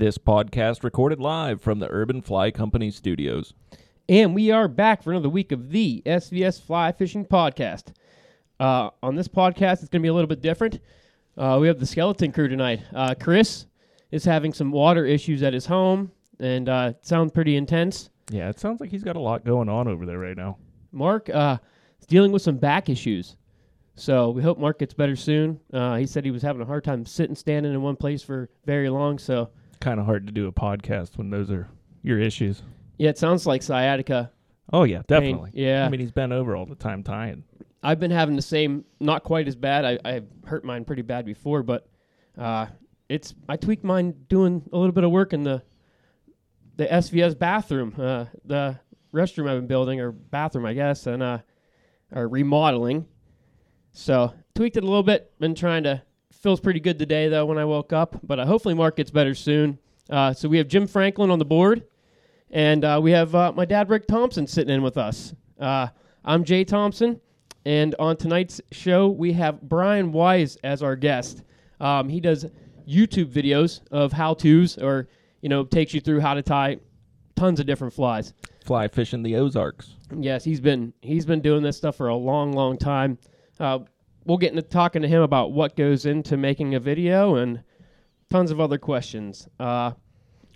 This podcast recorded live from the Urban Fly Company studios. And we are back for another week of the SVS Fly Fishing Podcast. Uh, on this podcast, it's going to be a little bit different. Uh, we have the skeleton crew tonight. Uh, Chris is having some water issues at his home, and uh, it sounds pretty intense. Yeah, it sounds like he's got a lot going on over there right now. Mark uh, is dealing with some back issues. So we hope Mark gets better soon. Uh, he said he was having a hard time sitting, standing in one place for very long. So Kind of hard to do a podcast when those are your issues. yeah, it sounds like sciatica. Oh yeah, pain. definitely. Yeah, I mean, he's been over all the time tying. I've been having the same, not quite as bad. I I hurt mine pretty bad before, but uh, it's I tweaked mine doing a little bit of work in the the SVS bathroom, uh, the restroom I've been building or bathroom, I guess, and uh, or remodeling. So tweaked it a little bit. Been trying to feels pretty good today though when I woke up, but uh, hopefully Mark gets better soon. Uh, so we have Jim Franklin on the board, and uh, we have uh, my dad Rick Thompson sitting in with us. Uh, I'm Jay Thompson, and on tonight's show we have Brian Wise as our guest. Um, he does YouTube videos of how tos, or you know, takes you through how to tie tons of different flies. Fly fishing the Ozarks. Yes, he's been he's been doing this stuff for a long, long time. We'll get into talking to him about what goes into making a video and tons of other questions. Uh,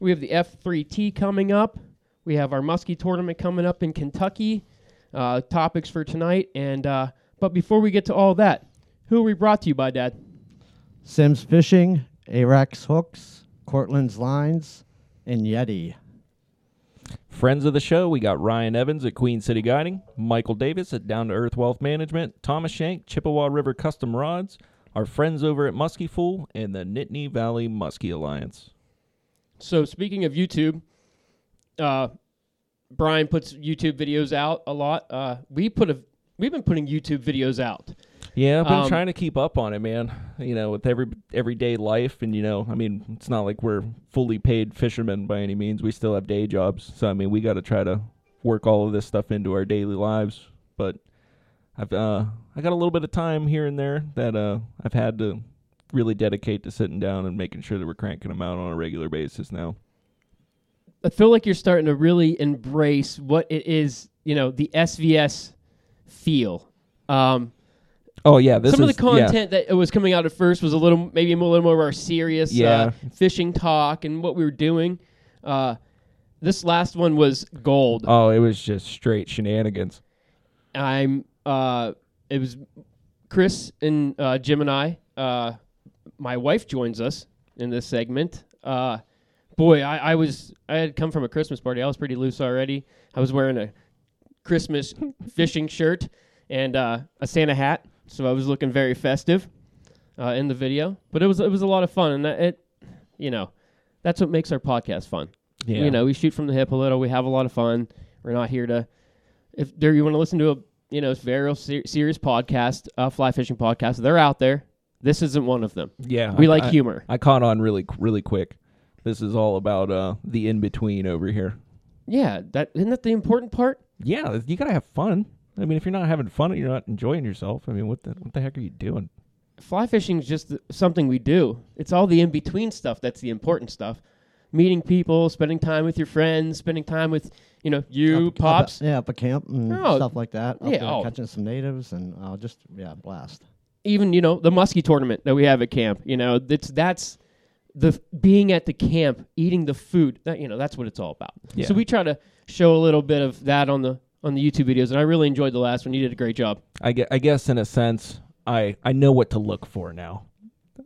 we have the F3T coming up. We have our Muskie tournament coming up in Kentucky. Uh, topics for tonight, and uh, but before we get to all that, who are we brought to you by, Dad? Sims Fishing, Ahrex Hooks, Cortland's Lines, and Yeti. Friends of the show, we got Ryan Evans at Queen City Guiding, Michael Davis at Down to Earth Wealth Management, Thomas Shank, Chippewa River Custom Rods, our friends over at Muskie Fool, and the Nittany Valley Muskie Alliance. So speaking of YouTube, uh, Brian puts YouTube videos out a lot. Uh, we put a we've been putting YouTube videos out. Yeah, I've been Um, trying to keep up on it, man. You know, with every everyday life, and you know, I mean, it's not like we're fully paid fishermen by any means. We still have day jobs, so I mean, we got to try to work all of this stuff into our daily lives. But I've uh, I got a little bit of time here and there that uh, I've had to really dedicate to sitting down and making sure that we're cranking them out on a regular basis now. I feel like you're starting to really embrace what it is, you know, the SVS feel. Um, Oh yeah, this some of the content that was coming out at first was a little, maybe a little more of our serious Yeah. uh, fishing talk and what we were doing. Uh, this last one was gold. Oh, it was just straight shenanigans. I'm uh it was Chris and uh, Jim and I. Uh, my wife joins us in this segment. Uh, boy, I, I was I had come from a Christmas party. I was pretty loose already. I was wearing a Christmas fishing shirt and uh, a Santa hat, so I was looking very festive uh, in the video. But it was it was a lot of fun, and that, it you know that's what makes our podcast fun. Yeah. You know, we shoot from the hip a little. We have a lot of fun. We're not here to. If there you want to listen to a you know very ser- serious podcast, uh, fly fishing podcast, they're out there. This isn't one of them. yeah, We I- like I- humor. I caught on really really quick. This is all about uh the in between over here. Yeah, that isn't that the important part. Yeah, you gotta have fun. I mean, if you're not having fun, and you're not enjoying yourself. I mean, what the what the heck are you doing? Fly fishing is just th- something we do. It's all the in between stuff that's the important stuff. Meeting people, spending time with your friends, spending time with you know you Up- up pops. at- yeah, up at camp and Oh, stuff like that. Up yeah, there oh. catching some natives and uh, just, yeah, blast. even you know the muskie tournament that we have at camp you know that's that's the f- being at the camp eating the food that you know that's what it's all about Yeah. so we try to show a little bit of that on the on the youtube videos and i really enjoyed the last one you did a great job I guess, I guess in a sense, I I know what to look for now.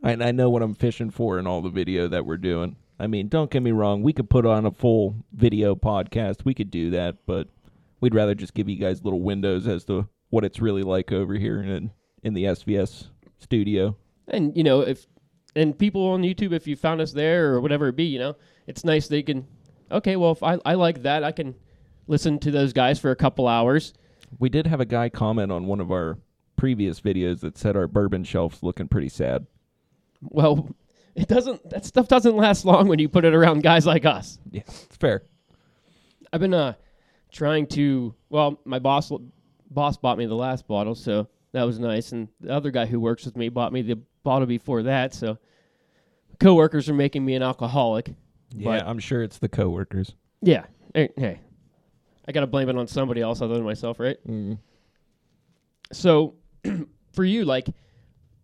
I I know what I'm fishing for in all the video that we're doing. I mean, don't get me wrong. We could put on a full video podcast. We could do that, but we'd rather just give you guys little windows as to what it's really like over here in in the SVS studio. and you know if and people on youtube if you found us there or whatever it be you know it's nice they can okay well if i, I like that i can listen to those guys for a couple hours We did have a guy comment on one of our previous videos that said our bourbon shelf's looking pretty sad. well it doesn't that stuff doesn't last long when you put it around guys like us Yeah, it's fair. I've been uh trying to. Well, my boss boss bought me the last bottle, so that was nice. And the other guy who works with me bought me the bottle before that. So coworkers are making me an alcoholic. Yeah, I'm sure it's the coworkers. Yeah. Hey, hey. I got to blame it on somebody else other than myself, right? Mm. So, for you, like,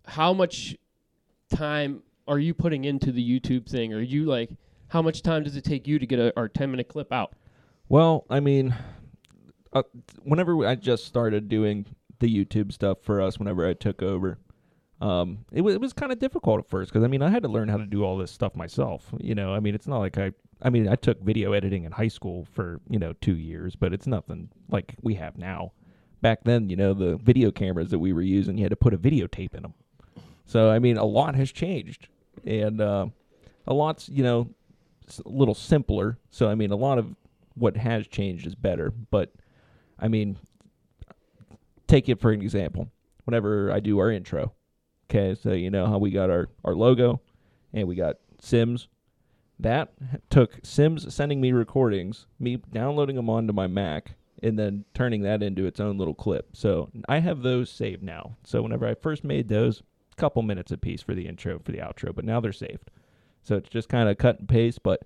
how much time are you putting into the YouTube thing? Are you like, how much time does it take you to get a, our 10 minute clip out? Well, I mean, uh, whenever I just started doing the YouTube stuff for us, whenever I took over, um, it was it was kind of difficult at first because I mean I had to learn how to do all this stuff myself. You know, I mean it's not like I I mean I took video editing in high school for you know two years, but it's nothing like we have now. Back then, you know, the video cameras that we were using, you had to put a videotape in them. So I mean, a lot has changed, and uh, a lot's you know a little simpler. So I mean, a lot of what has changed is better. But I mean, take it for an example. Whenever I do our intro, okay, so you know how we got our our logo, and we got Sims. That took Sims sending me recordings, me downloading them onto my Mac, and then turning that into its own little clip. So I have those saved now. So whenever I first made those, a couple minutes a piece for the intro, for the outro, but now they're saved. So it's just kind of cut and paste. But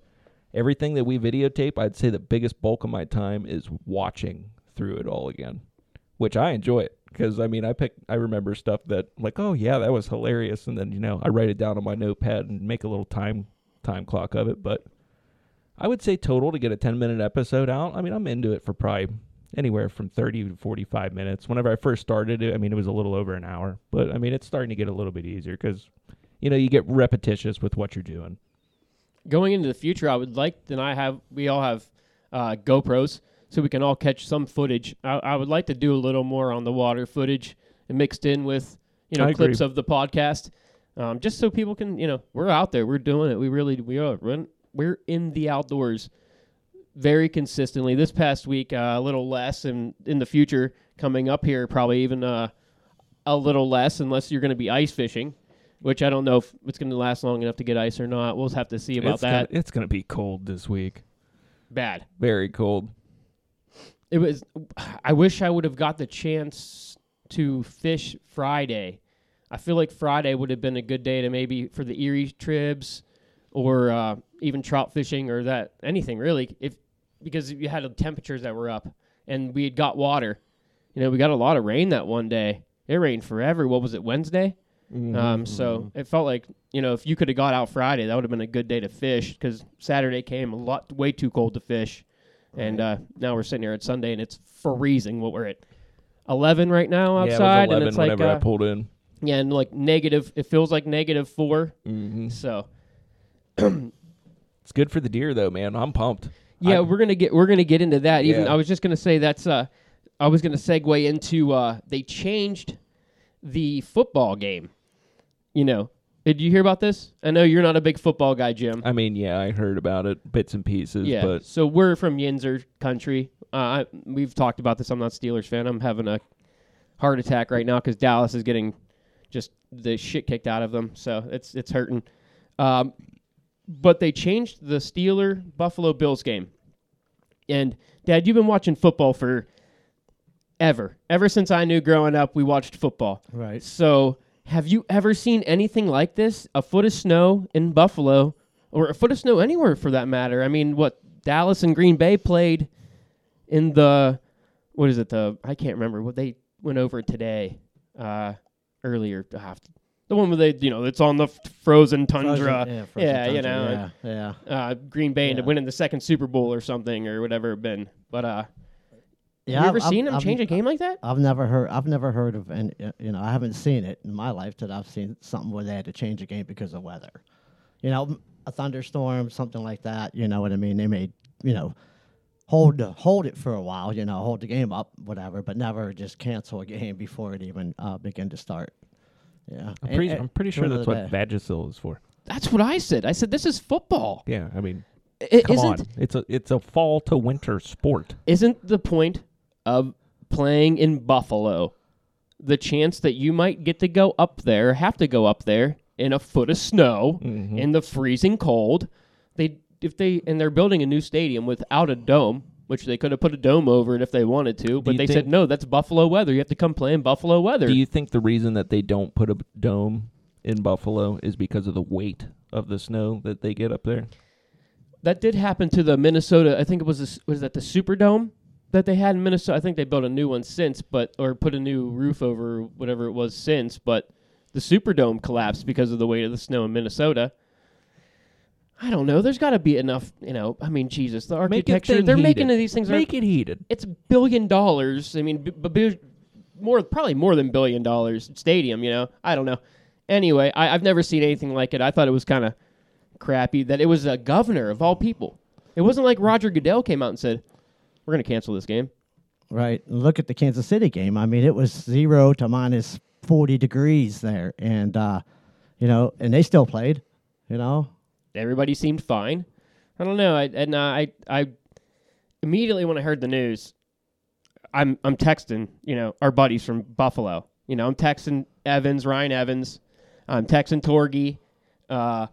everything that we videotape, I'd say the biggest bulk of my time is watching through it all again, which I enjoy it because I mean I pick I remember stuff that like oh yeah that was hilarious, and then you know I write it down on my notepad and make a little time time clock of it. But I would say total to get a ten minute episode out. I mean I'm into it for probably anywhere from 30 to 45 minutes. Whenever I first started it, I mean, it was a little over an hour, but I mean, it's starting to get a little bit easier because, you know, you get repetitious with what you're doing. Going into the future, I would like, then I have, we all have uh, GoPros, so we can all catch some footage. I, I would like to do a little more on the water footage and mixed in with, you know, I agree. clips of the podcast, um, just so people can, you know, we're out there, we're doing it. We really, we are, we're in, we're in the outdoors very consistently. This past week, uh, a little less, and in the future, coming up here, probably even uh, a little less, unless you're going to be ice fishing, which I don't know if it's going to last long enough to get ice or not. We'll have to see about it's that. Gonna, it's going to be cold this week. Bad. Very cold. It was. I wish I would have got the chance to fish Friday. I feel like Friday would have been a good day to maybe for the Erie tribs, or uh, even trout fishing or that anything really. If because you had temperatures that were up and we had got water. You know, we got a lot of rain that one day. It rained forever. What was it, Wednesday? Um, so it felt like you know if you could have got out Friday, that would have been a good day to fish because Saturday came a lot way too cold to fish, and uh, now we're sitting here at Sunday and it's freezing. What we're at eleven right now yeah, it was outside, 11 and it's like whenever I uh, pulled in. yeah, and like negative. It feels like negative four. Mm-hmm. So It's good for the deer, though, man. I'm pumped. yeah, I- we're gonna get we're gonna get into that. Even Yeah. I was just gonna say that's uh, I was gonna segue into uh, they changed the football game. You know, did you hear about this? I know you're not a big football guy, Jim. I mean, yeah, I heard about it, bits and pieces, Yeah. but so we're from Yinzer country. Uh, I, we've talked about this. I'm not a Steelers fan. I'm having a heart attack right now because Dallas is getting just the shit kicked out of them. So it's it's hurting. Um, but they changed the Steeler Buffalo Bills game. And Dad, you've been watching football for ever. Ever since I knew growing up, we watched football. Right. So, have you ever seen anything like this? A foot of snow in Buffalo, or a foot of snow anywhere for that matter? I mean, what Dallas and Green Bay played in the what is it? The I can't remember what they went over today, uh, earlier. Ah, the one where they, you know, it's on the f- frozen tundra. Frozen- yeah, frozen yeah, you know, Yeah, yeah. uh, Green Bay and Yeah. winning the second Super Bowl or something or whatever it been. But uh, Yeah, have you ever I've- seen them I've- change a game like that? I've never heard. I've never heard of any. You know, I haven't seen it in my life that I've seen something where they had to change a game because of weather. You know, a thunderstorm, something like that. You know what I mean? They may, you know hold the, hold it for a while. You know, hold the game up, whatever, but never just cancel a game before it even uh, begin to start. Yeah, I'm And- pretty, and I'm pretty sure that's what day- Vagisil is for. That's what I said. I said this is football. Yeah, I mean, It come isn't on, it's a it's a fall to winter sport. isn't the point of playing in Buffalo the chance that you might get to go up there, have to go up there in a foot of snow Mhm. in the freezing cold? They if they and they're building a new stadium without a dome, which they could have put a dome over it if they wanted to, but they think- said no, that's Buffalo weather. You have to come play in Buffalo weather. Do you think the reason that they don't put a dome in Buffalo is because of the weight of the snow that they get up there? that did happen to the Minnesota. I think it was this, was that the Superdome that they had in Minnesota. I think they built a new one since, but or put a new roof over whatever it was since. But the Superdome collapsed because of the weight of the snow in Minnesota. I don't know. There's got to be enough. You know, I mean, Jesus, the architecture. They're making these things. Make it heated. it's a billion dollars. I mean, b- b- more probably more than billion dollars stadium. You know, I don't know. Anyway, I, I've never seen anything like it. I thought it was kind of crappy that it was a governor of all people. It wasn't like Roger Goodell came out and said, "We're going to cancel this game." Right. Look at the Kansas City game. I mean, it was zero to minus 40 degrees there. And, uh, you know, and they still played, you know. Everybody seemed fine. I don't know. I, and uh, I, I immediately when I heard the news, I'm I'm texting, you know, our buddies from Buffalo. You know, I'm texting Evans, Ryan Evans. I'm texting Torgy. Uh,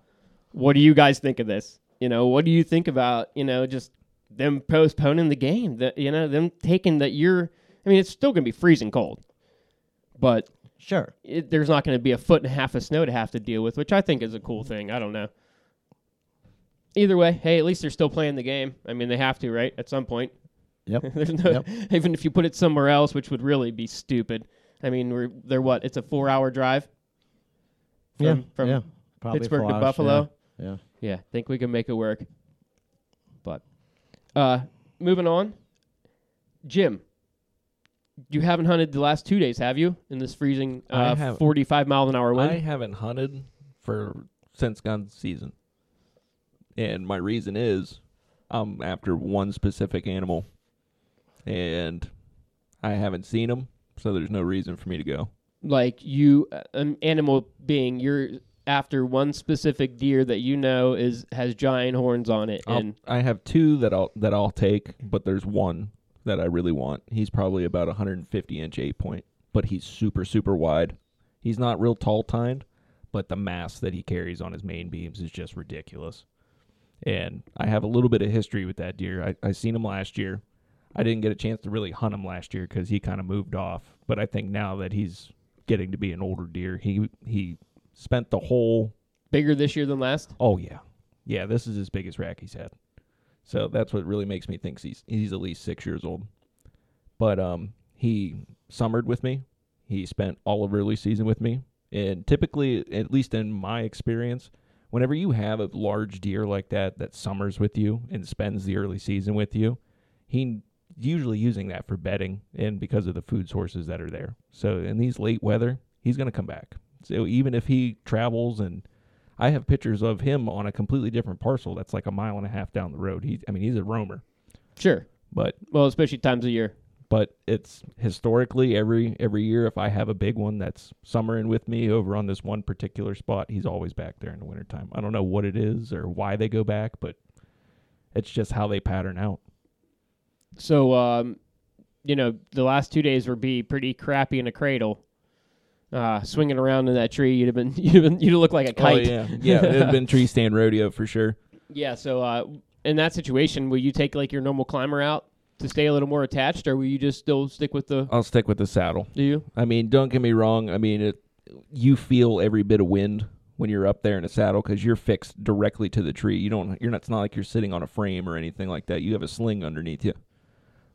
what do you guys think of this? You know, what do you think about you know just them postponing the game? That you know them taking that you're. I mean, it's still going to be freezing cold, but Sure. it, there's not going to be a foot and a half of snow to have to deal with, which I think is a cool thing. I don't know. Either way, hey, at least they're still playing the game. I mean, they have to, right? At some point. Yep. There's no, Yep. even if you put it somewhere else, which would really be stupid. I mean, we're they're what? It's a four-hour drive. From, yeah. From yeah. Probably Pittsburgh four to hours, Buffalo. Yeah. Yeah, think we can make it work. Uh moving on. Jim, you haven't hunted the last two days, have you? In this freezing I uh, haven't. 45 mile an hour wind? I haven't hunted for since gun season, and my reason is I'm after one specific animal, and I haven't seen him, so there's no reason for me to go. like you uh, an animal being you're after one specific deer that you know is has giant horns on it I'll- and I have two that I'll that I'll take, but there's one that I really want. He's probably about 150 inch eight point, but he's super super wide. He's not real tall tined, but the mass that he carries on his main beams is just ridiculous. And I have a little bit of history with that deer. I I seen him last year. I didn't get a chance to really hunt him last year because he kind of moved off. But I think now that he's getting to be an older deer, he he spent the whole bigger this year than last Oh yeah, yeah. This is his biggest rack he's had. So that's what really makes me think he's he's at least six years old. But um, he summered with me. He spent all of early season with me, and typically, at least in my experience, whenever you have a large deer like that that summers with you and spends the early season with you, he usually using that for bedding and because of the food sources that are there. So in these late weather, he's going to come back. So even if he travels and I have pictures of him on a completely different parcel that's like a mile and a half down the road. He I mean he's a roamer, sure but well especially times of year but it's historically every every year if I have a big one that's summering with me over on this one particular spot, he's always back there in the wintertime. I don't know what it is or why they go back, but it's just how they pattern out. so um you know the last two days would be pretty crappy in a cradle uh swinging around in that tree you'd have been you'd have been you'd have looked like a kite Oh yeah, yeah, it'd have been tree stand rodeo for sure. Yeah, so uh, in that situation, will you take like your normal climber out to stay a little more attached, or will you just still stick with the? I'll stick with the saddle. Do you? I mean, don't get me wrong. I mean, it, you feel every bit of wind when you're up there in a saddle because you're fixed directly to the tree. You don't. You're not. It's not like you're sitting on a frame or anything like that. You have a sling underneath you.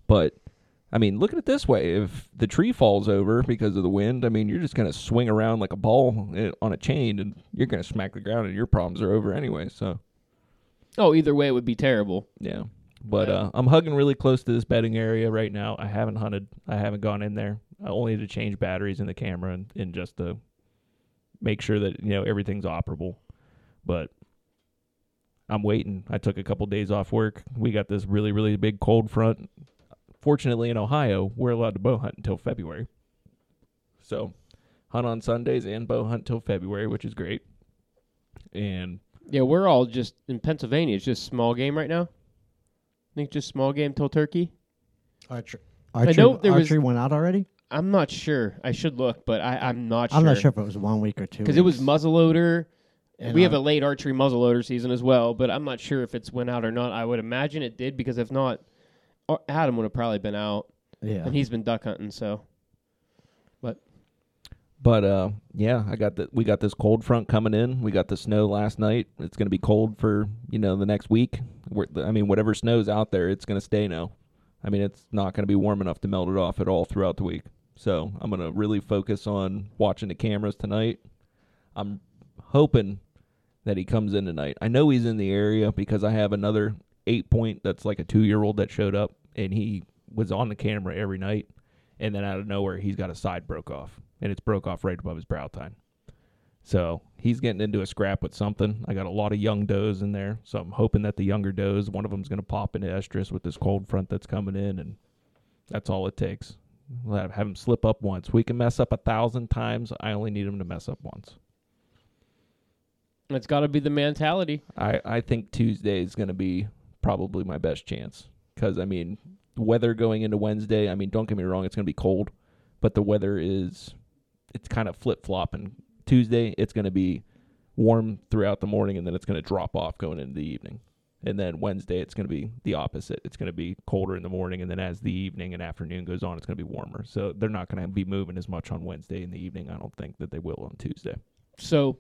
But I mean, look at it this way: if the tree falls over because of the wind, I mean, you're just gonna swing around like a ball eh, on a chain, and you're gonna smack the ground, and your problems are over anyway. So Oh, either way, it would be terrible. yeah. But Yeah. uh, I'm hugging really close to this bedding area right now. I haven't hunted. I haven't gone in there. I only to change batteries in the camera and, and just to make sure that you know everything's operable. But I'm waiting. I took a couple days off work. We got this really really big cold front. Fortunately, in Ohio, we're allowed to bow hunt until February. So, hunt on Sundays and bow hunt till February, which is great. And Yeah, we're all just in Pennsylvania. It's just small game right now. I think just small game till turkey. Archery. Archery, know there was- archery went out already. I'm not sure. I should look, but I, I'm not sure. I'm not sure if it was one week or two. because it was weeks. muzzleloader. And we have a late archery muzzleloader season as well, but I'm not sure if it's went out or not. I would imagine it did because if not, Ar- Adam would have probably been out, Yeah. and he's been duck hunting. So But uh, yeah, I got the we got this cold front coming in. We got the snow last night. It's going to be cold for you know the next week. We're, I mean, whatever snow's out there, it's going to stay now. I mean, it's not going to be warm enough to melt it off at all throughout the week. So I'm going to really focus on watching the cameras tonight. I'm hoping that he comes in tonight. I know he's in the area because I have another eight point that's like a two year old that showed up and he was on the camera every night. And then out of nowhere, he's got a side broke off and it's broke off right above his brow tine. So he's getting into a scrap with something. I got a lot of young does in there, so I'm hoping that the younger does, one of them's going to pop into estrus with this cold front that's coming in, and that's all it takes. We'll have, have him slip up once. We can mess up a thousand times. I only need him to mess up once. It's got to be the mentality. I, I think Tuesday is going to be probably my best chance because I mean, weather going into Wednesday. I mean, don't get me wrong, it's going to be cold, but the weather is it's kind of flip flopping. Tuesday, it's going to be warm throughout the morning, and then it's going to drop off going into the evening. And then Wednesday, it's going to be the opposite. It's going to be colder in the morning, and then as the evening and afternoon goes on, it's going to be warmer. So they're not going to be moving as much on Wednesday in the evening. I don't think that they will on Tuesday. So,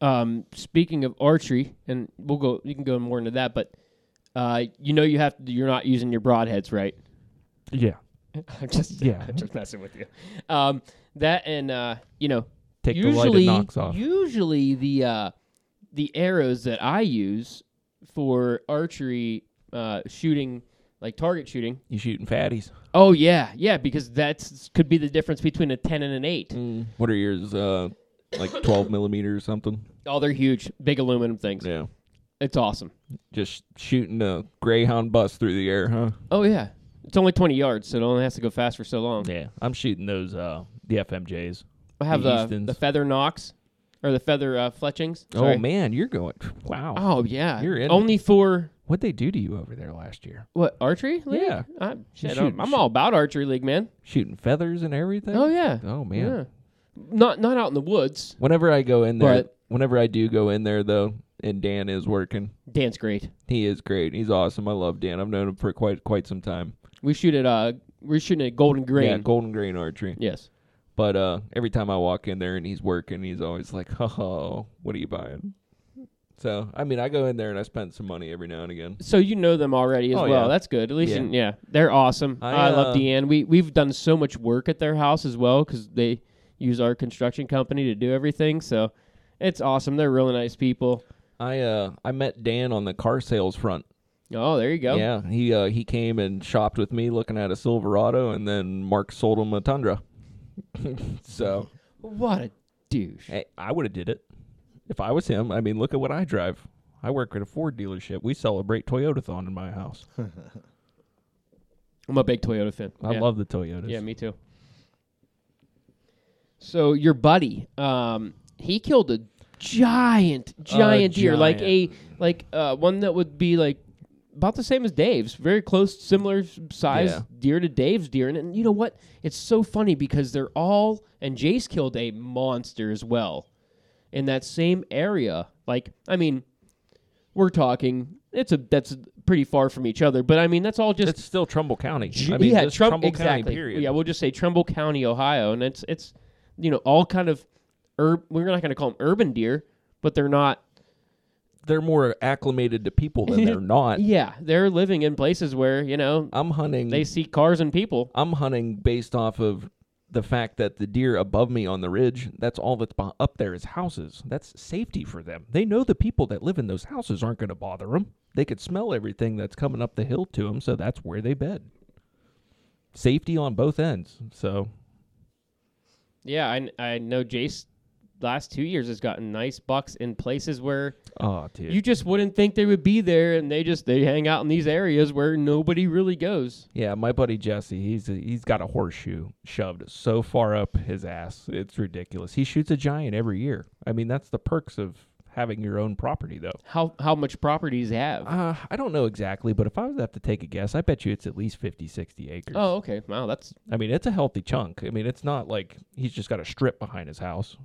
um, speaking of archery, and we'll go. You can go more into that, but uh, you know you have to. You're not using your broadheads, right? Yeah. I'm just Yeah. I'm just messing with you. Um, that and uh, you know Take the usually lighted knocks off. usually the uh, the arrows that I use for archery uh, shooting, like target shooting. You shooting fatties. Oh yeah, yeah, because that's could be the difference between a ten and an eight. What are yours? Uh, like 12 millimeter or something? Oh, they're huge, big aluminum things. Yeah. It's awesome. Just shooting a Greyhound bus through the air, huh? Oh yeah, it's only twenty yards, so it only has to go fast for so long. Yeah. I'm shooting those, uh, the FMJs. I have The the the feather knocks or the feather uh, fletchings. Sorry. Oh, man. You're going. Wow. Oh yeah, You're in only for What'd they do to you over there last year? what archery league? Yeah. I, shit, shoot- I'm, I'm all about archery league, man. Shooting feathers and everything? Oh yeah, Oh, man. yeah. Not not out in the woods. Whenever I go in there, But- whenever I do go in there, though, and Dan is working, Dan's great. he is great. He's awesome. I love Dan. I've known him for quite quite some time. We shoot at uh we're shooting at Golden Grain. Yeah, Golden Grain Archery. yes. But uh, every time I walk in there and he's working, he's always like, "Oh, what are you buying?" So I mean, I go in there and I spend some money every now and again. So you know them already as Oh, well. yeah. That's good. At least Yeah. yeah, yeah they're awesome. I, I, uh, love Deanne. We we've done so much work at their house as well because they use our construction company to do everything. So it's awesome. They're really nice people. I uh I met Dan on the car sales front. Oh, there you go. Yeah, he uh he came and shopped with me looking at a Silverado, and then Mark sold him a Tundra. so What a douche. hey, I would have did it if I was him. I mean, look at what I drive. I work at a Ford dealership. We celebrate Toyotathon in my house. I'm a big Toyota fan. I yeah. love the Toyotas. Yeah, me too. So your buddy, um, he killed a giant, giant deer, like a like uh, one that would be like about the same as Dave's, very close, similar size Yeah. deer to Dave's deer. And, and you know what? It's so funny because they're all and Jace killed a monster as well in that same area. Like, I mean, we're talking. It's a that's pretty far from each other, but I mean that's all just it's still Trumbull County. I mean, yeah, just Trumbull exactly. County. Period. Yeah, we'll just say Trumbull County, Ohio, and it's it's you know all kind of ur- we're not going to call them urban deer, but they're not. they're more acclimated to people than they're not. Yeah, they're living in places where you know I'm hunting. they see cars and people. I'm hunting based off of the fact that the deer above me on the ridge, that's all that's up there is houses. That's safety for them. They know the people that live in those houses aren't going to bother them. They could smell everything that's coming up the hill to them, so that's where they bed. Safety on both ends. So Yeah, I I know Jace. Last two years has gotten nice bucks in places where Oh, dude. you just wouldn't think they would be there, and they just they hang out in these areas where nobody really goes. yeah, my buddy Jesse, he's a, he's got a horseshoe shoved so far up his ass. It's ridiculous. He shoots a giant every year. I mean, that's the perks of having your own property, though. How how much property does he have? Uh, I don't know exactly, but if I was to have to take a guess, I bet you it's at least 50, 60 acres. oh, okay. Wow, that's I mean, it's a healthy chunk. I mean, it's not like he's just got a strip behind his house.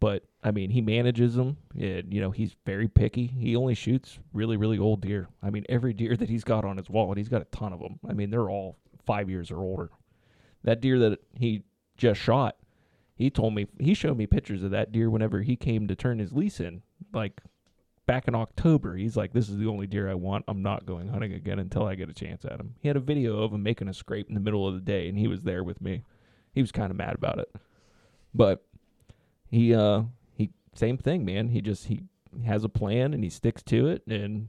But I mean, he manages them. And, you know, he's very picky. He only shoots really, really old deer. I mean, every deer that he's got on his wallet, he's got a ton of them. I mean, they're all five years or older. That deer that he just shot, he told me he showed me pictures of that deer whenever he came to turn his lease in, like back in October. He's like, "This is the only deer I want. I'm not going hunting again until I get a chance at him." He had a video of him making a scrape in the middle of the day, and he was there with me. He was kind of mad about it, but he uh he same thing, man. He just he has a plan and he sticks to it, and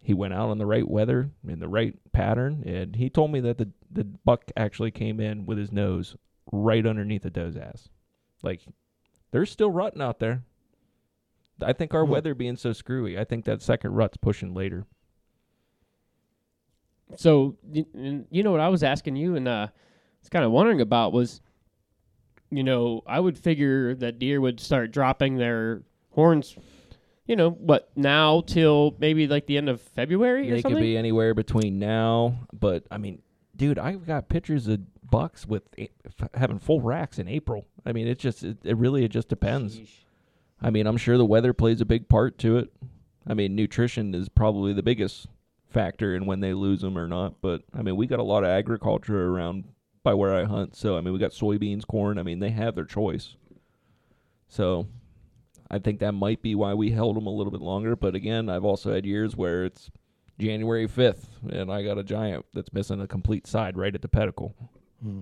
he went out on the right weather in the right pattern, and he told me that the the buck actually came in with his nose right underneath the doe's ass. Like there's still rutting out there. I think our weather being so screwy, I think that second rut's pushing later. So y- and you know what I was asking you, and uh, I was kind of wondering about was, you know, I would figure that deer would start dropping their horns. You know what? Now till maybe like the end of February or They something. could be anywhere between now, but I mean, dude, I've got pictures of bucks with a- f- having full racks in April. I mean, it just it, it really it just depends. Sheesh. I mean, I'm sure the weather plays a big part to it. I mean, nutrition is probably the biggest factor in when they lose them or not. But I mean, we got a lot of agriculture around by where I hunt, so I mean, we got soybeans, corn. I mean, they have their choice. So, I think that might be why we held them a little bit longer. But again, I've also had years where it's January 5th, and I got a giant that's missing a complete side right at the pedicle. Hmm.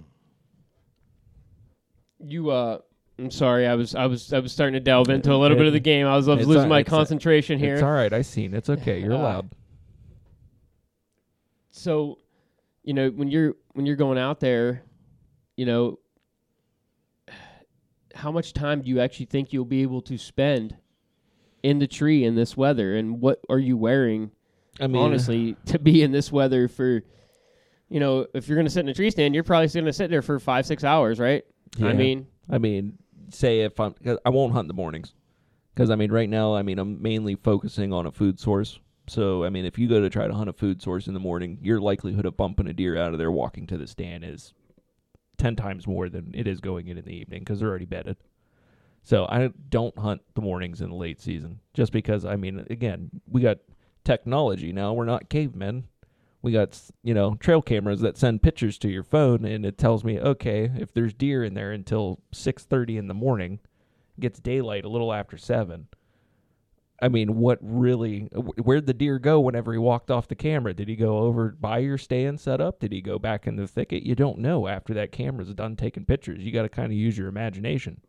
You uh. I'm sorry. I was I was I was starting to delve into a little bit of the game. I was, I was losing a- my it's a- concentration here. It's all right. I seen. It's okay. You're Uh, allowed. so you know when you're when you're going out there you know how much time do you actually think you'll be able to spend in the tree in this weather and what are you wearing I mean, honestly to be in this weather for you know if you're going to sit in a tree stand you're probably going to sit there for five six hours right yeah. i mean I mean, say if I'm, 'cause I won't hunt in the mornings, because I mean, right now, I mean, I'm mainly focusing on a food source. So I mean, if you go to try to hunt a food source in the morning, your likelihood of bumping a deer out of there walking to the stand is ten times more than it is going in in the evening because they're already bedded. So I don't hunt the mornings in the late season just because I mean, again, we got technology now. We're not cavemen. We got you know trail cameras that send pictures to your phone, and it tells me okay if there's deer in there until six thirty in the morning, gets daylight a little after seven. I mean, what really? Where'd the deer go whenever he walked off the camera? Did he go over by your stand set up? Did he go back in the thicket? You don't know after that camera's done taking pictures. You got to kind of use your imagination.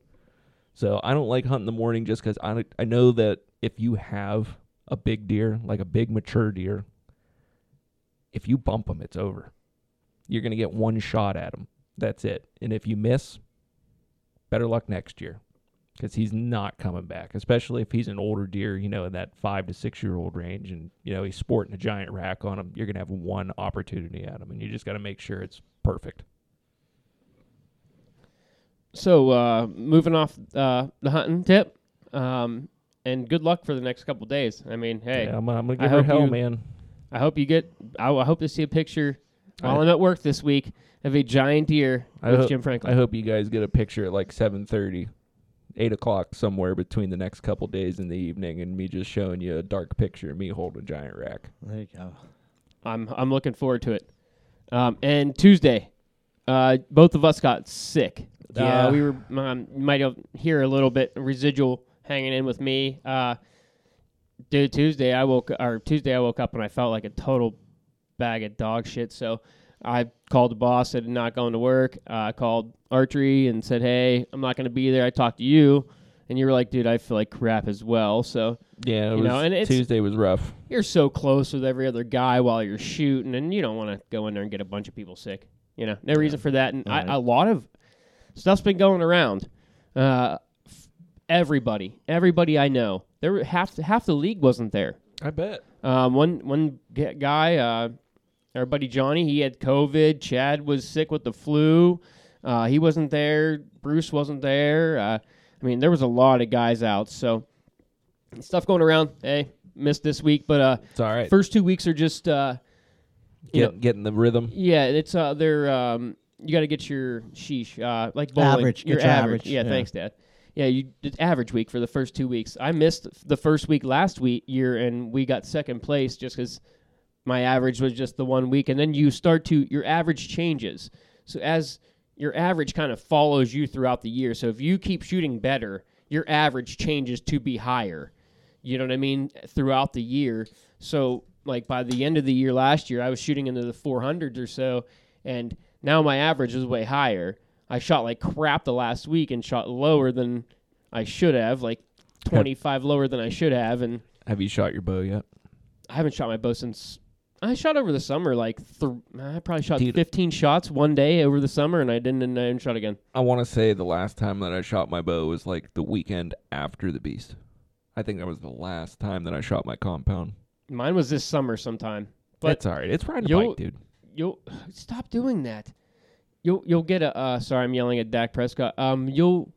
So I don't like hunting in the morning just because I I know that if you have a big deer, like a big mature deer, if you bump them, it's over. You're gonna get one shot at them. That's it. And if you miss, better luck next year, because he's not coming back. Especially if he's an older deer, you know, in that five to six year old range, and you know he's sporting a giant rack on him. You're gonna have one opportunity at him, and you just got to make sure it's perfect. so uh moving off uh the hunting tip um and good luck for the next couple days i mean hey Yeah, I'm, I'm gonna I give her hell, you- man. I hope you get. I, I hope to see a picture while I- I'm at work this week of a giant deer I with hope- Jim Franklin. I hope you guys get a picture at like 7:30, 8 o'clock somewhere between the next couple days in the evening, and me just showing you a dark picture of me holding a giant rack. There you go. I'm I'm looking forward to it. Um, and Tuesday, uh, both of us got sick. Yeah. Uh, we were um, you might have hear a little bit residual hanging in with me. Uh, dude, Tuesday I woke or Tuesday I woke up and I felt like a total bag of dog shit. So I called the boss, said I'm not going to work. Uh, I called archery and said, hey, I'm not going to be there. I talked to you, and you were like, dude, I feel like crap as well. So Yeah, it You was, know, and it's- Tuesday was rough. you're so close with every other guy while you're shooting, and you don't want to go in there and get a bunch of people sick. You know, no reason for that. And Right. I, a lot of stuff's been going around. Uh, f- everybody, everybody I know, there were half half the league wasn't there. I bet. Um, one one guy, uh, our buddy Johnny, he had COVID. Chad was sick with the flu. Uh, he wasn't there. Bruce wasn't there. Uh, I mean, there was a lot of guys out. So stuff going around. Hey, missed this week, but uh, It's all right. first two weeks are just uh, Get, know, getting the rhythm. yeah, it's uh, they're um, you got to get your sheesh uh, like bowling. Average, Your get your average. average, Yeah, yeah. thanks, Dad. Yeah, you it's average week for the first two weeks. I missed the first week last week year, and we got second place just because my average was just the one week, and then you start to your average changes. So as your average kind of follows you throughout the year. So if you keep shooting better, your average changes to be higher. You know what I mean? Throughout the year. So like by the end of the year last year, I was shooting into the 400s or so, and now my average is way higher. I shot like crap the last week and shot lower than I should have, like 25 lower than I should have, and Have you shot your bow yet? I haven't shot my bow since I shot over the summer. Like th- I probably shot Dude. 15 shots one day over the summer, and I didn't, and I didn't shot again. I want to say the last time that I shot my bow was like the weekend after the beast. I think that was the last time that I shot my compound. Mine was this summer sometime. But That's all right. It's riding a you'll- bike, dude. you'll stop doing that. You'll you'll get a uh, sorry, I'm yelling at Dak Prescott. Um, you'll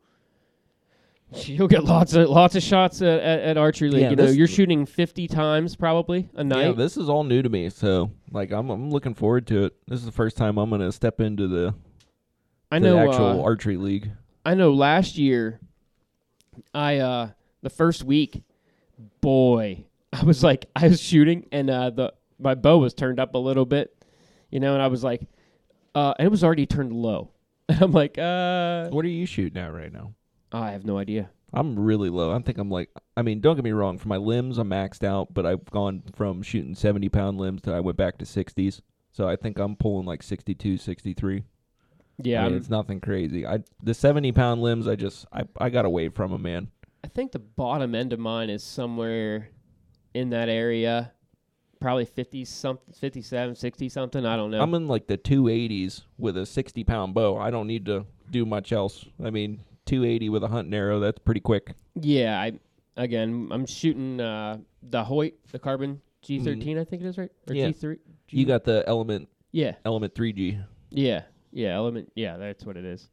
you'll get lots of lots of shots at, at, at archery league. Yeah, you know, you're shooting 50 times probably a night. Yeah, this is all new to me, so like I'm I'm looking forward to it. This is the first time I'm gonna step into the, I the know. actual uh, archery league. I know. Last year, I uh the first week, boy, I was like I was shooting and uh the my bow was turned up a little bit, you know, and I was like, uh, and it was already turned low. And I'm like, uh, What are you shooting at right now? Oh, I have no idea. I'm really low. I think I'm like, I mean, don't get me wrong. For my limbs, I'm maxed out, but I've gone from shooting 70 pound limbs to I went back to 60s. So I think I'm pulling like 62, 63. Yeah, I mean, it's nothing crazy. I the 70 pound limbs, I just I I got away from them, man. I think the bottom end of mine is somewhere in that area, probably 50 something, 57, 60 something. I don't know. I'm in like the 280s with a 60 pound bow. I don't need to do much else. I mean, 280 with a hunting arrow, that's pretty quick. yeah, I again, I'm shooting uh, the Hoyt, the Carbon G13, I think it is right, or Mm. Yeah. G3. G- You got the Element yeah, Element 3G. yeah, yeah. Element, yeah, that's what it is.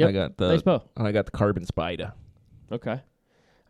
I got the nice bow. I got the Carbon Spider. Okay.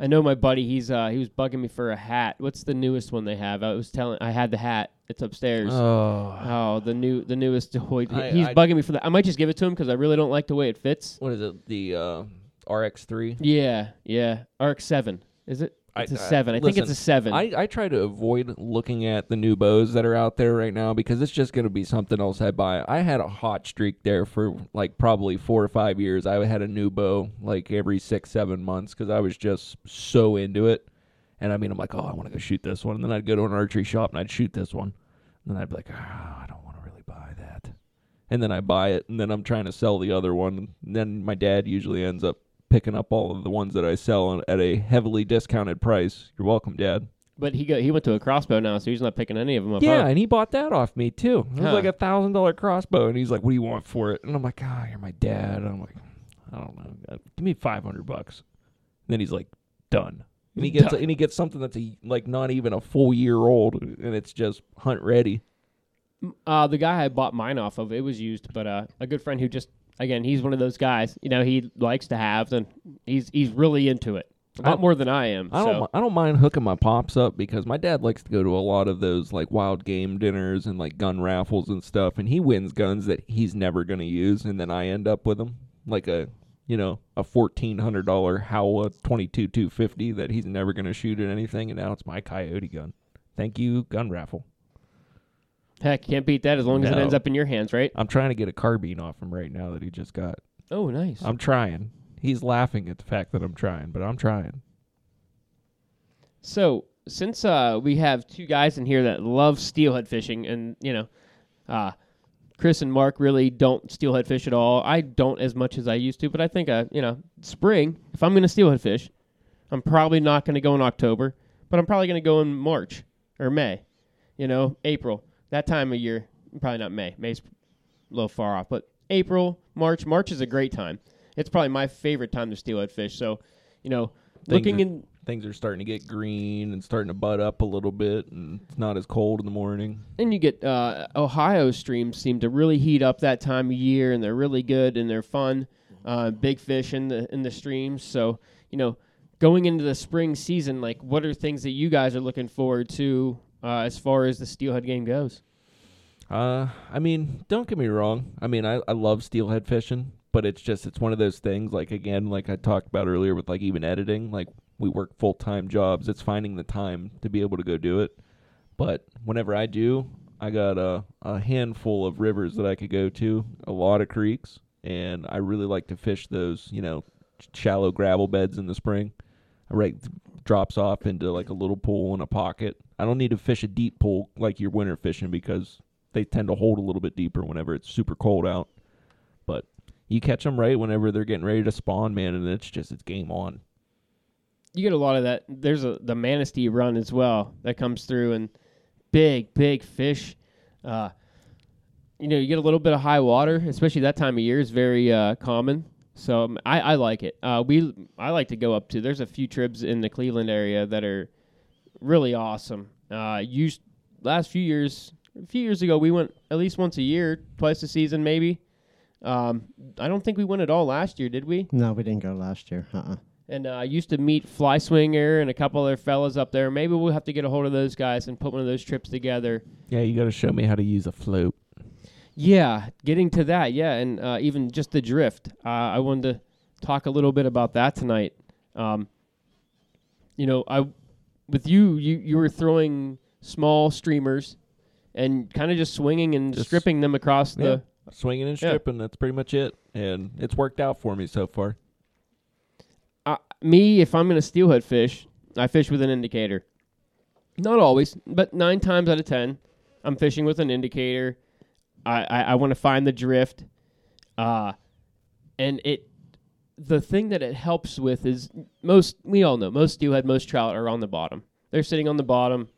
I know my buddy. He's uh he was bugging me for a hat. What's the newest one they have? I was telling. I had the hat. It's upstairs. Oh, Oh, the new the newest Hoyt. I- He's I- bugging me for that. I might just give it to him because I really don't like the way it fits. what is it? The uh, RX3. Yeah, yeah. RX seven. Is it? I- It's a I- seven. I think it's a seven. I, I try to avoid looking at the new bows that are out there right now because it's just going to be something else I buy. I had a hot streak there for like probably four or five years. I had a new bow like every six, seven months because I was just so into it. And I mean, I'm like, oh, I want to go shoot this one. And then I'd go to an archery shop and I'd shoot this one. And then I'd be like, oh, I don't want to really buy that. And then I buy it. And then I'm trying to sell the other one. And then my dad usually ends up picking up all of the ones that I sell at a heavily discounted price. You're welcome, Dad. but he go, he went to a crossbow now, so he's not picking any of them up. Yeah, huh? and he bought that off me too. It was Huh. like a thousand dollar crossbow, and he's like, "What do you want for it?" And I'm like, "Ah, you're my dad." And I'm like, "I don't know. Give me five hundred bucks." And then he's like, "Done." And he gets Done. and he gets something that's a, like not even a full year old, and it's just hunt ready. Uh, the guy I bought mine off of, it was used, but uh, a good friend who just again, he's one of those guys. You know, he likes to have, and he's he's really into it. A lot more than I am. I don't I don't mind hooking my pops up because my dad likes to go to a lot of those like wild game dinners and like gun raffles and stuff, and he wins guns that he's never gonna use, and then I end up with them like a you know a fourteen hundred dollar Howa twenty two two fifty that he's never gonna shoot at anything, and now it's my coyote gun. Thank you, gun raffle. Heck, can't beat that as long as it ends up in your hands, right? I'm trying to get a carbine off him right now that he just got. Oh, nice. I'm trying. He's laughing at the fact that I'm trying, but I'm trying. So since uh, we have two guys in here that love steelhead fishing, and you know, uh, Chris and Mark really don't steelhead fish at all. I don't as much as I used to, but I think uh, you know, spring. If I'm going to steelhead fish, I'm probably not going to go in October, but I'm probably going to go in March or May. You know, April. That time of year, probably not May. May's a little far off, but April, March. March is a great time. It's probably my favorite time to steelhead fish. So, you know, looking Things are- in things are starting to get green and starting to bud up a little bit, and it's not as cold in the morning. And you get uh, Ohio streams seem to really heat up that time of year, and they're really good and they're fun. Uh, big fish in the in the streams. So you know, going into the spring season, like what are things that you guys are looking forward to uh, as far as the steelhead game goes? Uh, I mean, don't get me wrong. I mean, I, I love steelhead fishing, but it's just it's one of those things. Like again, like I talked about earlier with like even editing. Like we work full time jobs. It's finding the time to be able to go do it. But whenever I do, I got a a handful of rivers that I could go to, a lot of creeks, and I really like to fish those. You know, shallow gravel beds in the spring. I right drops off into like a little pool in a pocket. I don't need to fish a deep pool like you're winter fishing because they tend to hold a little bit deeper whenever it's super cold out. But you catch them right whenever they're getting ready to spawn, man, and it's just it's game on. You get a lot of that. There's a the manistee run as well that comes through, and big, big fish. Uh, you know, you get a little bit of high water, especially that time of year is very uh, common. So um, I, I like it. Uh, we I like to go up to. There's a few trips in the Cleveland area that are really awesome. Uh, used last few years, a few years ago, we went at least once a year, twice a season, maybe. Um, I don't think we went at all last year, did we? No, we didn't go last year. Uh-uh. And uh, I used to meet Fly Swinger and a couple other fellas up there. Maybe we'll have to get a hold of those guys and put one of those trips together. Yeah, you got to show me how to use a float. Yeah, getting to that, yeah, and uh, even just the drift. Uh, I wanted to talk a little bit about that tonight. Um, you know, I with you, you you were throwing small streamers and kind of just swinging and Just- stripping them across Yeah. the. Swinging and Yeah. stripping, that's pretty much it. And it's worked out for me so far. Uh, me, if I'm gonna steelhead fish, I fish with an indicator. Not always, but nine times out of ten, I'm fishing with an indicator. I I, I want to find the drift, uh, and it. The thing that it helps with is most we all know most steelhead, most trout are on the bottom. They're sitting on the bottom,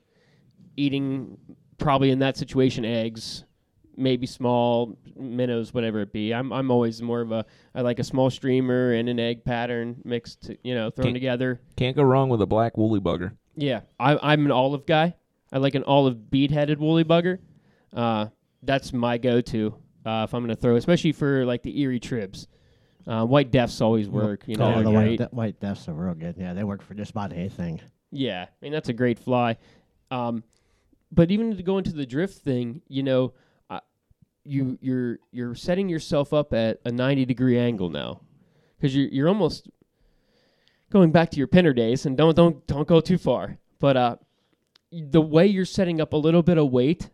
eating probably in that situation eggs, maybe small minnows, whatever it be. I'm I'm always more of a I like a small streamer and an egg pattern mixed, you know, thrown Can't- together. Can't go wrong with a black woolly bugger. Yeah, I, I'm an olive guy. I like an olive bead-headed woolly bugger. Uh, that's my go-to uh, if I'm going to throw, especially for like the Erie tribs. Uh, white deaths always work. You know, oh, the white, de- white deaths are real good. Yeah, they work for just about anything. Yeah, I mean that's a great fly. Um, but even to go into the drift thing, you know, uh, you you're you're setting yourself up at a 90 degree angle now, because you're you're almost going back to your pinner days, and don't don't don't go too far. But uh, the way you're setting up a little bit of weight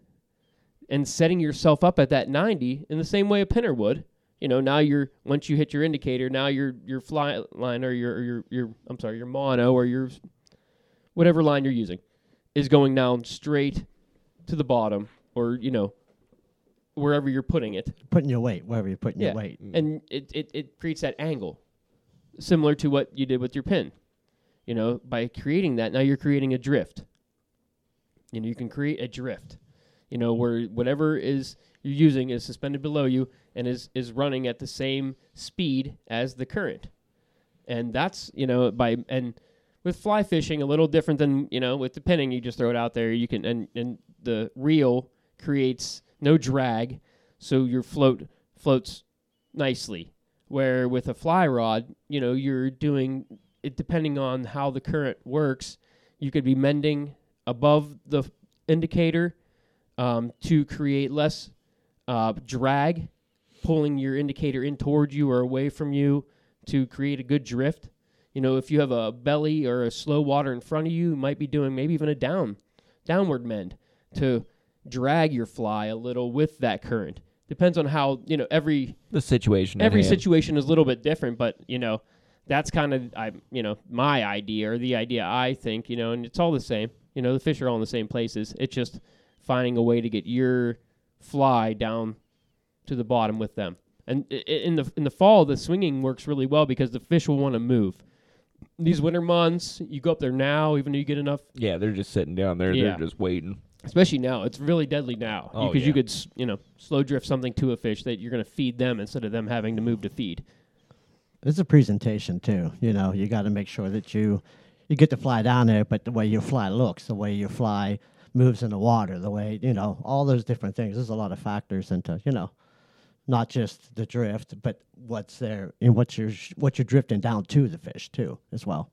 and setting yourself up at that 90 in the same way a pinner would. You know, now you're once you hit your indicator, now your your fly line or your or your your I'm sorry, your mono or your whatever line you're using is going down straight to the bottom or you know wherever you're putting it Putting your weight wherever you're putting Yeah. your weight. and it, it, it creates that angle similar to what you did with your pin you know by creating that now you're creating a drift you know you can create a drift you know where whatever is you're using is suspended below you and is is running at the same speed as the current. And that's you know by and with fly fishing a little different than you know with the pinning you just throw it out there you can and and the reel creates no drag so your float floats nicely. Where with a fly rod you know you're doing it depending on how the current works you could be mending above the indicator um, to create less uh, drag pulling your indicator in towards you or away from you to create a good drift you know if you have a belly or a slow water in front of you you might be doing maybe even a down downward mend to drag your fly a little with that current depends on how you know every The situation. every situation is a little bit different, but you know, that's kind of I you know my idea or the idea I think you know, and it's all the same. You know, the fish are all in the same places. It's just finding a way to get your fly down to the bottom with them. And i- i- in the in the fall, the swinging works really well because the fish will want to move. These winter months, you go up there now, even though you get enough Yeah, they're just sitting down there. Yeah. They're just waiting. especially now it's really deadly now Oh, because yeah. you could you know slow drift something to a fish that you're going to feed them instead of them having to move to feed It's a presentation too. You know, you got to make sure that you you get to fly down there, but the way your fly looks, the way your fly moves in the water, the way you know all those different things. There's a lot of factors into you know, not just the drift, but what's there and what you're what you're drifting down to the fish too as well.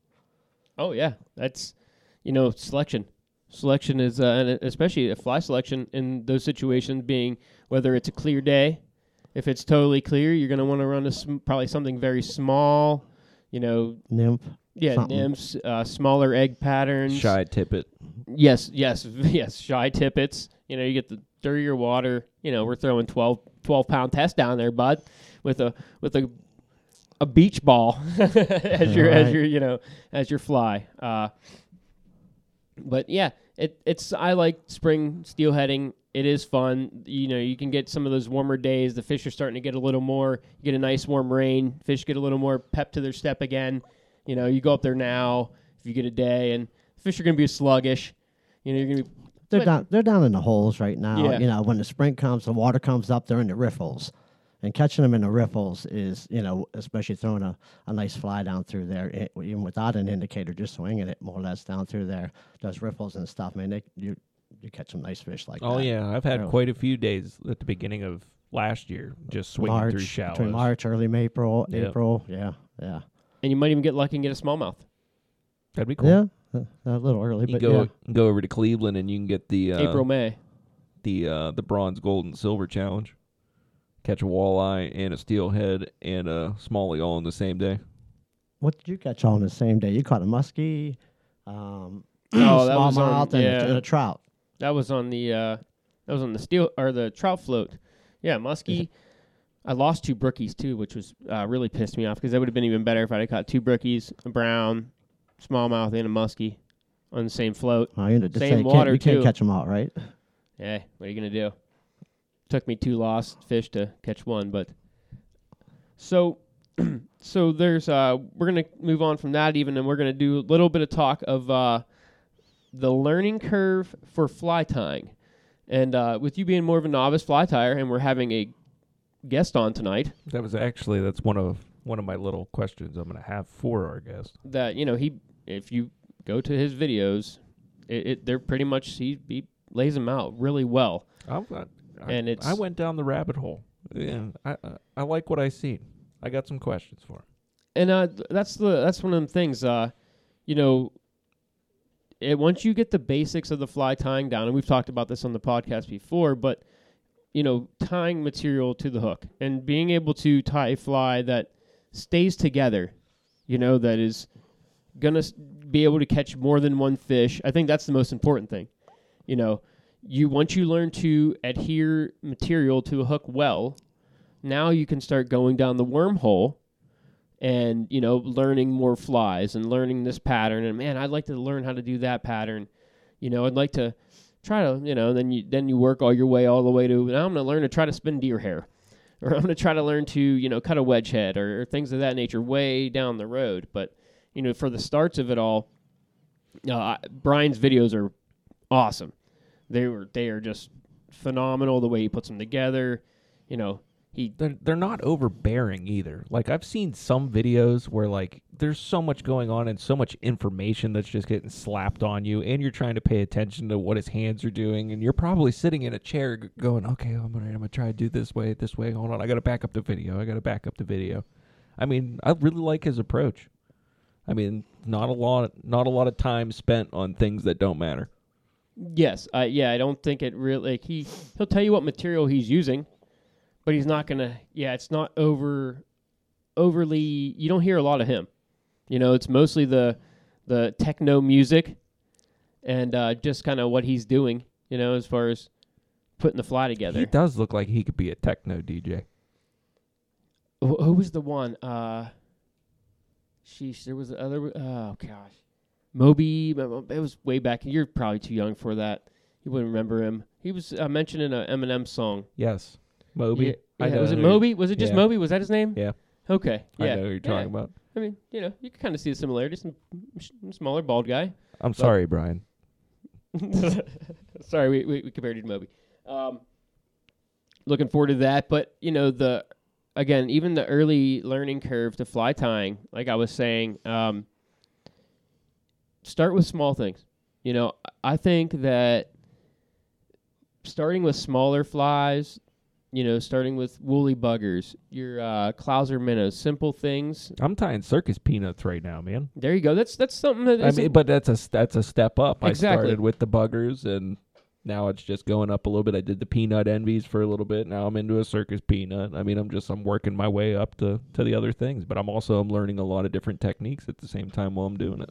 oh yeah that's you know selection selection is uh, and especially a fly selection in those situations being whether it's a clear day if it's totally clear you're going to want to run a sm- probably something very small you know Nymph. yeah Something. nymphs uh, smaller egg patterns Shy tippet. Yes, yes, yes. Shy tippets. You know, you get the dirtier water. You know, we're throwing 12, 12 pound test down there, bud, with a with a a beach ball as your as your you know as your fly. Uh, but yeah, it it's I like spring steelheading. It is fun. You know, you can get some of those warmer days. The fish are starting to get a little more. You get a nice warm rain. Fish get a little more pep to their step again. You know, you go up there now if you get a day, and fish are going to be sluggish. You know, you're going to be They're But- down. They're down in the holes right now. Yeah. You know, when the spring comes, the water comes up. They're in the riffles, and catching them in the riffles is, you know, especially throwing a, a nice fly down through there, it, even without an indicator, just swinging it more or less down through there, those riffles and stuff. Man, they, you you catch some nice fish like Oh that. Oh yeah, I've had Really. quite a few days at the beginning of last year just swinging March through shallows. between March, early April, Yep. April. Yeah, yeah, and you might even get lucky and get a smallmouth. That'd be cool. yeah. A little early, You but go yeah. go over to Cleveland and you can get the uh, April May. the uh, the bronze, gold, and silver challenge. Catch a walleye and a steelhead and a smallie all in the same day. What did you catch all on the same day? You caught a muskie, um, Oh, that was on- smallmouth, and, a, yeah. and a trout. That was on the uh, that was on the steel or the trout float. Yeah, muskie. I lost two brookies too, which was uh, really pissed me off because that would have been even better if I'd have caught two brookies, a brown, smallmouth, and a muskie on the same float. Oh, you know, just Same say you water, can't, you can't too. catch them all, right? Yeah, what are you gonna do? Took me two lost fish to catch one, but so so there's uh we're gonna move on from that even, and we're gonna do a little bit of talk of uh the learning curve for fly tying, and uh, with you being more of a novice fly tyer, and we're having a guest on tonight That was actually that's one of one of my little questions I'm going to have for our guest. that you know he if you go to his videos, it, it they're pretty much he he lays them out really well. I, I, And it's- I went down the rabbit hole. Yeah, I I, like what I seen. I got some questions for him. and uh, that's the that's one of them things. Uh, you know, it, once you get the basics of the fly tying down, and we've talked about this on the podcast before, but you know, tying material to the hook and being able to tie a fly that stays together, you know, that is gonna be able to catch more than one fish. I think that's the most important thing. You know, you once you learn to adhere material to a hook well, now you can start going down the wormhole and you know learning more flies and learning this pattern and man i'd like to learn how to do that pattern you know i'd like to try to you know then you then you work all your way all the way to now i'm going to learn to try to spin deer hair or i'm going to try to learn to you know cut a wedge head or, or things of that nature way down the road but you know for the starts of it all uh, brian's videos are awesome they were they are just phenomenal the way he puts them together you know he They're they're not overbearing either. Like I've seen some videos where like there's so much going on and so much information that's just getting slapped on you, and you're trying to pay attention to what his hands are doing, and you're probably sitting in a chair going, "Okay, I'm gonna I'm gonna try to do this way, this way. Hold on, I gotta back up the video. I gotta back up the video." I mean, I really like his approach. I mean, not a lot not a lot of time spent on things that don't matter. Yes, uh, yeah, I don't think it really. Like he he'll tell you what material he's using, but he's not gonna. Yeah, it's not over, overly. You don't hear a lot of him. You know, it's mostly the the techno music, and uh, just kind of what he's doing. You know, as far as putting the fly together. He does look like he could be a techno DJ. Wh- who was the one? Uh, sheesh, there was the other. Oh gosh, Moby. It was way back. You're probably too young for that. You wouldn't remember him. He was uh, mentioned in a Eminem song. Yes, Moby. Yeah, I yeah, know was it Moby? Was it just yeah. Moby? Was that his name? Yeah. Okay. I Yeah. know who you're talking about. I mean, you know, you can kind of see the similarities. Some smaller, bald guy. I'm sorry, Brian. Sorry, we, we, we compared you to Moby. Um, looking forward to that, but you know the again, even the early learning curve to fly tying, like I was saying, um, start with small things. You know, I think that starting with smaller flies, you know, starting with woolly buggers, your uh, Clouser minnows, simple things. I'm tying circus peanuts right now, man. There you go. That's that's something that I mean, but that's a that's a step up. I started with the buggers, and now it's just going up a little bit. I did the peanut envies for a little bit. Now I'm into a circus peanut. I mean, I'm just I'm working my way up to to the other things, but I'm also I'm learning a lot of different techniques at the same time while I'm doing it.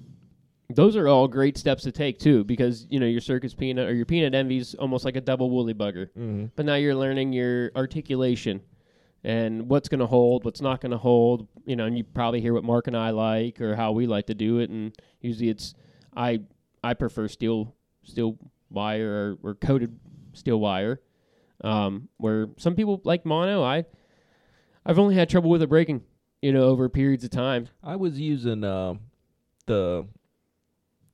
Those are all great steps to take too, because you know your circus peanut or your peanut envy's almost like a double woolly bugger. Mm-hmm. But now you're learning your articulation, and what's going to hold, what's not going to hold. You know, and you probably hear what Mark and I like or how we like to do it. And usually it's I I prefer steel steel wire or, or coated steel wire. Um, where some people like mono, I I've only had trouble with it breaking. You know, over periods of time. I was using uh, the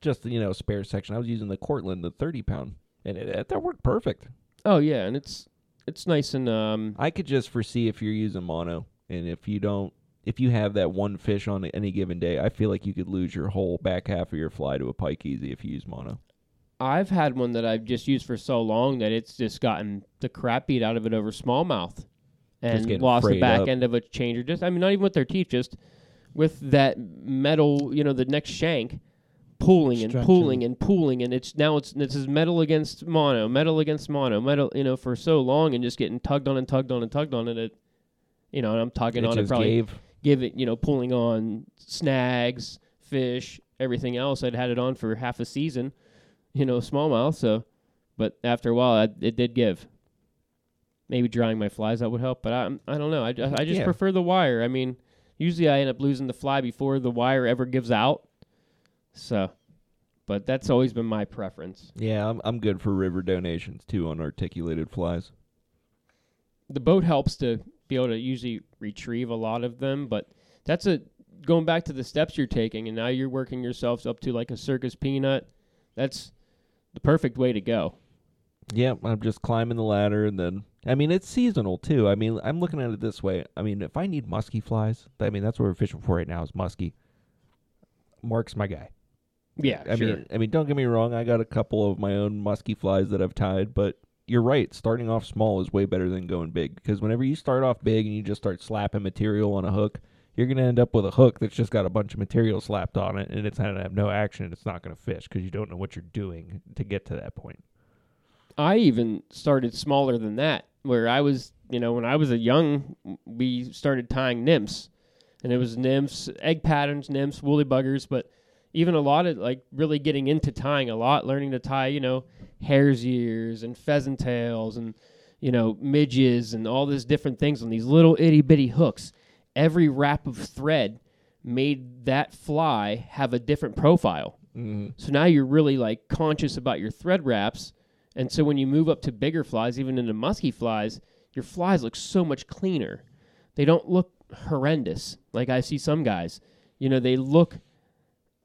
just you know spare section. I was using the Cortland, the thirty pound, and it, it that worked perfect. Oh yeah, and it's it's nice and um I could just foresee if you're using mono, and if you don't, if you have that one fish on any given day, I feel like you could lose your whole back half of your fly to a pike easy if you use mono. I've had one that I've just used for so long that it's just gotten the crap beat out of it over smallmouth and lost the back up. end of a changer. Just I mean, not even with their teeth, just with that metal, you know, the next shank pulling and pulling and pulling, and it's now it's this is metal against mono, metal against mono, metal, you know, for so long, and just getting tugged on and tugged on and tugged on, and it, you know, and I'm tugging it on it probably gave. give it, you know, pulling on snags, fish, everything else. I'd had it on for half a season, you know, smallmouth. So, but after a while, I, it did give. Maybe drying my flies that would help, but I I don't know. I, I just Yeah. prefer the wire. I mean, usually I end up losing the fly before the wire ever gives out. So, but that's always been my preference. Yeah, I'm I'm good for river donations too on articulated flies. the boat helps to be able to usually retrieve a lot of them, but that's a going back to the steps you're taking, and now you're working yourselves up to like a circus peanut. That's the perfect way to go. Yeah, I'm just climbing the ladder, and then I mean it's seasonal too. I mean I'm looking at it this way. I mean if I need musky flies, I mean that's what we're fishing for right now is musky. Mark's my guy. Yeah, I mean, I mean, don't get me wrong. I got a couple of my own musky flies that I've tied, but you're right. Starting off small is way better than going big because whenever you start off big and you just start slapping material on a hook, you're gonna end up with a hook that's just got a bunch of material slapped on it, and it's gonna have no action. and It's not gonna fish because you don't know what you're doing to get to that point. I even started smaller than that, where I was, you know, when I was a young, we started tying nymphs, and it was nymphs, egg patterns, nymphs, woolly buggers, but even a lot of like really getting into tying a lot, learning to tie, you know, hare's ears and pheasant tails and you know midges and all these different things on these little itty bitty hooks. Every wrap of thread made that fly have a different profile. Mm-hmm. So now you're really like conscious about your thread wraps. And so when you move up to bigger flies, even into musky flies, your flies look so much cleaner. They don't look horrendous like I see some guys. You know, they look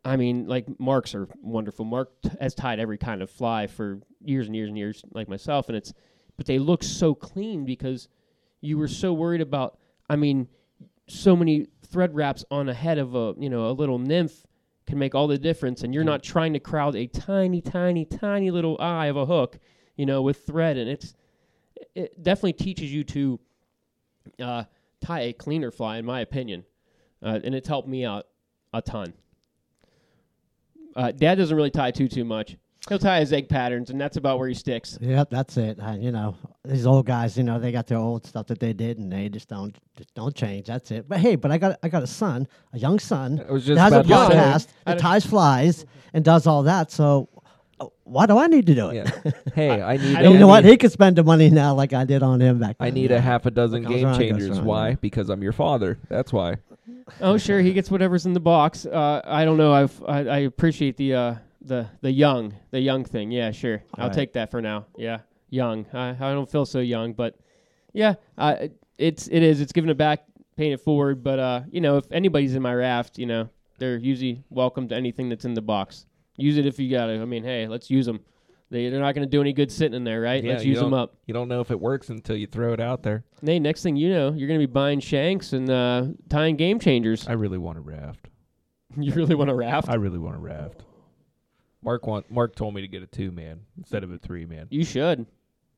I mean, like Marks are wonderful. Mark t- has tied every kind of fly for years and years and years, like myself, and it's, but they look so clean because you were so worried about. I mean, so many thread wraps on a head of a you know a little nymph can make all the difference, and you're not trying to crowd a tiny, tiny, tiny little eye of a hook, you know, with thread, and it's it definitely teaches you to uh, tie a cleaner fly, in my opinion, uh, and it's helped me out a ton. Uh, Dad doesn't really tie too too much. He'll tie his egg patterns, and that's about where he sticks. Yep, that's it. Uh, you know, these old guys, you know, they got their old stuff that they did, and they just don't just don't change. That's it. But hey, but I got I got a son, a young son, I was that has a about to say. podcast that ties flies and does all that. So uh, why do I need to do it? Yeah. Hey, I need. I you know what? He could spend the money now like I did on him back then. I need yeah. a half a dozen What game around changers. Why? yeah. Because I'm your father. That's why. Oh, sure, he gets whatever's in the box. Uh, I don't know. I've, I I appreciate the uh, the the young the young thing. Yeah, sure. I'll Right. take that for now. Yeah, young. I I don't feel so young, but yeah, uh, it's it is. It's giving it back, paying it forward. But uh, you know, if anybody's in my raft, you know, they're usually welcome to anything that's in the box. Use it if you got it. I mean, hey, let's use them. They they're not going to do any good sitting in there, right? Yeah, let's use them up. You don't know if it works until you throw it out there. Hey, next thing you know, you're going to be buying shanks and uh, tying game changers. I really want a raft. you really want a raft? I really want a raft. Mark want Mark told me to get a two man instead of a three man. You should.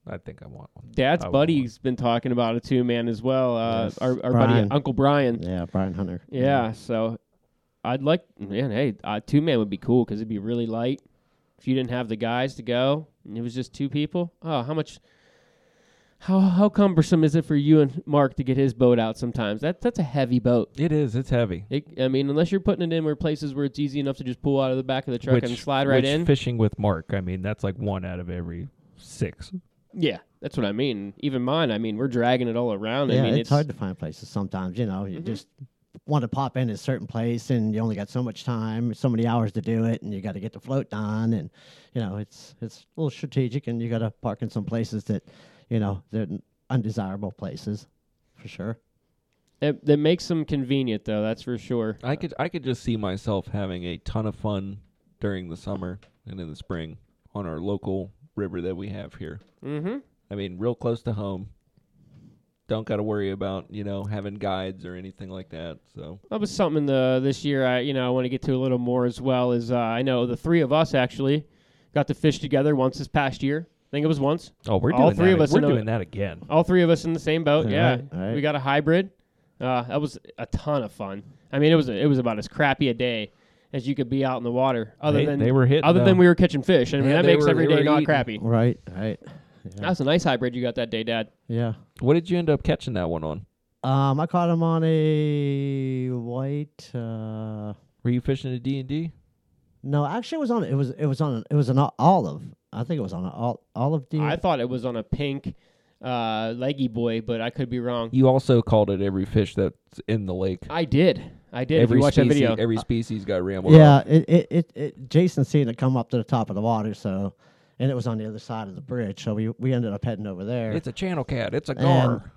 I think I want one. Dad's I want buddy's been talking about a two man as well. Uh, Yes. Our, our buddy Uncle Brian. Yeah, Yeah, Brian Hunter. Yeah, so I'd like, man, hey, uh, two man would be cool because it'd be really light. If you didn't have the guys to go and it was just two people, oh, how much, how how cumbersome is it for you and Mark to get his boat out sometimes? That that's a heavy boat. It is. It's heavy. It, I mean, unless you're putting it in where places where it's easy enough to just pull out of the back of the truck which, and slide right which in. Fishing with Mark. I mean, that's like one out of every six. Yeah, That's what I mean. Even mine, I mean, we're dragging it all around. yeah, I mean, it's, hard to find places sometimes. You know, you Mhm. just want to pop in a certain place, and you only got so much time, so many hours to do it, and you got to get the float done, and you know, it's it's a little strategic, and you got to park in some places that, you know, they're undesirable places, for sure. It, that makes them convenient, though. That's for sure. I could I could just see myself having a ton of fun during the summer and in the spring on our local river that we have here. Mm-hmm. I mean, real close to home. Don't got to worry about you know having guides or anything like that. So That was something the this year. I you know I want to get to a little more as well. Is uh, I know the three of us actually got to fish together once this past year. I think it was once. oh, we're All doing three that of us We're in a- doing that again. All three of us in the same boat. All yeah, right, all right. we got a hybrid. Uh, that was a ton of fun. I mean, it was it was about as crappy a day as you could be out in the water. Other They- than they were hitting, other than we were catching fish. I mean, Yeah, that makes were- every they day were not eating. crappy. Right, right. Yeah. That's a nice hybrid you got that day, Dad. yeah. What did you end up catching that one on? Um, I caught him on a white. Uh, Were you fishing a D and D? no, actually, it was on. It was. It was on. It was an olive. I think it was on an ol- olive deer. I thought it was on a pink uh, leggy boy, but I could be wrong. You also called it every fish that's in the lake. I did. I did. if every you watch that species, video, every species got rambled. yeah, off. it, it, it, it. Jason seen it come up to the top of the water, so, and it was on the other side of the bridge, so we we ended up heading over there. it's a channel cat. It's a And gar.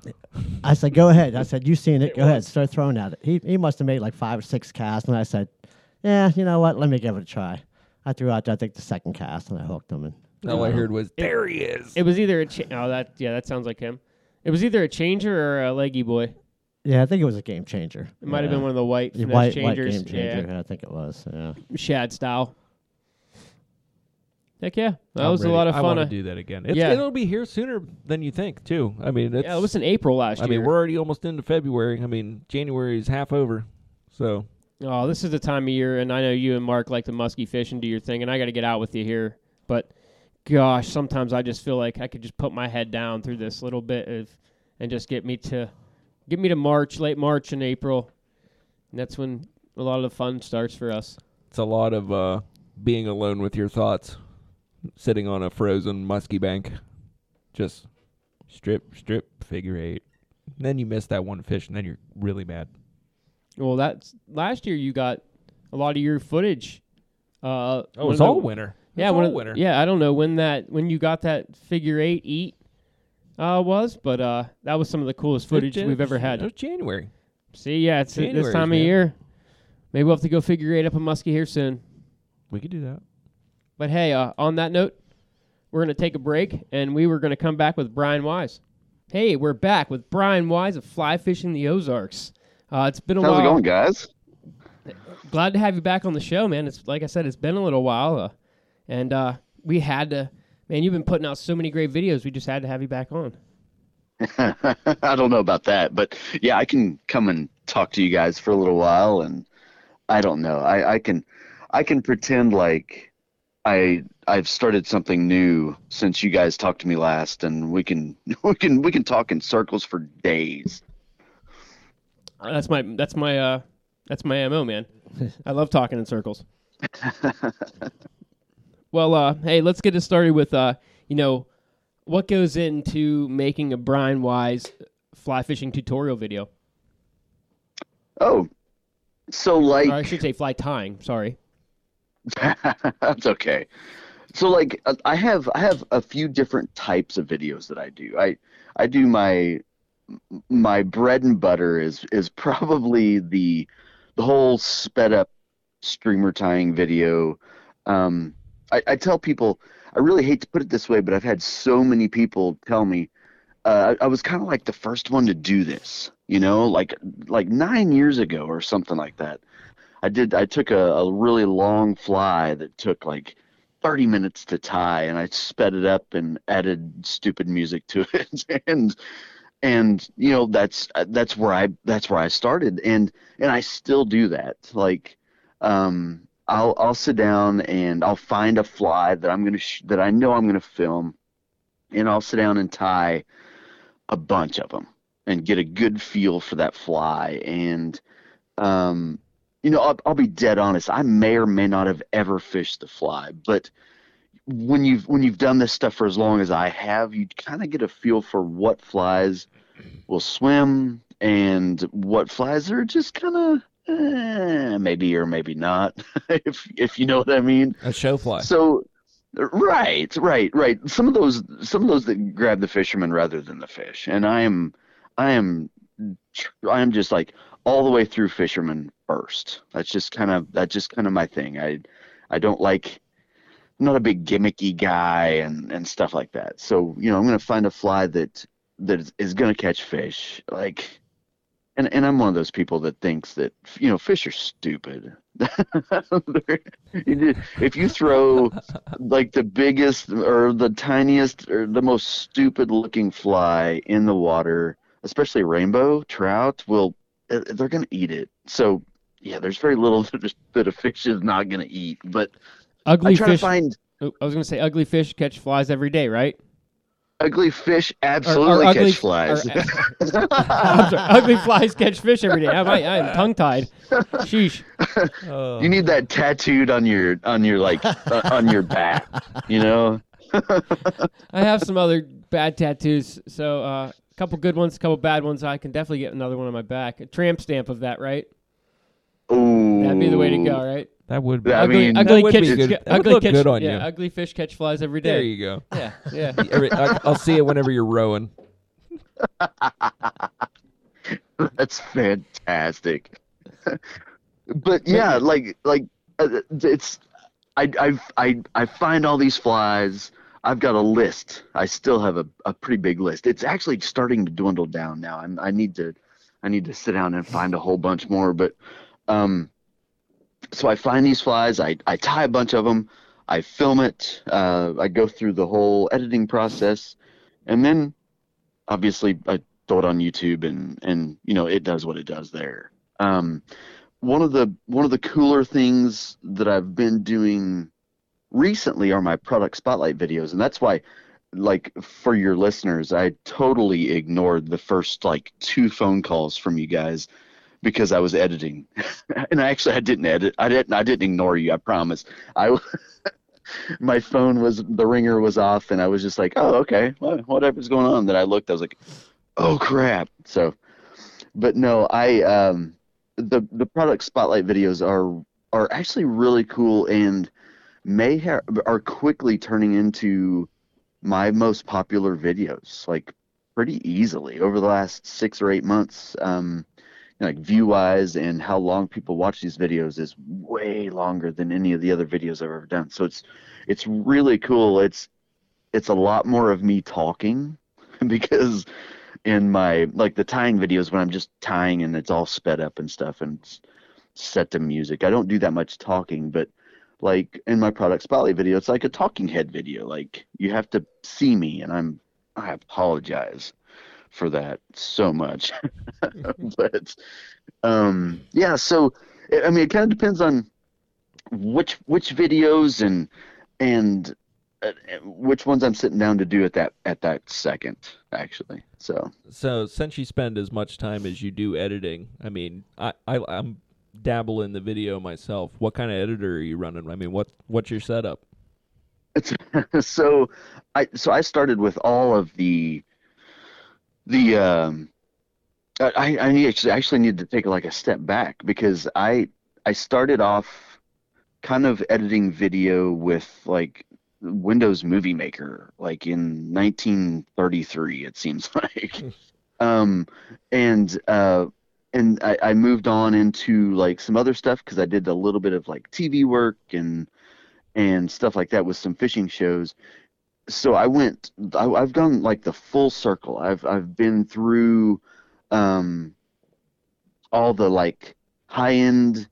I said, "Go ahead." I said, "You seen it? It Go ahead. Start throwing at it." He he must have made like five or six casts, and I said, "Yeah, you know what? Let me give it a try." I threw out, I think, the second cast, and I hooked him. And All I heard was there he is. it was either a cha- oh that yeah that sounds like him. It was either a changer or a leggy boy. yeah, I think it was a game changer. It might have been one of the white Yeah, finesse white, white changers. game changer. I think it was. Yeah. Yeah, shad style. Heck yeah, that I'm was ready. a lot of fun. I fun. want to do that again. It's, yeah. It'll be here sooner than you think, too. I mean, it's, yeah, it was in April last I year. I mean, we're already almost into February. I mean, January is half over. So Oh, this is the time of year, and I know you and Mark like to musky fish and do your thing, and I got to get out with you here. But gosh, sometimes I just feel like I could just put my head down through this little bit of, and just get me to, get me to March, late March and April. And that's when a lot of the fun starts for us. it's a lot of uh, being alone with your thoughts, sitting on a frozen musky bank, just strip, strip, figure eight. And then you miss that one fish, and then you're really mad. Well, that's last year. You got a lot of your footage. Uh, Oh, one it's of the- all winter. Yeah, all of- winter. Yeah, I don't know when that when you got that figure eight eat uh, was, but uh, that was some of the coolest footage It- we've ever had. It was January. See, yeah, it's this January's, time of year. Maybe we'll have to go figure eight up in Muskie here soon. We could do that. But hey, uh, on that note, we're gonna take a break, and we were gonna come back with Brian Wise. Hey, we're back with Brian Wise of Fly Fishing the Ozarks. Uh, it's been a How's while. How's it going, guys? glad to have you back on the show, man. It's like I said, it's been a little while, uh, and uh, we had to. Man, you've been putting out so many great videos. We just had to have you back on. I don't know about that, but yeah, I can come and talk to you guys for a little while, and I don't know. I, I can, I can pretend like I I've started something new since you guys talked to me last, and we can we can we can talk in circles for days. Uh, That's my that's my uh, that's my mo, man. I love talking in circles. well, uh, hey, let's get it started with uh, you know, what goes into making a Brian Wise fly fishing tutorial video. Oh, so like Or I should say fly tying. Sorry. That's okay. So like uh, I have I have a few different types of videos that I do. I I do my my bread and butter is is probably the the whole sped up streamer tying video. Um, I, I tell people I really hate to put it this way, but I've had so many people tell me uh, I, I was kind of like the first one to do this. You know, like like nine years ago or something like that. I did. I took a, a really long fly that took like 30 minutes to tie, and I sped it up and added stupid music to it, and and you know that's that's where I that's where I started, and and I still do that. Like, um, I'll I'll sit down and I'll find a fly that I'm gonna sh- that I know I'm gonna film, and I'll sit down and tie a bunch of them and get a good feel for that fly and um you know, I'll, I'll be dead honest. I may or may not have ever fished the fly, but when you've when you've done this stuff for as long as I have, you kind of get a feel for what flies will swim and what flies are just kind of eh, maybe or maybe not, if if you know what I mean. A show fly. So right, right, right. Some of those some of those that grab the fisherman rather than the fish, and I am I am I am just like all the way through fisherman first. That's just kind of that's just kind of my thing. I I don't like not a big gimmicky guy and and stuff like that. So you know I'm gonna find a fly that that is, gonna catch fish. Like, and and I'm one of those people that thinks that you know fish are stupid. if you throw like the biggest or the tiniest or the most stupid looking fly in the water, especially rainbow trout, will uh, they're gonna eat it. So yeah, there's very little that a fish is not gonna eat. But Ugly I try fish. to find oh, I was going to say ugly fish catch flies every day, right? ugly fish Or- or absolutely ugly- catch flies. or- sorry, ugly flies catch fish every day. I'm, I'm tongue tied. Sheesh. Uh, you need that tattooed on your on your like uh, on your back, you know. I have some other bad tattoos. So uh, a couple good ones, a couple bad ones. I can definitely get another one on my back. A tramp stamp of that, right? Ooh, That'd be the way to go, right? that would be. I ugly, mean- ugly That would catch, be good. ca- That would ugly look catch, good on yeah, you. ugly fish catch flies every day. There you go. Yeah, yeah. Every- I, I'll see it whenever you're rowing. That's fantastic. but yeah, like like uh, it's I I I I find all these flies. I've got a list. I still have a, a pretty big list. It's actually starting to dwindle down now. I'm, I need to I need to sit down and find a whole bunch more. But um, so I find these flies. I I tie a bunch of them. I film it. Uh, I go through the whole editing process, and then obviously I throw it on YouTube, and and you know it does what it does there. Um, one of the one of the cooler things that I've been doing recently are my product spotlight videos, and that's why, like for your listeners, I totally ignored the first like two phone calls from you guys because I was editing, and actually I didn't edit. I didn't I didn't ignore you. I promise. I my phone was the ringer was off, and I was just like, oh okay, whatever's going on. Then I looked, I was like, oh crap. So, but no, I um the the product spotlight videos are are actually really cool and may ha- are quickly turning into my most popular videos like pretty easily over the last six or eight months um like view wise and how long people watch these videos is way longer than any of the other videos I've ever done so it's it's really cool it's it's a lot more of me talking because in my like the tying videos when I'm just tying and it's all sped up and stuff and it's set to music. I don't do that much talking, but like in my product spotlight video, it's like a talking head video. Like you have to see me, and I'm I apologize for that so much, but um yeah. So I mean, it kind of depends on which which videos and and uh, which ones I'm sitting down to do at that at that second actually. So So since you spend as much time as you do editing, I mean, I, I I'm dabble in the video myself. What kind of editor are you running? I mean, what what's your setup? It's, so I so I started with all of the the um I I need actually actually need to take like a step back because I I started off kind of editing video with like Windows Movie Maker like in 1933 it seems like um and uh and I, I moved on into like some other stuff because I did a little bit of like TV work and and stuff like that with some fishing shows. So I went. I, I've gone like the full circle. I've I've been through um, all the like high end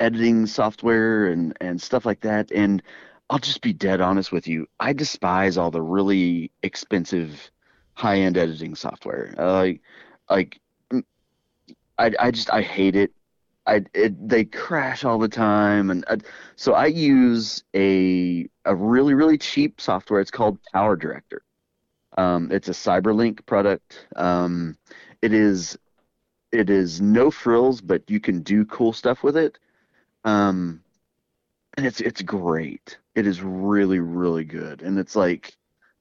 editing software and and stuff like that. And I'll just be dead honest with you. I despise all the really expensive high end editing software. Uh, like like I I just I hate it. I it, they crash all the time, and I, so I use a a really really cheap software. It's called PowerDirector. Um, it's a CyberLink product. Um, it is it is no frills, but you can do cool stuff with it. Um, and it's it's great. It is really really good, and it's like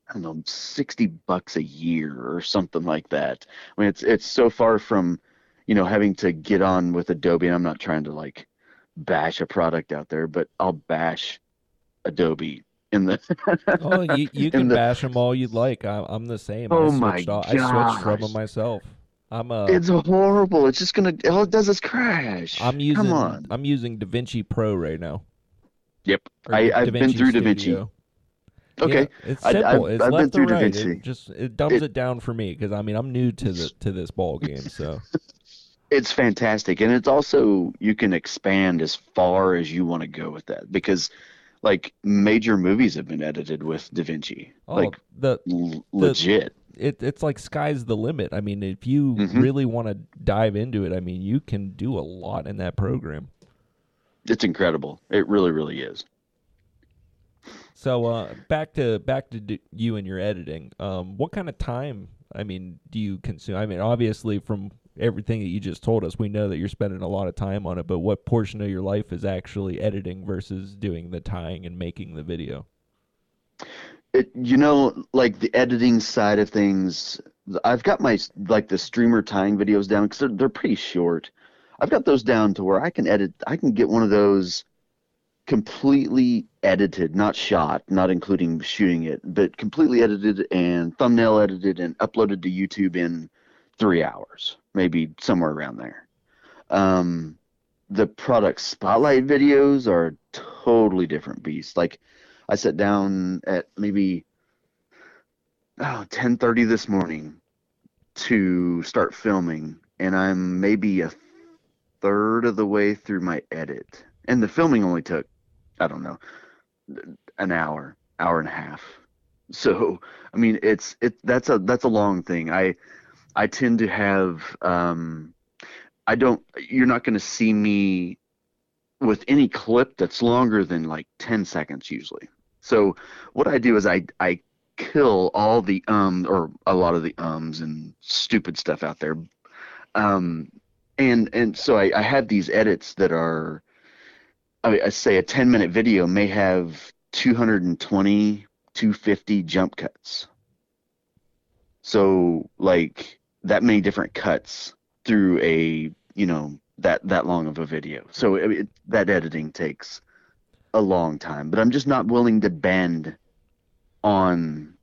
I don't know, sixty bucks a year or something like that. I mean, it's it's so far from, you know, having to get on with Adobe. And I'm not trying to like bash a product out there, but I'll bash Adobe in the. oh, you, you can the, bash them all you'd like. I, I'm the same. Oh I my off, I gosh. switched from them myself. I'm a, It's horrible. It's just gonna. All it does is crash. I'm using Come on. I'm using DaVinci Pro right now. Yep. Or I, I've been DaVinci through DaVinci. Studio. Okay. Yeah, it's simple. I've- it's I've been left through right. DaVinci. It just it dumbs it, It- down for me because I mean I'm new to the to this ball game. So It's fantastic, and it's also you can expand as far as you want to go with that because, like, major movies have been edited with DaVinci. oh, Like the l- legit. it it's like sky's the limit. I mean, if you Mhm. really want to dive into it, I mean, you can do a lot in that program. It's incredible. It really, really is. So uh, back to back to d- you and your editing. Um, what kind of time? I mean, do you consume? I mean, obviously from everything that you just told us, we know that you're spending a lot of time on it. But what portion of your life is actually editing versus doing the tying and making the video? It, you know, like the editing side of things, I've got my like the streamer tying videos down because they're, they're pretty short. I've got those down to where I can edit. I can get one of those completely edited, not shot, not including shooting it, but completely edited and thumbnail edited and uploaded to YouTube in three hours, maybe somewhere around there. Um, the product spotlight videos are a totally different beast. Like I sat down at maybe oh, 10:30 this morning to start filming and I'm maybe a third of the way through my edit. And the filming only took I don't know an hour, hour and a half. So, I mean, it's it that's a that's a long thing. I I tend to have um I don't you're not going to see me with any clip that's longer than like 10 seconds usually. So what I do is I I kill all the um or a lot of the ums and stupid stuff out there. Um and and so I, I have these edits that are I, I say a 10 minute video may have 220 250 jump cuts. So like that many different cuts through a you know that that long of a video. So it, it, that editing takes a long time, but I'm just not willing to bend on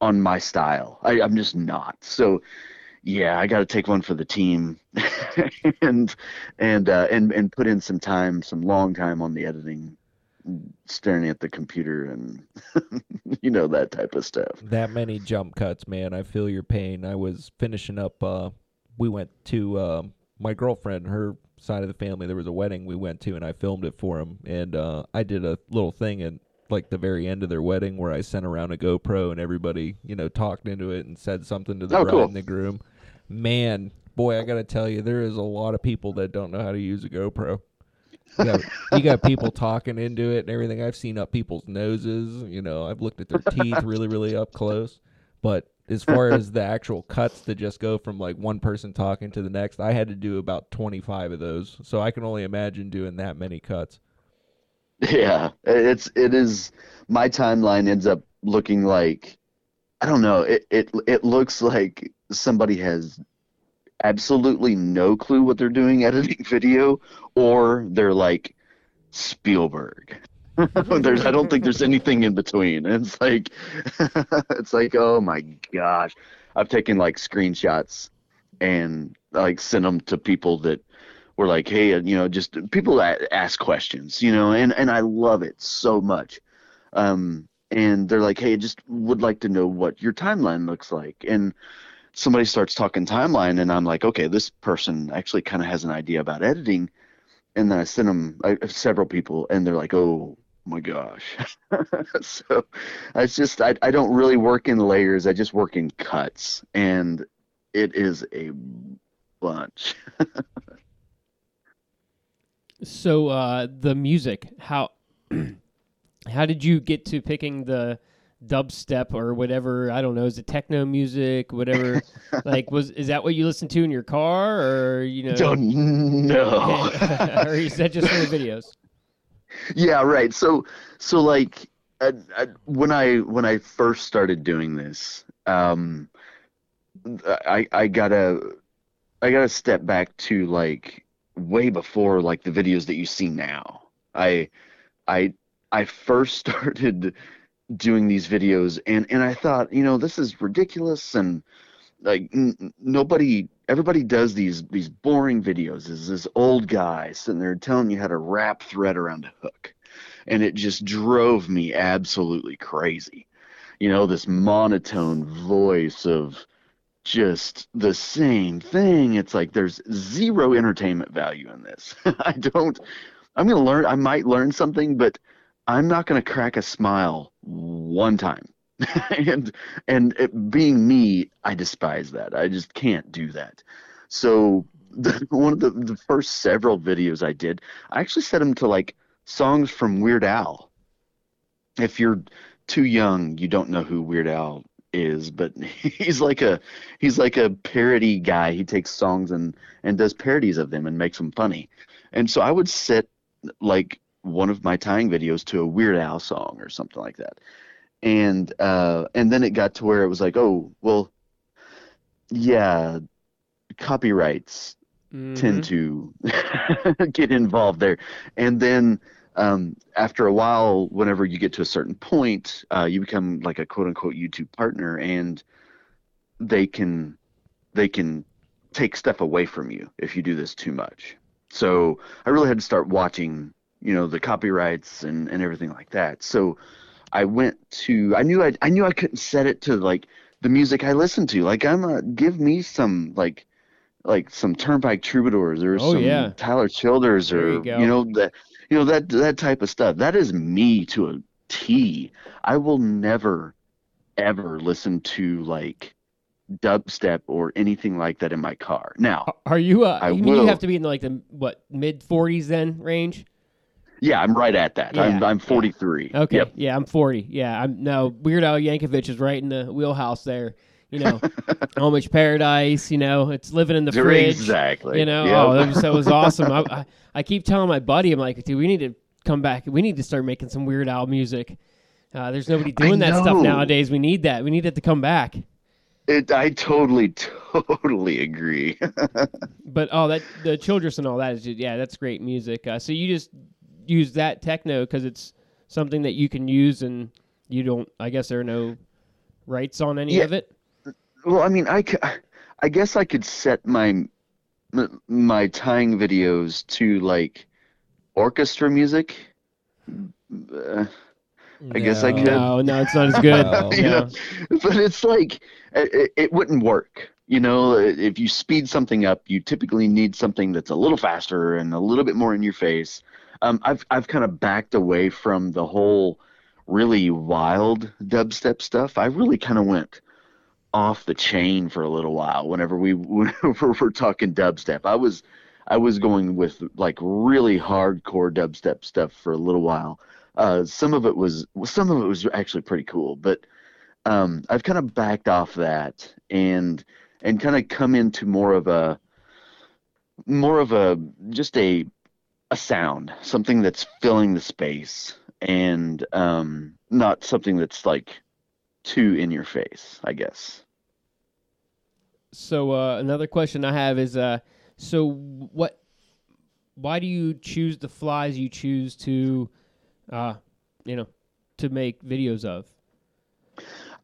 on my style. I, I'm just not. So yeah, I got to take one for the team and and uh, and and put in some time, some long time on the editing, staring at the computer and you know that type of stuff. That many jump cuts, man. I feel your pain. I was finishing up. Uh, we went to uh, my girlfriend, her side of the family. There was a wedding we went to, and I filmed it for them. And uh, I did a little thing at like the very end of their wedding where I sent around a GoPro, and everybody, you know, talked into it and said something to the Oh, bride cool. and the groom. Man, boy, I gotta tell you, there is a lot of people that don't know how to use a GoPro. You got, you got people talking into it and everything. I've seen up people's noses. You know, I've looked at their teeth really, really up close. But as far as the actual cuts to just go from like one person talking to the next, I had to do about 25 of those. So I can only imagine doing that many cuts. Yeah, it's it is. My timeline ends up looking like I don't know. It it it looks like somebody has absolutely no clue what they're doing editing video, or they're like Spielberg. there's I don't think there's anything in between. It's like it's like oh my gosh. I've taken like screenshots and like sent them to people that were like, hey, uh, you know, just people that ask questions, you know, and and I love it so much. Um, and they're like, hey, I just would like to know what your timeline looks like, and somebody starts talking timeline, and I'm like, okay, this person actually kind of has an idea about editing, and then I send them I, several people, and they're like, oh my gosh. so it's just I I don't really work in layers. I just work in cuts, and it is a bunch. So uh, the music, how how did you get to picking the dubstep or whatever? I don't know. Is it techno music? Whatever. like, was is that what you listen to in your car, or you know? Don't know. or is that just for the videos? yeah, right. So so like uh, uh, when I when I first started doing this, um, I I gotta I gotta step back to like way before like the videos that you see now. I I I first started doing these videos and and I thought, you know, this is ridiculous and like n- nobody everybody does these these boring videos is this old guy sitting there telling you how to wrap thread around a hook and it just drove me absolutely crazy. You know this monotone voice of just the same thing it's like there's zero entertainment value in this. I don't i'm going to learn i might learn something but i'm not going to crack a smile one time and and it, being me, I despise that. I just can't do that. So the, one of the, the first several videos I did, I actually set them to like songs from Weird Al. If you're too young, you don't know who Weird Al is, but he's like a he's like a parody guy. He takes songs and and does parodies of them and makes them funny. And so I would set like one of my tying videos to a Weird Al song or something like that and uh, and then it got to where it was like, oh, well, yeah, copyrights mm-hmm. tend to get involved there, and then um, after a while, whenever you get to a certain point, uh, you become like a quote unquote YouTube partner, and they can they can take stuff away from you if you do this too much. So I really had to start watching, you know, the copyrights and, and everything like that. So I went to I knew I I knew I couldn't set it to like the music I listen to. Like I'm a give me some like like some Turnpike Troubadours or oh, some yeah. Tyler Childers or you, you, know that you know that that type of stuff. That is me to a T. I will never ever listen to like dubstep or anything like that in my car. Now, are you? Uh, I you will, you have to be in like the what mid 40s then range? Yeah, I'm right at that. Yeah, I'm I'm 43. Okay. Yep. Yeah, I'm 40. Yeah, I'm no Weird Al Yankovic is right in the wheelhouse there. You know, Amish Paradise. You know, it's living in the fridge. Exactly. You know, yep. oh, that was, that was awesome. I, I, I keep telling my buddy, I'm like, dude, we need to come back. We need to start making some Weird Al music. Uh, there's nobody doing that stuff nowadays. We need that. We need it to come back. It, I totally, totally agree. but oh, that the Childers and all that is just, yeah, that's great music. Uh, so you just use that techno because it's something that you can use and you don't. I guess there are no rights on any yeah. of it. Well, I mean, I, I guess I could set my my tying videos to like orchestra music. Uh, I no. guess I could. No, no, it's not as good. no. you know, but it's like it, it wouldn't work. You know, if you speed something up, you typically need something that's a little faster and a little bit more in your face um, I've I've kind of backed away from the whole really wild dubstep stuff. I really kind of went off the chain for a little while whenever we whenever we're talking dubstep. I was I was going with like really hardcore dubstep stuff for a little while. Uh, some of it was some of it was actually pretty cool, but um, I've kind of backed off that and and kind of come into more of a more of a just a a sound, something that's filling the space, and um, not something that's like too in your face, I guess. So uh, another question I have is, uh, so what? Why do you choose the flies you choose to, uh, you know, to make videos of?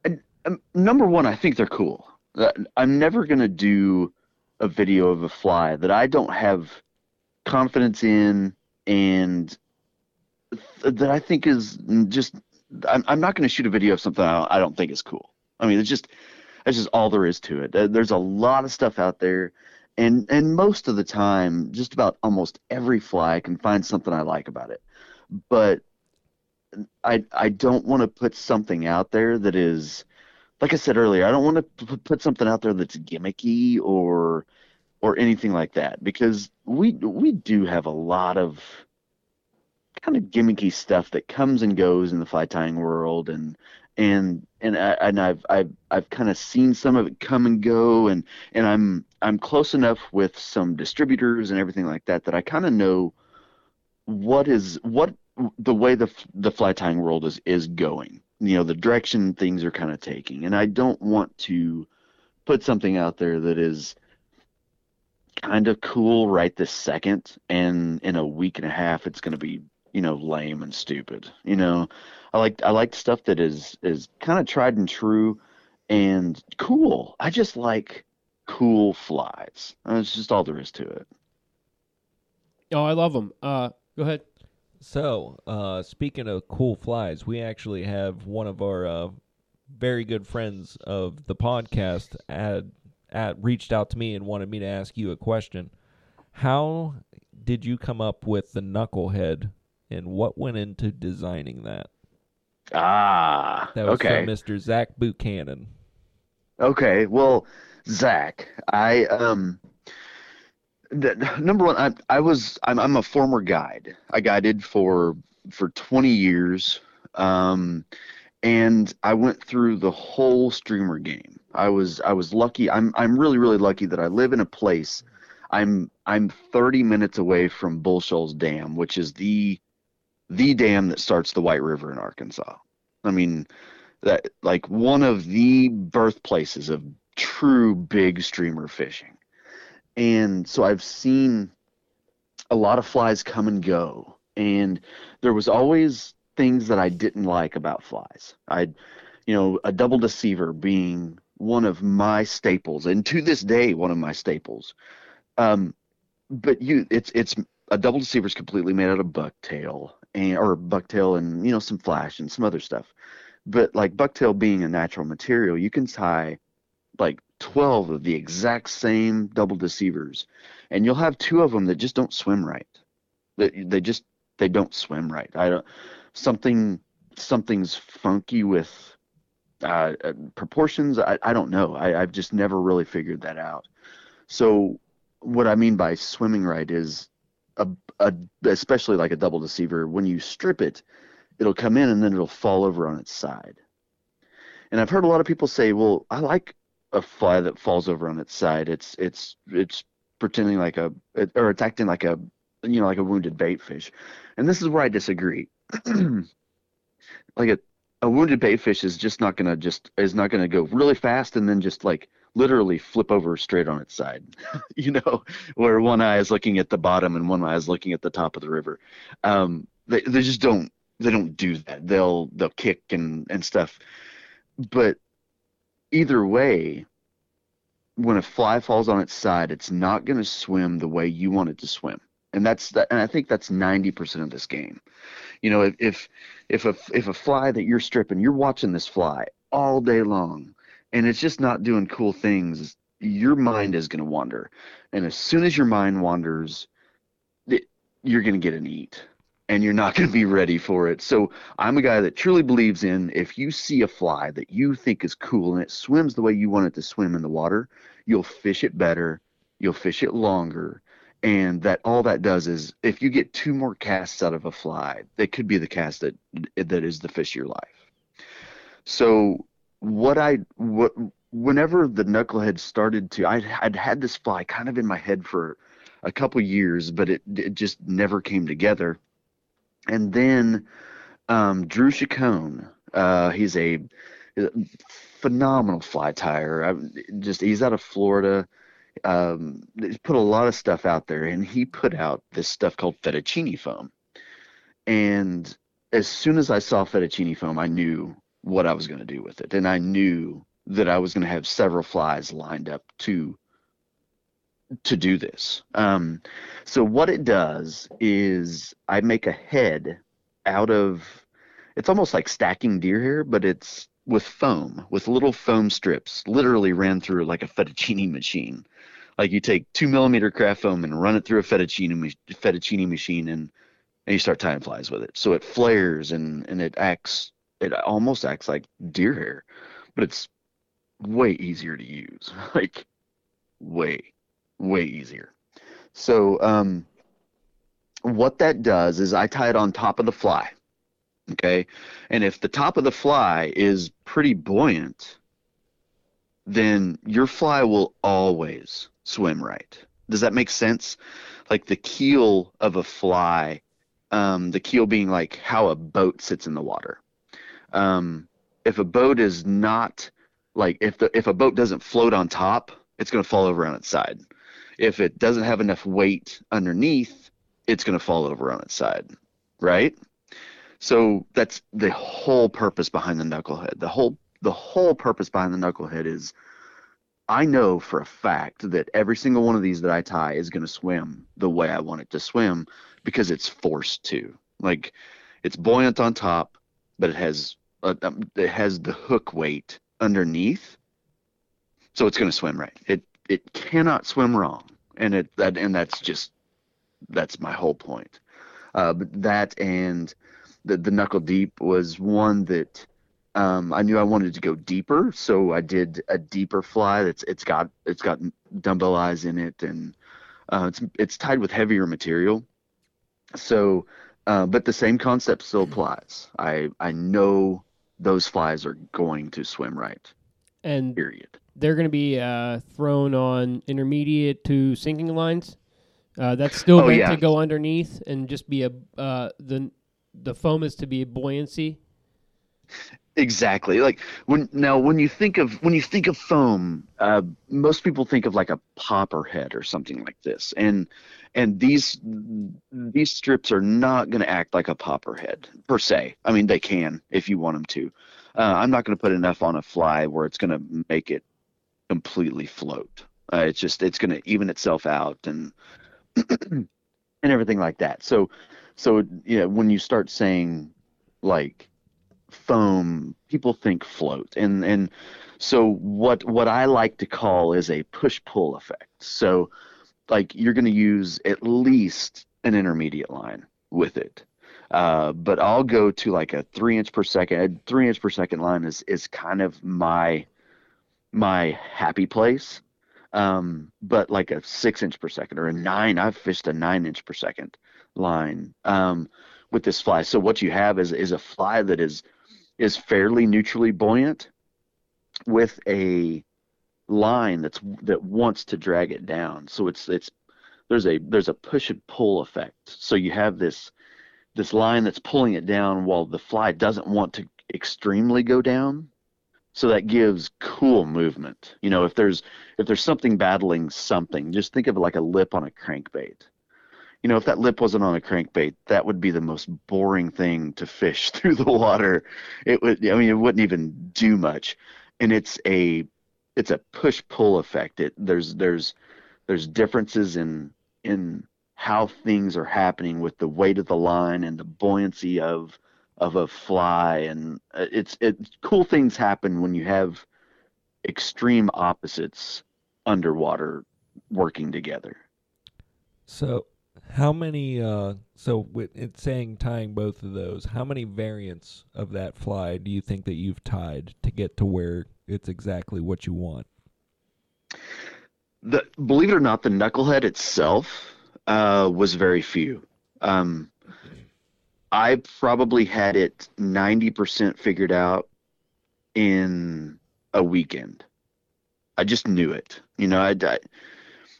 I, um, number one, I think they're cool. Uh, I'm never gonna do a video of a fly that I don't have confidence in and th- that I think is just I'm, I'm not going to shoot a video of something I don't, think is cool. I mean, it's just that's just all there is to it. There's a lot of stuff out there, and and most of the time, just about almost every fly I can find something I like about it. But I I don't want to put something out there that is, like I said earlier, I don't want to put something out there that's gimmicky or or anything like that because we we do have a lot of kind of gimmicky stuff that comes and goes in the fly tying world and and and I, and I've I've I've kind of seen some of it come and go and and I'm I'm close enough with some distributors and everything like that that I kind of know what is what the way the the fly tying world is is going. You know, the direction things are kind of taking, and I don't want to put something out there that is kind of cool right this second, and in a week and a half, it's going to be you know lame and stupid. You know, I like I like stuff that is is kind of tried and true and cool. I just like cool flies. That's just all there is to it. Oh, I love them. Uh, go ahead. So, uh, speaking of cool flies, we actually have one of our uh, very good friends of the podcast at, at reached out to me and wanted me to ask you a question. How did you come up with the knucklehead, and what went into designing that? Ah, That was okay. from Mr. Zach Buchanan. Okay, well, Zach, I um, the, number one, I I was I'm I'm a former guide. I guided for for 20 years, um, and I went through the whole streamer game. I was I was lucky. I'm I'm really really lucky that I live in a place. I'm I'm 30 minutes away from Bull Shoals Dam, which is the the dam that starts the White River in Arkansas. I mean, that like one of the birthplaces of true big streamer fishing. And so I've seen a lot of flies come and go. And there was always things that I didn't like about flies. I you know, a double deceiver being one of my staples and to this day one of my staples. Um but you it's it's a double deceiver is completely made out of bucktail and or bucktail and you know some flash and some other stuff but like bucktail being a natural material you can tie like 12 of the exact same double deceivers and you'll have two of them that just don't swim right they, they just they don't swim right i don't something something's funky with uh, uh, proportions I, I don't know. I, i've just never really figured that out. So what i mean by swimming right is a, a especially like a double deceiver when you strip it it'll come in and then it'll fall over on its side. And i've heard a lot of people say well i like a fly that falls over on its side. It's it's it's pretending like a or it's acting like a you know like a wounded bait fish. And this is where i disagree like a a wounded bait fish is just not gonna just is not gonna go really fast and then just like literally flip over straight on its side you know where one eye is looking at the bottom and one eye is looking at the top of the river. Um they, they just don't they don't do that. They'll they'll kick and and stuff. But either way when a fly falls on its side it's not going to swim the way you want it to swim and that's that and i think that's 90% of this game. You know if if if a if a fly that you're stripping you're watching this fly all day long and it's just not doing cool things your mind is going to wander. And as soon as your mind wanders it, you're going to get an eat and you're not going to be ready for it. So i'm a guy that truly believes in if you see a fly that you think is cool and it swims the way you want it to swim in the water you'll fish it better you'll fish it longer and that all that does is if you get two more casts out of a fly that could be the cast that that is the fish of your life. So what i what whenever the knucklehead started to I'd, I'd had this fly kind of in my head for a couple years but it, it just never came together. And then um, Drew Chicone uh, he's a phenomenal fly tire. I, just he's out of florida um, put a lot of stuff out there and he put out this stuff called fettuccine foam. And as soon as i saw fettuccine foam i knew what i was going to do with it. And i knew that i was going to have several flies lined up to to do this. Um, so what it does is i make a head out of it's almost like stacking deer hair but it's with foam with little foam strips literally ran through like a fettuccine machine. Like you take two millimeter craft foam and run it through a fettuccine fettuccine machine and and you start tying flies with it. So it flares and and it acts it almost acts like deer hair but it's way easier to use. Like way way easier. So um what that does is i tie it on top of the fly okay and if the top of the fly is pretty buoyant then your fly will always swim right does that make sense like the keel of a fly um, the keel being like how a boat sits in the water. Um, if a boat is not like if the if a boat doesn't float on top, it's going to fall over on its side. If it doesn't have enough weight underneath, it's going to fall over on its side, right? So that's the whole purpose behind the knucklehead. The whole the whole purpose behind the knucklehead is I know for a fact that every single one of these that I tie is going to swim the way I want it to swim because it's forced to. Like it's buoyant on top, but it has a, um, it has the hook weight underneath, so it's going to swim right. It it cannot swim wrong, and it that and that's just that's my whole point. Uh, but that and the the knuckle deep was one that um, I knew I wanted to go deeper, so I did a deeper fly. That's it's got it's got dumbbell eyes in it, and uh, it's it's tied with heavier material. So, uh, but the same concept still applies. I I know those flies are going to swim right. And Period. they're going to be uh, thrown on intermediate to sinking lines. Uh, that's still Oh, meant yeah. to go underneath and just be a uh, the the foam is to be buoyancy. Exactly. Like when now when you think of when you think of foam, uh, most people think of like a popper head or something like this, and and these these strips are not going to act like a popper head per se. I mean, they can if you want them to. Uh, I'm not going to put enough on a fly where it's going to make it completely float. Uh, it's just it's going to even itself out and and everything like that. So so yeah, when you start saying like foam people think float. And and so what what i like to call is a push pull effect. So like you're going to use at least an intermediate line with it. Uh, but i'll go to like a three inch per second. A three inch per second line is is kind of my my happy place. Um, but like a six inch per second or a nine i've fished a nine inch per second line um, with this fly so what you have is is a fly that is is fairly neutrally buoyant with a line that's that wants to drag it down. So it's it's there's a there's a push and pull effect. So you have this this line that's pulling it down while the fly doesn't want to extremely go down. So that gives cool movement. You know, if there's if there's something battling something, just think of it like a lip on a crankbait you know, if that lip wasn't on a crankbait, that would be the most boring thing to fish through the water. It would, I mean, it wouldn't even do much. And it's a, it's a push pull effect. It there's there's there's differences in in how things are happening with the weight of the line and the buoyancy of of a fly, and uh, it's it cool things happen when you have extreme opposites underwater working together. So, how many? Uh, so, it's saying tying both of those, how many variants of that fly do you think that you've tied to get to where it's exactly what you want? the believe it or not, the knucklehead itself uh, was very few. Um, I probably had it ninety percent figured out in a weekend. I just knew it. You know, I, I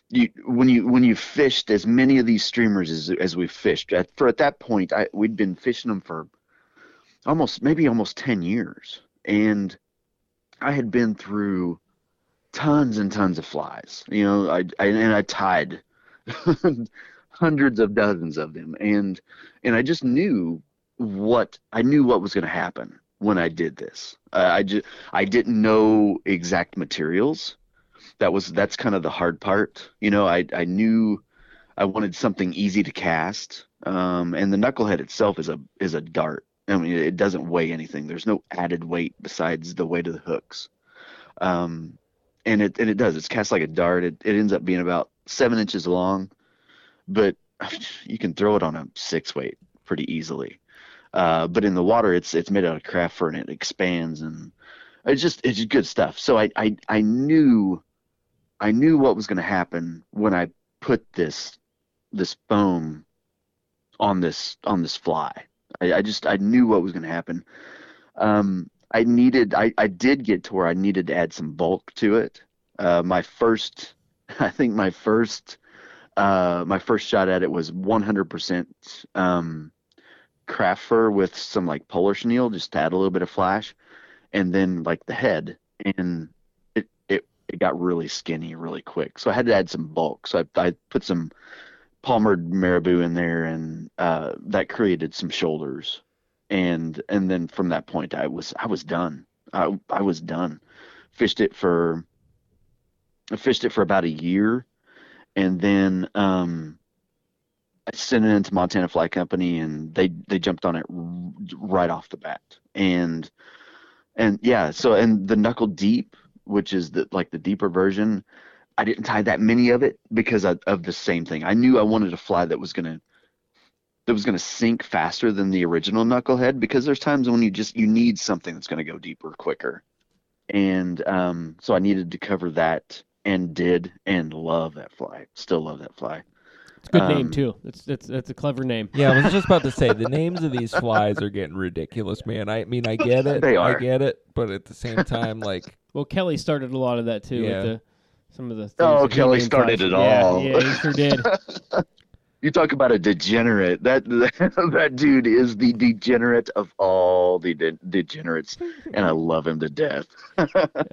you when you when you fished as many of these streamers as as we fished at for at that point, I we'd been fishing them for almost maybe almost ten years, and I had been through tons and tons of flies. You know, I, I and I tied hundreds of dozens of them, and and I just knew what I knew what was going to happen when I did this. Uh, I just I didn't know exact materials. That was that's kind of the hard part. You know, I I knew I wanted something easy to cast, um, and the knucklehead itself is a is a dart. I mean, it doesn't weigh anything. There's no added weight besides the weight of the hooks. Um, and it and it does. It's cast like a dart. It it ends up being about seven inches long, but you can throw it on a six weight pretty easily. Uh, but in the water, it's it's made out of craft fur and it expands and it's just it's just good stuff. So I I I knew I knew what was going to happen when I put this this foam on this on this fly. I, I just I knew what was going to happen. Um, I needed I, I did get to where I needed to add some bulk to it. Uh, my first I think my first uh, my first shot at it was 100% um, craft fur with some like polar chenille, just to add a little bit of flash, and then like the head, and it got really skinny really quick. So I had to add some bulk. So I I put some palmered marabou in there, and uh, that created some shoulders, and and then from that point I was I was done. I I was done. Fished it for I fished it for about a year, and then um, I sent it into Montana Fly Company, and they they jumped on it right off the bat, and and yeah, so and the knuckle deep, which is the like the deeper version, I didn't tie that many of it because of, of the same thing. I knew I wanted a fly that was gonna that was gonna sink faster than the original knucklehead because there's times when you just you need something that's gonna go deeper quicker, and um, so I needed to cover that and did and love that fly. Still love that fly. It's a good name Um, too. It's that's that's a clever name. Yeah, I was just about to say the names of these flies are getting ridiculous, man. I mean, I get it, They are. I get it, but at the same time, like, Well, Kelly started a lot of that too Yeah. with the some of the. things Oh, Kelly started flies. it all. Yeah, he sure did. You talk about a degenerate. That that dude is the degenerate of all the de- degenerates, and I love him to death.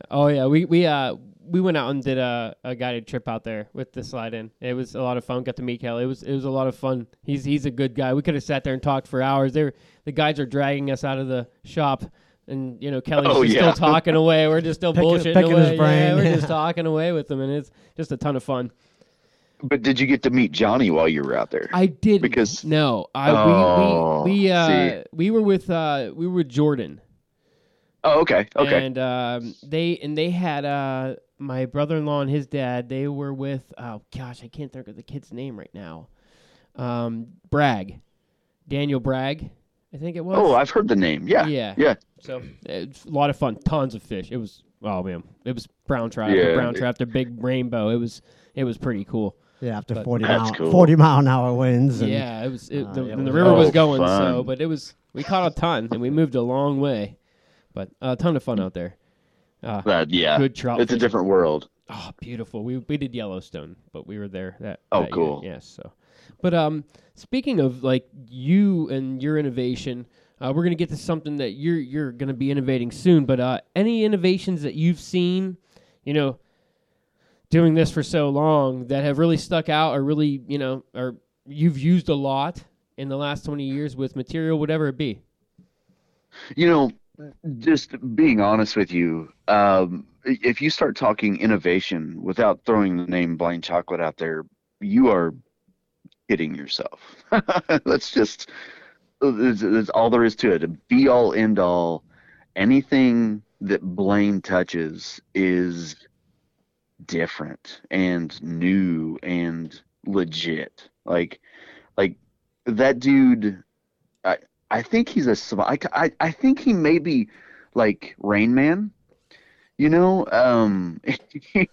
Oh yeah, we we uh we went out and did a, a guided trip out there with the Slide Inn. It was a lot of fun. Got to meet Kelly. It was it was a lot of fun. He's he's a good guy. We could have sat there and talked for hours. They were, the guides are dragging us out of the shop, and you know Kelly's Oh, just yeah. still talking away. We're just still Picking- bullshitting picking his away. brain, Yeah, we're yeah. just talking away with them, and it's just a ton of fun. But did you get to meet Johnny while you were out there? I did Because- no, I Oh, we we we uh we were with uh we were with Jordan. oh, okay, okay. And um, they and they had uh, my brother-in-law and his dad. They were with oh gosh, I can't think of the kid's name right now. Um, Bragg, Daniel Bragg, I think it was. oh, I've heard the name. Yeah, yeah. yeah. So it's a lot of fun. Tons of fish. It was oh man, it was brown trout Yeah. brown trout after big rainbow. It was it was pretty cool. Yeah, after But- 40 mile, cool. 40 mile an hour winds. And, yeah, it was. It, uh, the, it and the was- river was Oh, going so, but it was we caught a ton and we moved a long way, but a ton of fun out there. Uh, That yeah. good trout. It's a different world. Oh, beautiful. We we did Yellowstone, but we were there that. Oh, that year. cool. Yes. So, but um, speaking of like you and your innovation, uh, we're gonna get to something that you're you're gonna be innovating soon. But uh, any innovations that you've seen, you know, doing this for so long that have really stuck out, or really you know, or you've used a lot in the last twenty years with material, whatever it be. You know, just being honest with you, um, if you start talking innovation without throwing the name Blane Chocklett out there, you are kidding yourself. That's just that's all there is to it. A be all end all. Anything that Blane touches is different and new and legit. Like, like that dude. I I think he's a I, I, I think he may be like Rain Man. You know, um, he,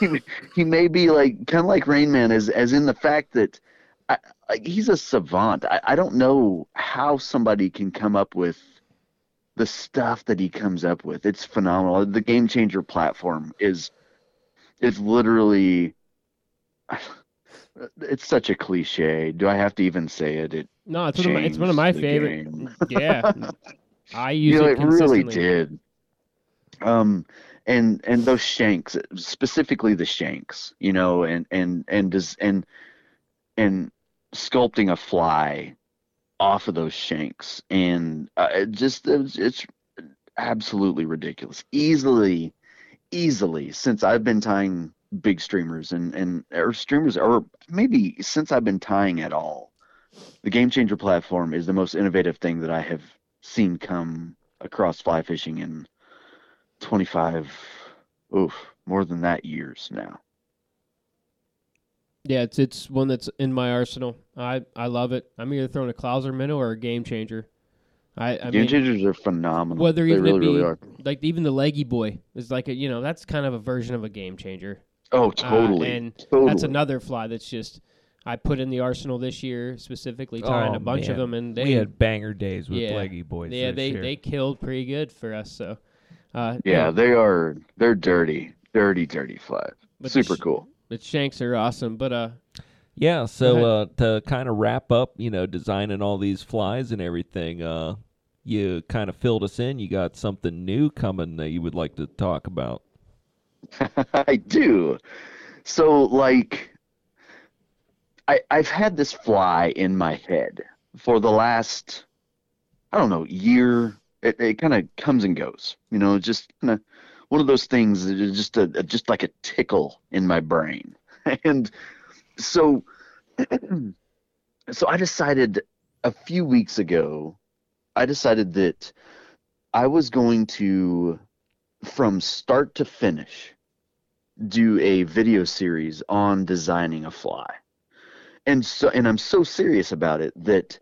he, may be like kind of like Rain Man, as as in the fact that I, like he's a savant. I, I don't know how somebody can come up with the stuff that he comes up with. It's phenomenal. The Game Changer platform is is literally. It's such a cliche. Do I have to even say it? It No, it's one of my, it's one of my favorite. game. Yeah, I use you know, it it really did. Um, and and those shanks, specifically the shanks, you know, and and and does and and sculpting a fly off of those shanks, and uh, it just it's, it's absolutely ridiculous. Easily, easily, since I've been tying big streamers and and or streamers, or maybe since I've been tying at all, the Game Changer platform is the most innovative thing that I have seen come across fly fishing in 25 oof more than that years now Yeah, it's it's one that's in my arsenal. I I love it. I'm either throwing a Clouser minnow or a game changer. I I game mean changers are phenomenal whether they even really be really are like even the leggy boy is like a you know that's kind of a version of a game changer. Oh Uh, totally and totally that's another fly that's just I put in the arsenal this year specifically tying Oh, a bunch of them and they we had banger days with Yeah. leggy boys. yeah this they year. they killed pretty good for us. So uh, yeah no, they are they're dirty dirty dirty flies but super sh- cool The shanks are awesome, but uh Yeah, so uh, to kind of wrap up, you know, designing all these flies and everything, uh, you kind of filled us in. You got something new coming that you would like to talk about. I do. So like I I've had this fly in my head for the last I don't know, year. It it kind of comes and goes. You know, just kind of one of those things that is just a, a just like a tickle in my brain. And so so I decided a few weeks ago I decided that I was going to from start to finish do a video series on designing a fly. And so and I'm so serious about it that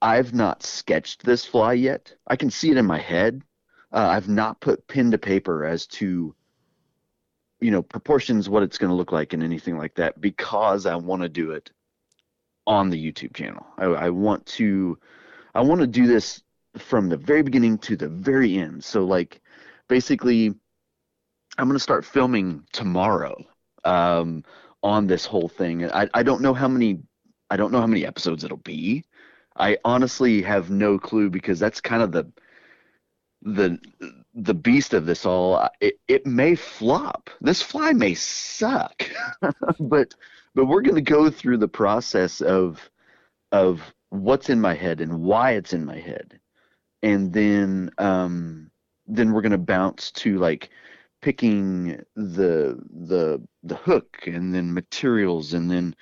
I've not sketched this fly yet. I can see it in my head. Uh, I've not put pen to paper as to you know proportions what it's going to look like and anything like that because I want to do it on the YouTube channel. I, I want to I want to do this from the very beginning to the very end. So like basically I'm going to start filming tomorrow um, on this whole thing. I, I don't know how many I don't know how many episodes it'll be. I honestly have no clue because that's kind of the the the beast of this all. It it may flop. This fly may suck, but but we're going to go through the process of of what's in my head and why it's in my head, and then um, then we're going to bounce to like picking the the the hook and then materials and then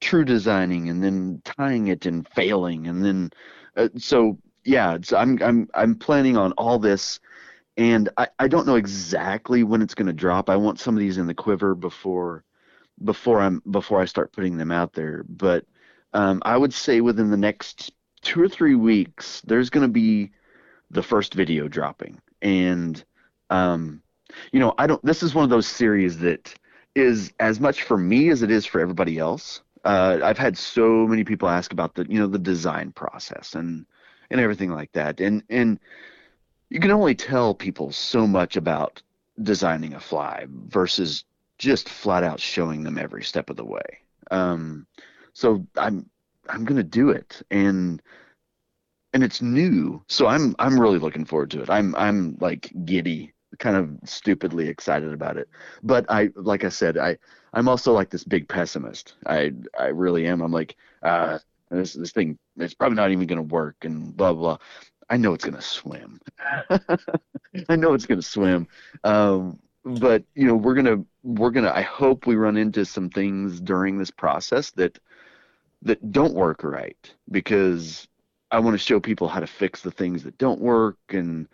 true designing and then tying it and failing and then uh, so yeah I'm I'm I'm planning on all this and I, I don't know exactly when it's going to drop. I want some of these in the quiver before before I'm before I start putting them out there. But um, I would say within the next two or three weeks, there's going to be the first video dropping, and um, you know I don't. This is one of those series that is as much for me as it is for everybody else. Uh, I've had so many people ask about the you know the design process and and everything like that, and and you can only tell people so much about designing a fly versus just flat out showing them every step of the way. Um, so I'm I'm gonna do it, and and it's new, so I'm I'm really looking forward to it. I'm I'm like giddy, kind of stupidly excited about it. But I like I said, I I'm also like this big pessimist. I I really am. I'm like, uh, this this thing it's probably not even gonna work, and blah blah. I know it's gonna swim. I know it's gonna swim. Um, but you know, we're gonna we're gonna. I hope we run into some things during this process that that don't work right because I want to show people how to fix the things that don't work. And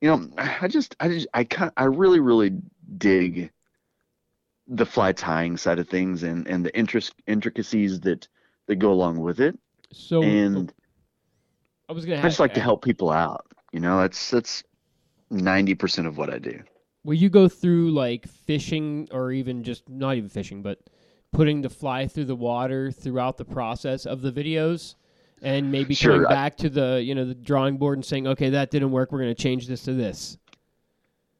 you know, I just I just I kind I really really dig the fly tying side of things and and the interest intricacies that that go along with it. So oh, And I was gonna. I just like to help people out. You know, that's that's ninety percent of what I do. Will you go through like fishing or even just not even fishing, but putting the fly through the water throughout the process of the videos? And maybe Sure, coming I- back to the you know the drawing board and saying, okay, that didn't work. We're going to change this to this.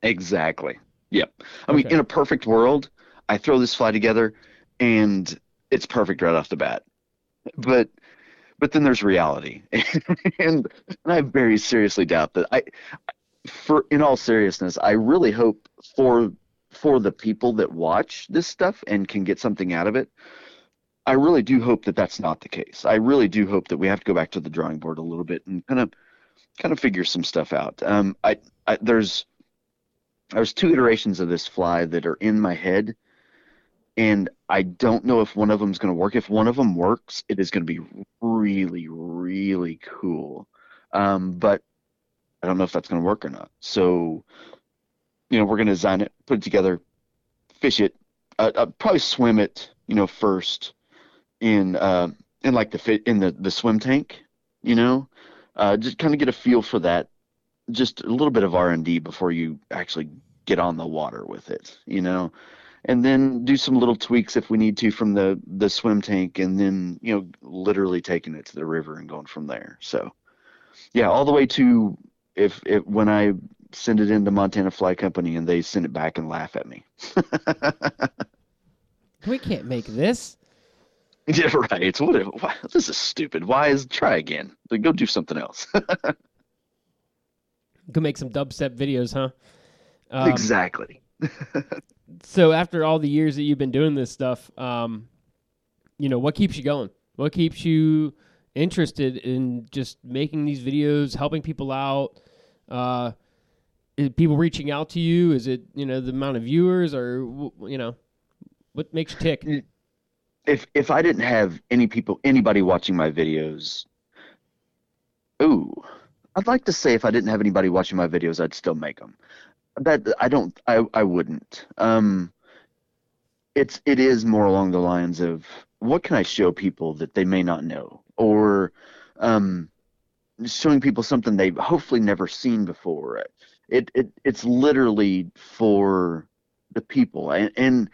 Exactly. Yep. I mean, in a perfect world, I throw this fly together, and it's perfect right off the bat. But but then there's reality, and, and I very seriously doubt that. I, for in all seriousness, I really hope for for the people that watch this stuff and can get something out of it. I really do hope that that's not the case. I really do hope that we have to go back to the drawing board a little bit and kind of kind of figure some stuff out. Um, I, I there's there's two iterations of this fly that are in my head, and I don't know if one of them is going to work. If one of them works, it is going to be really, really cool. Um, but I don't know if that's going to work or not. So, you know, we're going to design it, put it together, fish it, uh, uh, probably swim it, you know, first in uh, in like the fit in the the swim tank, you know, uh, just kind of get a feel for that just a little bit of R&D before you actually get on the water with it, you know. And then do some little tweaks if we need to from the the swim tank and then, you know, literally taking it to the river and going from there. So, yeah, all the way to if if when I send it into Montana Fly Company and they send it back and laugh at me. We can't make this. Yeah, right. It's what? Why, this is stupid. Why is try again? Like, go do something else. Go make some dubstep videos, huh? Um, exactly. So after all the years that you've been doing this stuff, um, you know, what keeps you going? What keeps you interested in just making these videos, helping people out? Uh, is people reaching out to you? Is it you know the amount of viewers, or you know, what makes you tick? If if I didn't have any people, anybody watching my videos, ooh, I'd like to say if I didn't have anybody watching my videos, I'd still make them. That I don't. I I wouldn't. Um, it's it is more along the lines of what can I show people that they may not know, or um, showing people something they've hopefully never seen before. It it it's literally for the people, and and,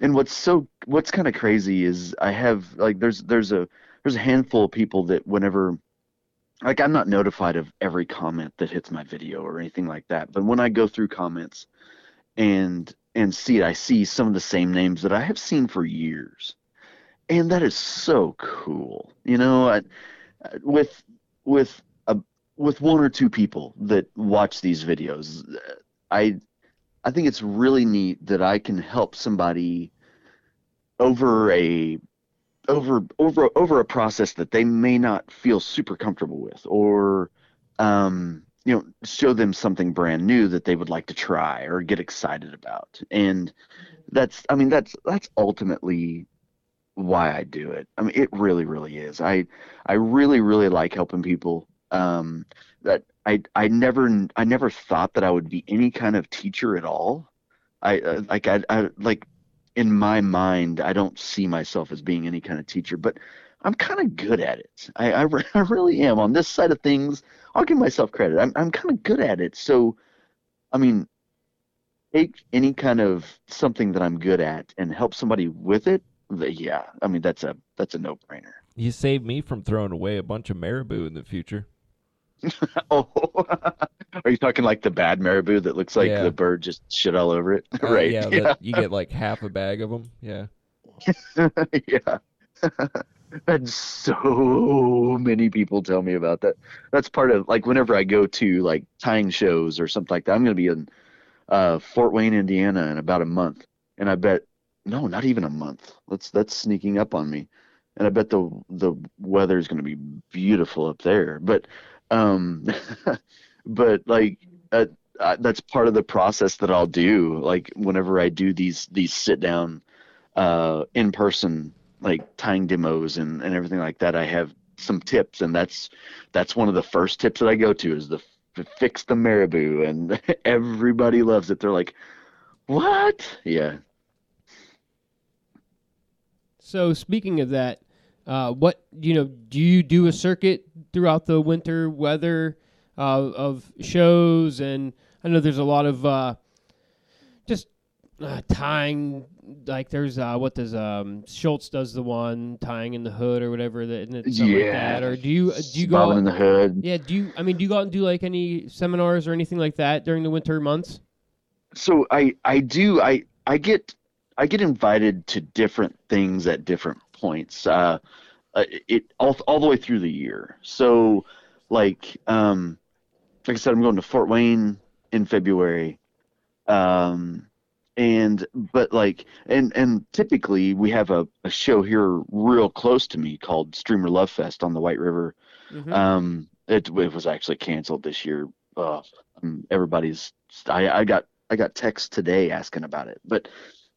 and what's so what's kind of crazy is I have like there's there's a there's a handful of people that whenever like I'm not notified of every comment that hits my video or anything like that, but when I go through comments and and see it, I see some of the same names that I have seen for years, and that is so cool. You know, I, with with a with one or two people that watch these videos, I I think it's really neat that I can help somebody over a over over over a process that they may not feel super comfortable with or um, you know show them something brand new that they would like to try or get excited about. And that's i mean that's that's ultimately why i do it. I mean it really really is. I i really really like helping people um that i i never i never thought that i would be any kind of teacher at all. I uh, like I, I like in my mind i don't see myself as being any kind of teacher but i'm kind of good at it. I, I re- I really am. On this side of things i'll give myself credit. I'm, I'm kind of good at it. So i mean take any kind of something that i'm good at and help somebody with it yeah i mean that's a that's a no-brainer. You saved me from throwing away a bunch of marabou in the future. oh are you talking like the bad marabou that looks like Yeah. the bird just shit all over it Uh, right Yeah, yeah you get like half a bag of them. Yeah. yeah. and so many people tell me about that. That's part of like whenever I go to like tying shows or something like that. I'm going to be in uh, Fort Wayne, Indiana in about a month, and I bet no, not even a month. That's that's sneaking up on me, and I bet the the weather is going to be beautiful up there. But um, but like uh, uh, that's part of the process that I'll do. Like whenever I do these these sit down uh, in person like tying demos and, and everything like that, I have some tips, and that's that's one of the first tips that I go to is the fix the marabou, and everybody loves it. They're like, "What?" Yeah. So speaking of that, uh, what you know, do you do a circuit throughout the winter weather uh, of shows? And I know there's a lot of uh, just uh, tying. Like there's uh, what does um, Schultz does the one tying in the hood or whatever that and it's something like Yeah. that. Or do you uh, do you go? Out- in the hood. yeah, do you? I mean, do you go out and do like any seminars or anything like that during the winter months? so I I do I I get I get invited to different things at different points. Uh, uh, it all all the way through the year. So like um like I said, I'm going to Fort Wayne in February. Um and but like and and typically we have a, a show here real close to me called Streamer Love Fest on the White River. Mhm. Um, it, it was actually canceled this year. Uh, um, everybody's. I, I got I got texts today asking about it, but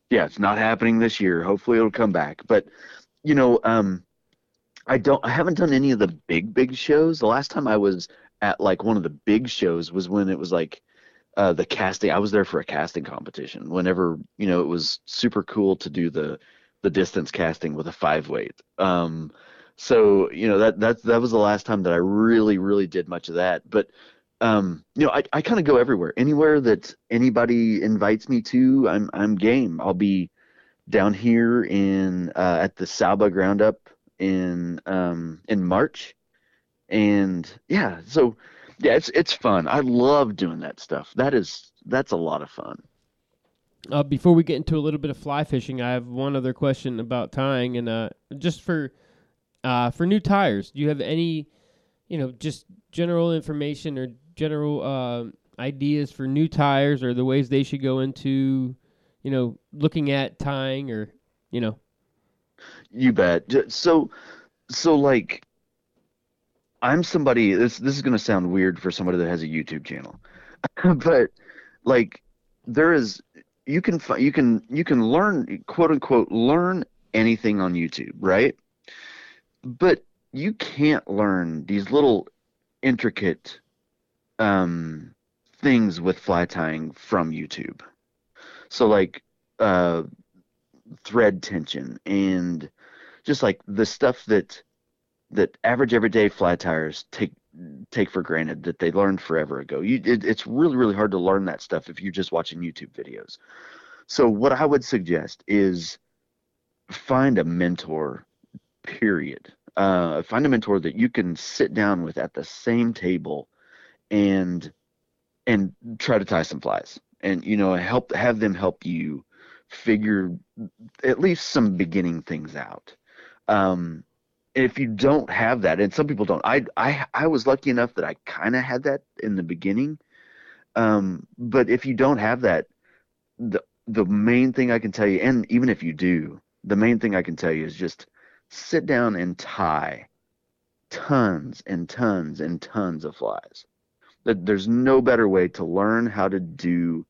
yeah, it's not happening this year. Hopefully, it'll come back. But you know, um, I don't. I haven't done any of the big big shows. The last time I was at like one of the big shows was when it was like uh, the casting. I was there for a casting competition. Whenever you know, it was super cool to do the the distance casting with a five weight. Um, so you know that that that was the last time that I really really did much of that. But um, you know I, I kind of go everywhere, anywhere that anybody invites me to. I'm I'm game. I'll be down here in uh, at the Sowbug Roundup in um, in March, and yeah, so yeah, it's it's fun. I love doing that stuff. That is that's a lot of fun. Uh, before we get into a little bit of fly fishing, I have one other question about tying, and uh, just for uh, for new tires, do you have any, you know, just general information or general uh, ideas for new tires or the ways they should go into, you know, looking at tying or, you know, You bet. So, so like, I'm somebody. This this is gonna sound weird for somebody that has a YouTube channel, but like, there is you can you can you can learn quote unquote learn anything on YouTube, right? But you can't learn these little intricate um, things with fly tying from YouTube. So like uh, thread tension and just like the stuff that that average everyday fly tyers take take for granted that they learned forever ago. You, it, it's really really hard to learn that stuff if you're just watching YouTube videos. So what I would suggest is find a mentor. Period. Uh, find a mentor that you can sit down with at the same table and and try to tie some flies and you know help have them help you figure at least some beginning things out. Um if you don't have that and some people don't i i i was lucky enough that i kind of had that in the beginning um but if you don't have that the the main thing i can tell you and even if you do the main thing i can tell you is just sit down and tie tons and tons and tons of flies. That there's no better way to learn how to do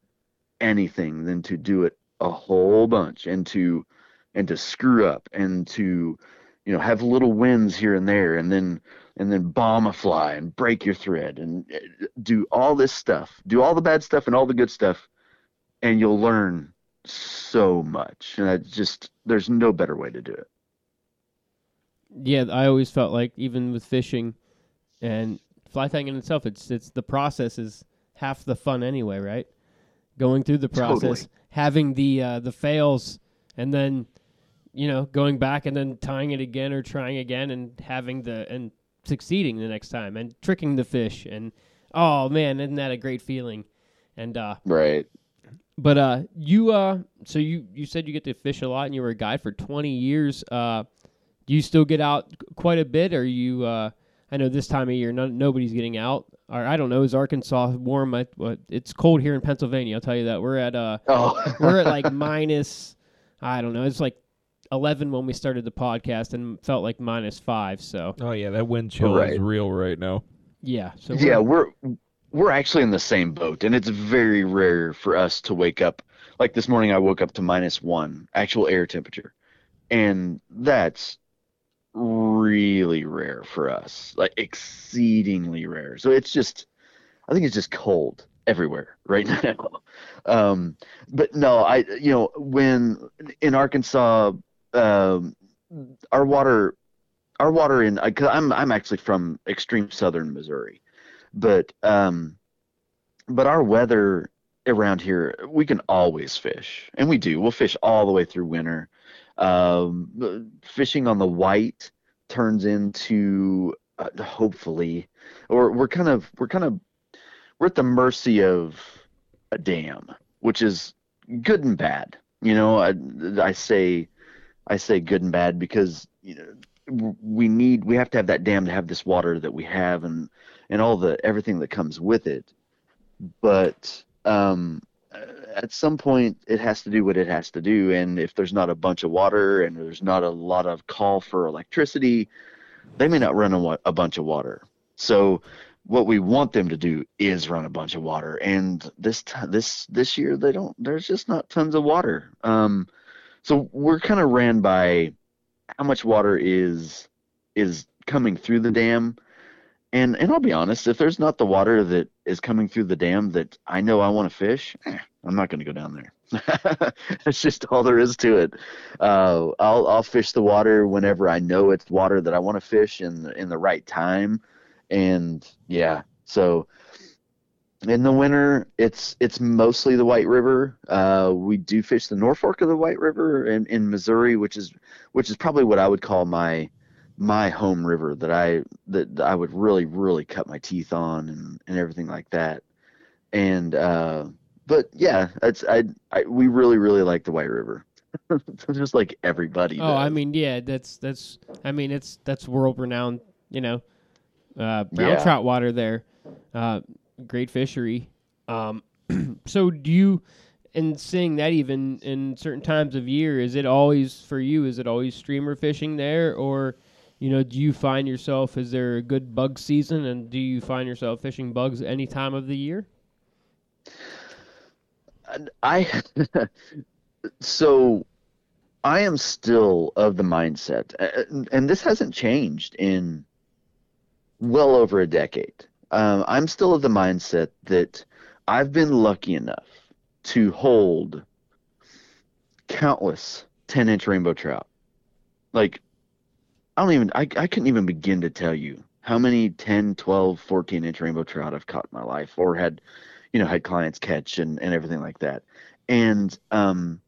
anything than to do it a whole bunch and to and to screw up and to you know have little wins here and there and then and then bomb a fly and break your thread and uh, do all this stuff do all the bad stuff and all the good stuff and you'll learn so much and I just there's no better way to do it yeah, I always felt like even with fishing and fly tying in itself, it's it's the process is half the fun anyway, right? Going through the process, Totally. having the uh, the fails, and then you know going back and then tying it again or trying again and having the and succeeding the next time and tricking the fish and oh man, isn't that a great feeling? And uh, right but uh, you uh, so you you said you get to fish a lot and you were a guide for twenty years. Uh, do you still get out quite a bit? Or you? Uh, I know this time of year, no, nobody's getting out. Or I don't know. Is Arkansas warm? I, what, it's cold here in Pennsylvania. I'll tell you that. We're at uh, oh we're at like minus. I don't know. It's like eleven when we started the podcast, and felt like minus five. So Oh yeah, that wind chill Right. is real right now. yeah. So yeah we're- we're we're actually in the same boat and it's very rare for us to wake up like this morning i woke up to minus one actual air temperature and that's really rare for us like exceedingly rare. So it's just i think it's just cold everywhere right now. Um but no i you know when in arkansas um our water our water in I, i'm i'm actually from extreme southern missouri but um but our weather around here we can always fish and we do. We'll fish all the way through winter um fishing on the white turns into uh, hopefully or we're kind of we're kind of we're at the mercy of a dam which is good and bad. You know i, I say i say good and bad because you know we need we have to have that dam to have this water that we have and and all the everything that comes with it. But um at some point it has to do what it has to do. And if there's not a bunch of water and there's not a lot of call for electricity they may not run a, a bunch of water. So what we want them to do is run a bunch of water. And this this this year they don't there's just not tons of water. Um so we're kind of ran by how much water is is coming through the dam. And and I'll be honest, if there's not the water that is coming through the dam that I know I want to fish, eh, I'm not going to go down there. That's just all there is to it. Uh, I'll I'll fish the water whenever I know it's water that I want to fish in the, in the right time, and yeah. So in the winter, it's it's mostly the White River. Uh, we do fish the North Fork of the White River in, in Missouri, which is which is probably what I would call my my home river that I that I would really really cut my teeth on and and everything like that. And uh, but yeah, it's I, I we really really like the White River, just like everybody. Oh, I mean, yeah, that's that's. I mean, it's that's world renowned. You know, uh, brown Yeah. trout water there, uh, great fishery. Um, so do you, in seeing that even in certain times of year, is it always for you? Is it always streamer fishing there, or you know, do you find yourself? Is there a good bug season, and do you find yourself fishing bugs any time of the year? I so I am still of the mindset, and this hasn't changed in well over a decade. Um, I'm still of the mindset that I've been lucky enough to hold countless 10 inch rainbow trout. Like, I don't even, I, I couldn't even begin to tell you how many 10, 12, 14 inch rainbow trout I've caught in my life or had, you know, had clients catch and, and everything like that. And um,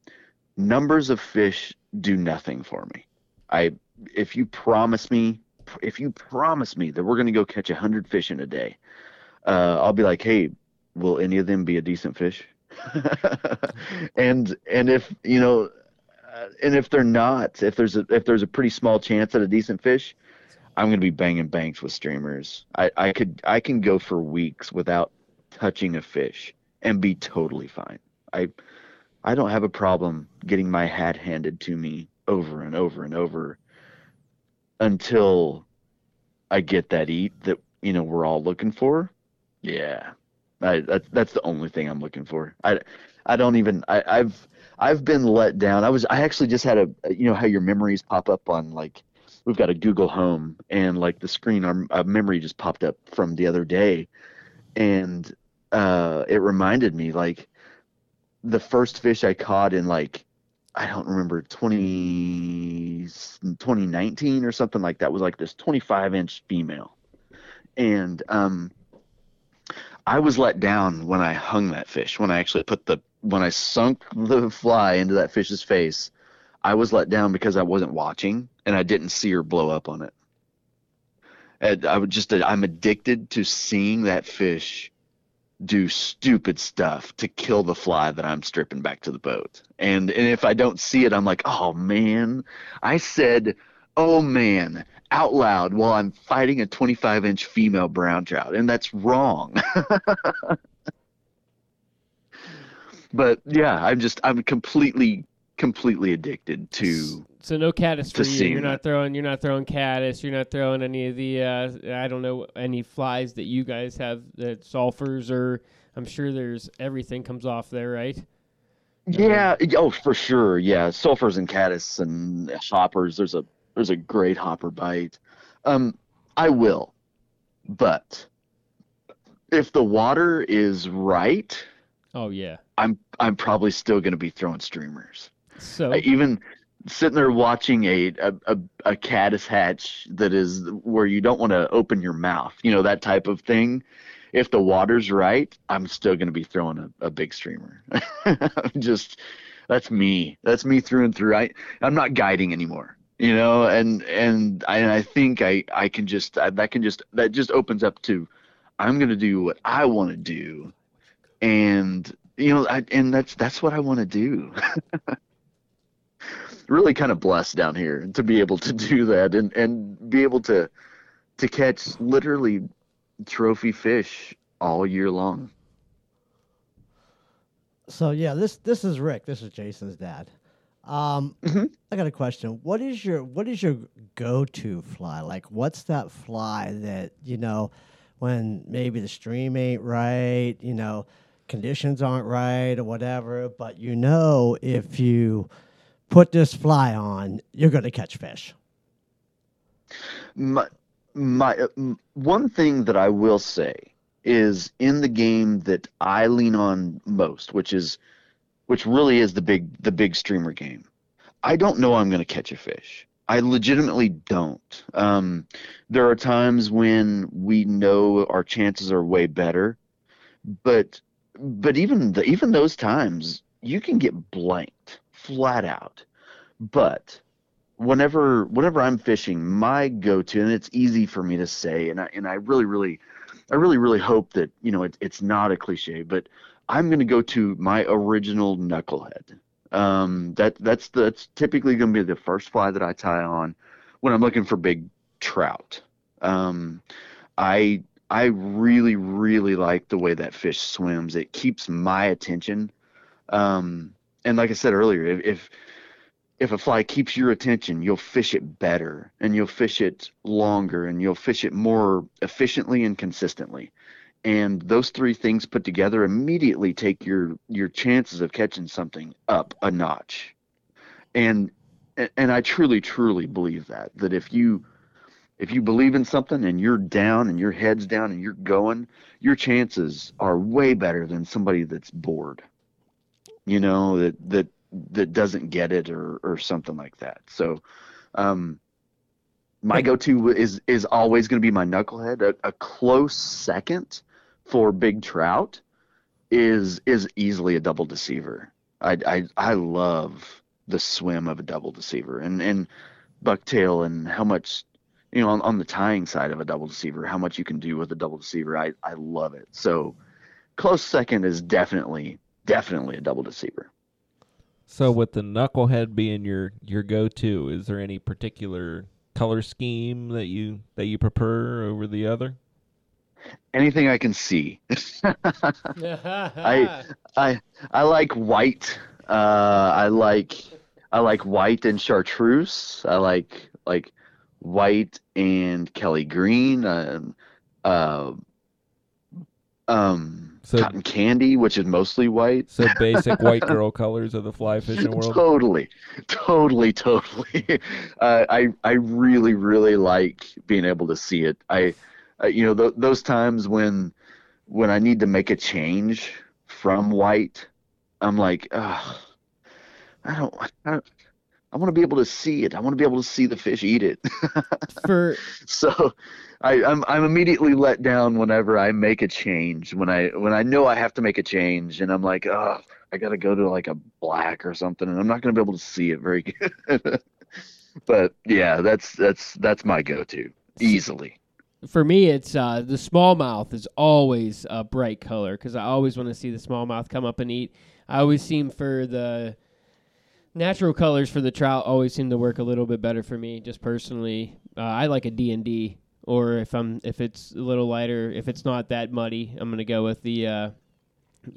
numbers of fish do nothing for me. I, if you promise me, if you promise me that we're going to go catch a hundred fish in a day, uh, I'll be like, hey, will any of them be a decent fish? and and if you know, uh, and if they're not, if there's a if there's a pretty small chance at a decent fish, I'm going to be banging banks with streamers. I I could I can go for weeks without touching a fish and be totally fine. I I don't have a problem getting my hat handed to me over and over and over until I get that eat that you know we're all looking for. Yeah, I, that's that's the only thing I'm looking for. I I don't even I, I've I've been let down. I was I actually just had a you know how your memories pop up on like we've got a Google Home and like the screen our a memory just popped up from the other day, and uh, it reminded me like the first fish I caught in like I don't remember 20, 2019 or something like that was like this 25 inch female, and um, I was let down when I hung that fish. When I actually put the when I sunk the fly into that fish's face, I was let down because I wasn't watching and I didn't see her blow up on it. And I would just I'm addicted to seeing that fish do stupid stuff to kill the fly that I'm stripping back to the boat. And and if I don't see it, I'm like, oh man, I said, oh man, out loud while I'm fighting a 25 inch female brown trout, and that's wrong. but yeah, I'm just I'm completely completely addicted to So no caddis for you. You're not throwing. You're not throwing caddis. You're not throwing any of the. Uh, I don't know any flies that you guys have that sulfurs or. I'm sure there's everything comes off there, right? Yeah, oh for sure. Yeah, sulfurs and caddis and hoppers. There's a there's a great hopper bite. Um, I will, but if the water is right, Oh yeah. I'm I'm probably still going to be throwing streamers. So I even sitting there watching a a, a a caddis hatch that is where you don't want to open your mouth, you know that type of thing. If the water's right, I'm still going to be throwing a, a big streamer. Just that's me. That's me through and through. I I'm not guiding anymore, you know. And and I, and I think I I can just I, that can just that just opens up to I'm going to do what I want to do, and you know I, and that's that's what I want to do. really kind of blessed down here to be able to do that and and be able to to catch literally trophy fish all year long. So yeah, this this is Rick. This is Jason's dad. Um, Mhm. I got a question. What is your what is your go to fly? Like, what's that fly that you know when maybe the stream ain't right, you know, conditions aren't right or whatever, but you know if you put this fly on, you're going to catch fish. My my uh, one thing that I will say is in the game that I lean on most, which is which really is the big the big streamer game. I don't know I'm going to catch a fish. I legitimately don't. Um, there are times when we know our chances are way better, but but even the, even those times you can get blanked flat out. But whenever whenever I'm fishing, my go-to, and it's easy for me to say, and I and I really really, I really really hope that you know it, it's not a cliche, but I'm going to go to my original knucklehead. Um, that that's that's typically going to be the first fly that I tie on when I'm looking for big trout. Um, I I really really like the way that fish swims. It keeps my attention. Um, and like I said earlier, if, if if a fly keeps your attention, you'll fish it better and you'll fish it longer and you'll fish it more efficiently and consistently. And those three things put together immediately take your your chances of catching something up a notch. And and I truly truly believe that that if you if you believe in something and you're down and your head's down and you're going, your chances are way better than somebody that's bored. You know, that that that doesn't get it or or something like that. So, um, my go-to is is always going to be my knucklehead. A, a, close second for big trout is is easily a double deceiver. I I I love the swim of a double deceiver and and bucktail and how much you know on, on the tying side of a double deceiver how much you can do with a double deceiver. I I love it. So close second is definitely definitely a double deceiver. So with the knucklehead being your your go-to, is there any particular color scheme that you that you prefer over the other? Anything I can see. I I I like white. Uh, I like I like white and chartreuse. I like like white and Kelly green. And, uh, um so, cotton candy, which is mostly white. So basic white girl colors of the fly fishing world. Totally, totally, totally. Uh, I I really really like being able to see it. I, uh, you know, th- those times when when I need to make a change from white, I'm like, I don't, I don't I want to be able to see it. I want to be able to see the fish eat it. For so, I, I'm I'm immediately let down whenever I make a change. When I when I know I have to make a change, and I'm like, oh, I got to go to like a black or something, and I'm not to be able to see it very good. but yeah, that's that's that's my go-to easily. For me, it's uh, the smallmouth is always a bright color because I always want to see the smallmouth come up and eat. I always seem for the natural colors for the trout always seem to work a little bit better for me just personally uh, i like a d&d or if i'm if it's a little lighter if it's not that muddy i'm gonna go with the uh,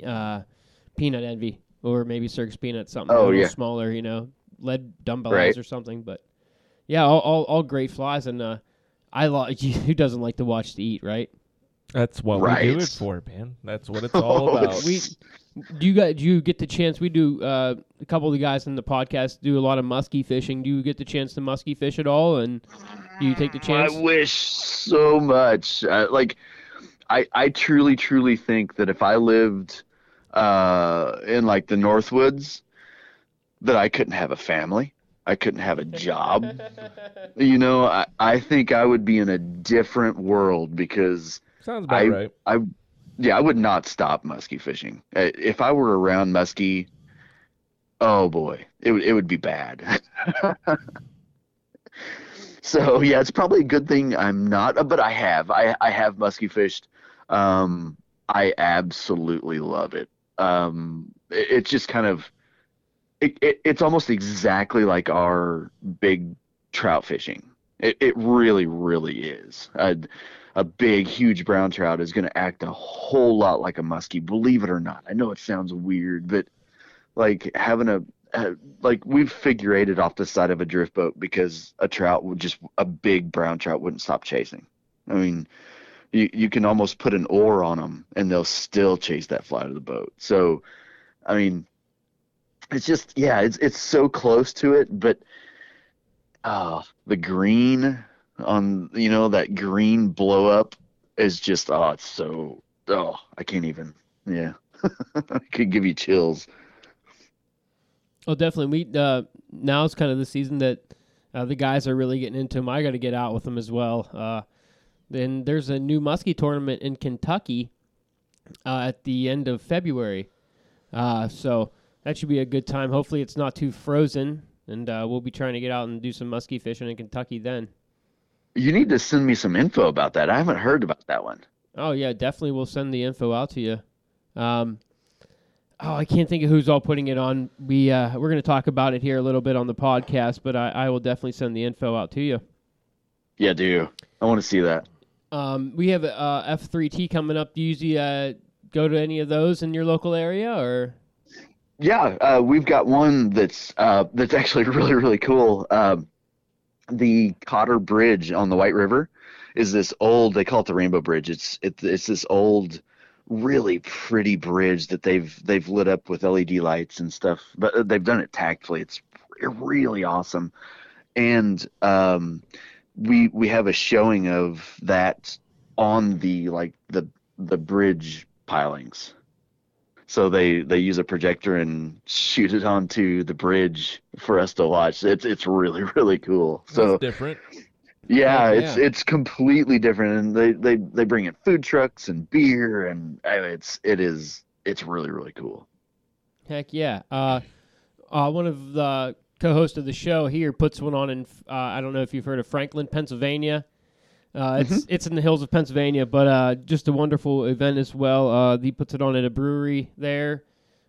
uh, peanut envy or maybe circus peanut something oh, a little yeah. smaller you know lead dumbbell right. or something but yeah all, all, all great flies and uh, i like who doesn't like to watch to eat right that's what right. we do it for, man. That's what it's all about. we do you guys do you get the chance? We do uh, a couple of the guys in the podcast do a lot of musky fishing. Do you get the chance to musky fish at all? And do you take the chance? I wish so much. Uh, like, I I truly truly think that if I lived uh, in like the Northwoods, that I couldn't have a family. I couldn't have a job. you know, I, I think I would be in a different world because Sounds about I, right. I, yeah, I would not stop muskie fishing. Uh, if I were around muskie, oh boy, it would it would be bad. so yeah, it's probably a good thing I'm not, but I have. I I have muskie fished. Um, I absolutely love it. Um, it, it's just kind of, it, it, it's almost exactly like our big trout fishing. It it really really is. I'd, a big, huge brown trout is going to act a whole lot like a muskie. Believe it or not. I know it sounds weird, but like having a like we've figure eighted off the side of a drift boat because a trout would just a big brown trout wouldn't stop chasing. I mean, you you can almost put an oar on them and they'll still chase that fly to the boat. So, I mean, it's just yeah, it's it's so close to it, but uh, the green on you know that green blow up is just oh it's so oh I can't even yeah I could give you chills. Oh, definitely. We uh, now it's kind of the season that uh, the guys are really getting into them. I got to get out with them as well. Uh, then there's a new muskie tournament in Kentucky uh, at the end of February, uh, so that should be a good time. Hopefully, it's not too frozen, and uh, we'll be trying to get out and do some muskie fishing in Kentucky then. You need to send me some info about that. I haven't heard about that one. Oh yeah, definitely. We'll send the info out to you. Um, oh, I can't think of who's all putting it on. We uh, we're going to talk about it here a little bit on the podcast, but I, I will definitely send the info out to you. Yeah, do. I want to see that. Um, we have uh, F3T coming up. Do you usually uh, go to any of those in your local area, or? Yeah, uh, we've got one that's uh, that's actually really really cool. Um, the Cotter Bridge on the White River is this old. They call it the Rainbow Bridge. It's it, it's this old, really pretty bridge that they've they've lit up with LED lights and stuff. But they've done it tactfully. It's really awesome, and um, we we have a showing of that on the like the the bridge pilings. So they they use a projector and shoot it onto the bridge for us to watch. It's it's really really cool. So different. Yeah, it's yeah. it's completely different, and they they they bring in food trucks and beer, and it's it is it's really really cool. Heck yeah. Uh, uh, one of the co-hosts of the show here puts one on in. Uh, I don't know if you've heard of Franklin, Pennsylvania. Uh, it's it's in the hills of Pennsylvania, but uh, just a wonderful event as well. Uh, he puts it on at a brewery there.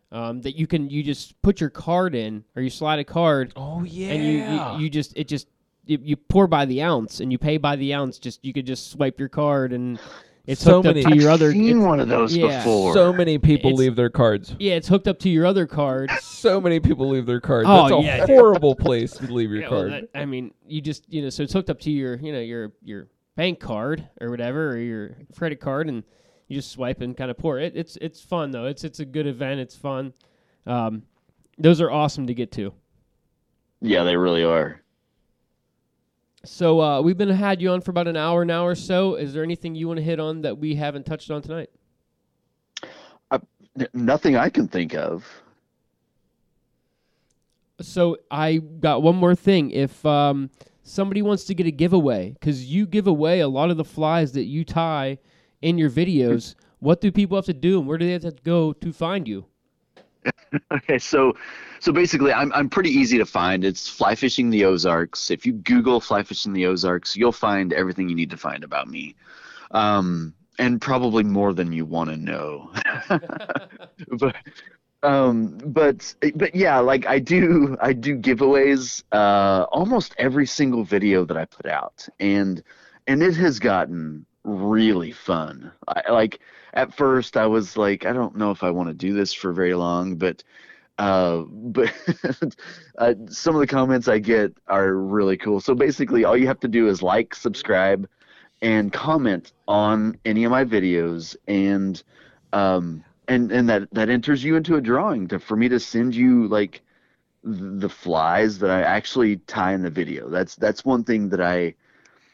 Um, that you can you just put your card in or you slide a card Oh yeah. and you, you you just it just you, you pour by the ounce and you pay by the ounce. Just you could just swipe your card and it's So hooked many- up to your I've other. seen one of those yeah. before. so many people It's- leave their cards. yeah, it's hooked up to your other card. So many people leave their cards. Oh, That's a yeah. horrible place to leave your Yeah, well, card. that- I mean, you just you know, so it's hooked up to your you know your your bank card or whatever or your credit card, and you just swipe and kind of pour it. It's it's fun though. It's it's a good event. It's fun. Um, those are awesome to get to. yeah, they really are. So uh, we've been had you on for about an hour now or so. Is there anything you want to hit on that we haven't touched on tonight? N- nothing I can think of. So I got one more thing. If um, somebody wants to get a giveaway, because you give away a lot of the flies that you tie in your videos, what do people have to do, and where do they have to go to find you? Okay, so so basically, I'm I'm pretty easy to find. It's fly fishing the Ozarks. If you Google fly fishing the Ozarks, you'll find everything you need to find about me, um, and probably more than you want to know. but um, but but yeah, like I do I do giveaways uh, almost every single video that I put out, and and it has gotten really fun. I, like at first I was like, I don't know if I want to do this for very long, but uh, but uh, some of the comments I get are really cool. So basically, all you have to do is like, subscribe, and comment on any of my videos, and um, and and that that enters you into a drawing to for me to send you like the flies that I actually tie in the video. That's that's one thing that I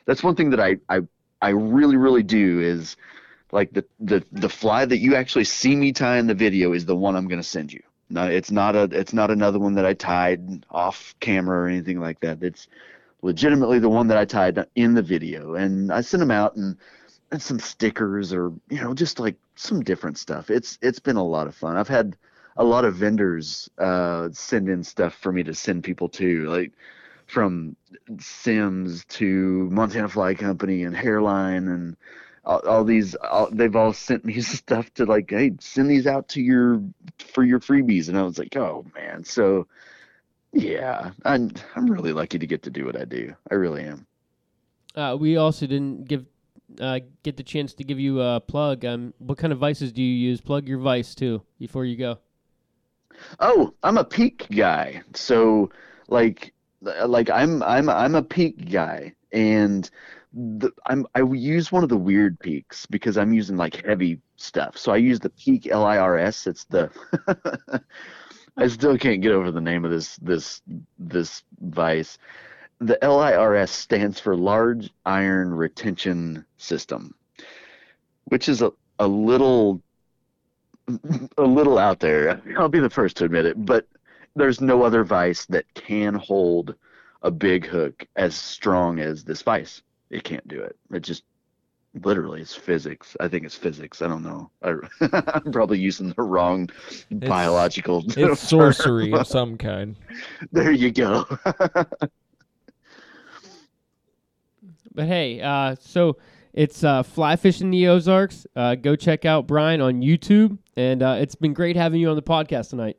that's one thing that I I I really really do is like the the the fly that you actually see me tie in the video is the one I'm going to send you. No, it's not a it's not another one that I tied off camera or anything like that. It's legitimately the one that I tied in the video, and I sent them out and and some stickers or you know just like some different stuff. It's it's been a lot of fun. I've had a lot of vendors uh, send in stuff for me to send people to, like from Simms to Montana Fly Company and Hareline and all, all these. All, they've all sent me stuff to like, hey, send these out to your for your freebies, and I was like, oh man, so. Yeah, I'm I'm really lucky to get to do what I do. I really am. Uh, we also didn't give uh, get the chance to give you a plug. Um, what kind of vices do you use? Plug your vice too before you go. Oh, I'm a peak guy. So like like I'm I'm I'm a peak guy and the, I'm I use one of the weird peaks because I'm using like heavy stuff. So I use the peak LIRS. It's the I still can't get over the name of this this this vice. The LIRS stands for Large Iron Retention System, which is a, a little a little out there. I'll be the first to admit it, but there's no other vice that can hold a big hook as strong as this vice. It can't do it. It just literally it's physics. I think it's physics. I don't know. I, I'm probably using the wrong biological. It's term. sorcery of some kind. There you go. But hey, uh, so It's uh, Fly Fishing the Ozarks. Uh, go check out Brian on YouTube. And uh, it's been great having you on the podcast tonight.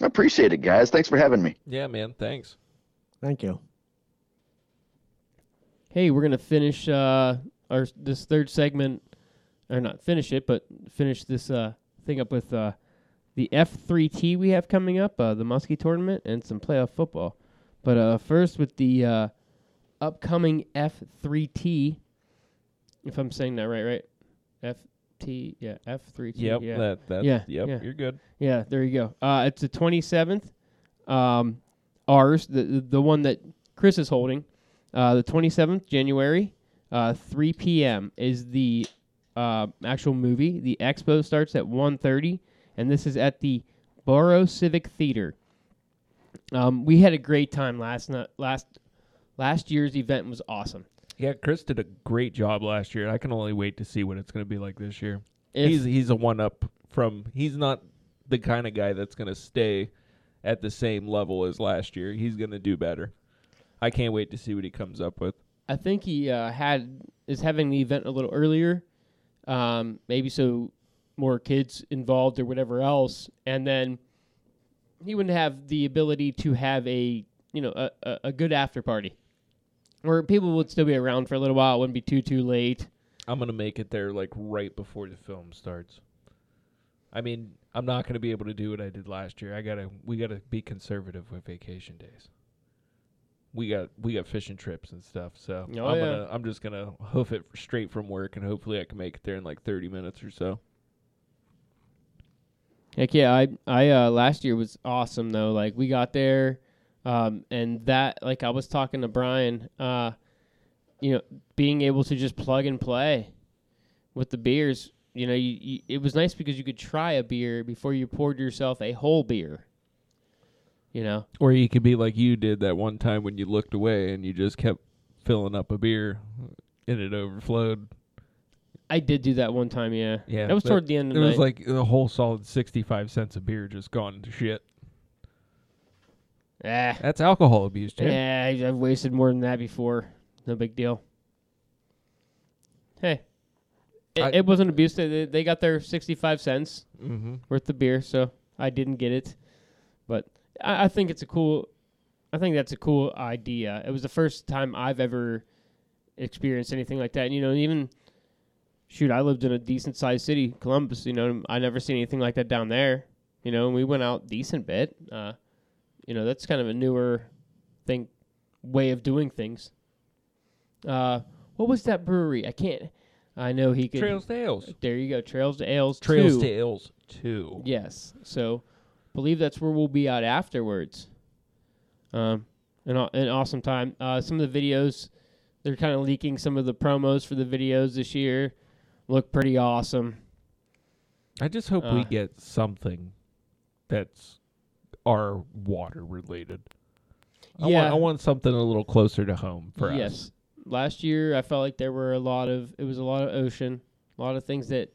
I appreciate it, guys. Thanks for having me. Yeah, man. Thanks. Thank you. Hey, we're gonna finish uh, our this third segment, or not finish it, but finish this uh, thing up with uh, the F3T we have coming up, uh, the Muskie tournament, and some playoff football. But uh, first, with the uh, upcoming F3T, if I'm saying that right, right? FT, yeah, F3T. Yep. yeah. That. That. Yeah, Yep. yeah. You're good. Yeah, there you go. Uh, it's the 27th. Um, ours, the, the one that Chris is holding, uh, the 27th January, uh, 3 p.m. is the uh, actual movie. The expo starts at 1:30, and this is at the Barrow Civic Theater. Um, we had a great time last night. Last last year's event was awesome. Yeah, Chris did a great job last year. And I can only wait to see what it's going to be like this year. If- he's he's a one up from. He's not the kind of guy that's going to stay at the same level as last year. He's going to do better. I can't wait to see what he comes up with. I think he uh, had is having the event a little earlier, um, maybe so more kids involved or whatever else, and then he wouldn't have the ability to have a you know a, a, a good after party, where people would still be around for a little while. It wouldn't be too too late. I'm going to make it there like right before the film starts. I mean, I'm not going to be able to do what I did last year. I got to we got to be conservative with vacation days. We got we got fishing trips and stuff, so Oh, I'm yeah. gonna I'm just gonna hoof it straight from work, and hopefully I can make it there in like 30 minutes or so. Heck yeah, I I uh, last year was awesome though. Like we got there, um, and that like I was talking to Brian, uh, you know, being able to just plug and play with the beers. You know, you, you it was nice because you could try a beer before you poured yourself a whole beer. You know, Or you could be like you did that one time when you looked away and you just kept filling up a beer and it overflowed. I did do that one time. Yeah, Yeah, that was that- toward the end It of the was night. like a whole solid 65 cents of beer just gone to shit. ah, That's alcohol abuse, Jim. yeah, I've wasted more than that before. No big deal. Hey, it, I- it wasn't abuse. They, they got their sixty-five cents. Mm-hmm. worth of beer, so I didn't get it. But I, I think it's a cool. I think that's a cool idea. It was the first time I've ever experienced anything like that. And, you know, even shoot, I lived in a decent sized city, Columbus. You know, I never seen anything like that down there. You know, and we went out decent bit. Uh, you know, that's kind of a newer thing, way of doing things. Uh, what was that brewery? I can't. I know he could. Trails to Ales. There you go. Trails to Ales. Trails 2. to Ales 2. Yes. So, believe that's where we'll be at afterwards. Um, an, an awesome time. Uh, some of the videos, they're kind of leaking some of the promos for the videos this year. Look pretty awesome. I just hope Uh. we get something that's our water related. I, yeah. want, I want something a little closer to home for us. yes. us. Last year, I felt like there were a lot of. It was a lot of ocean, a lot of things that,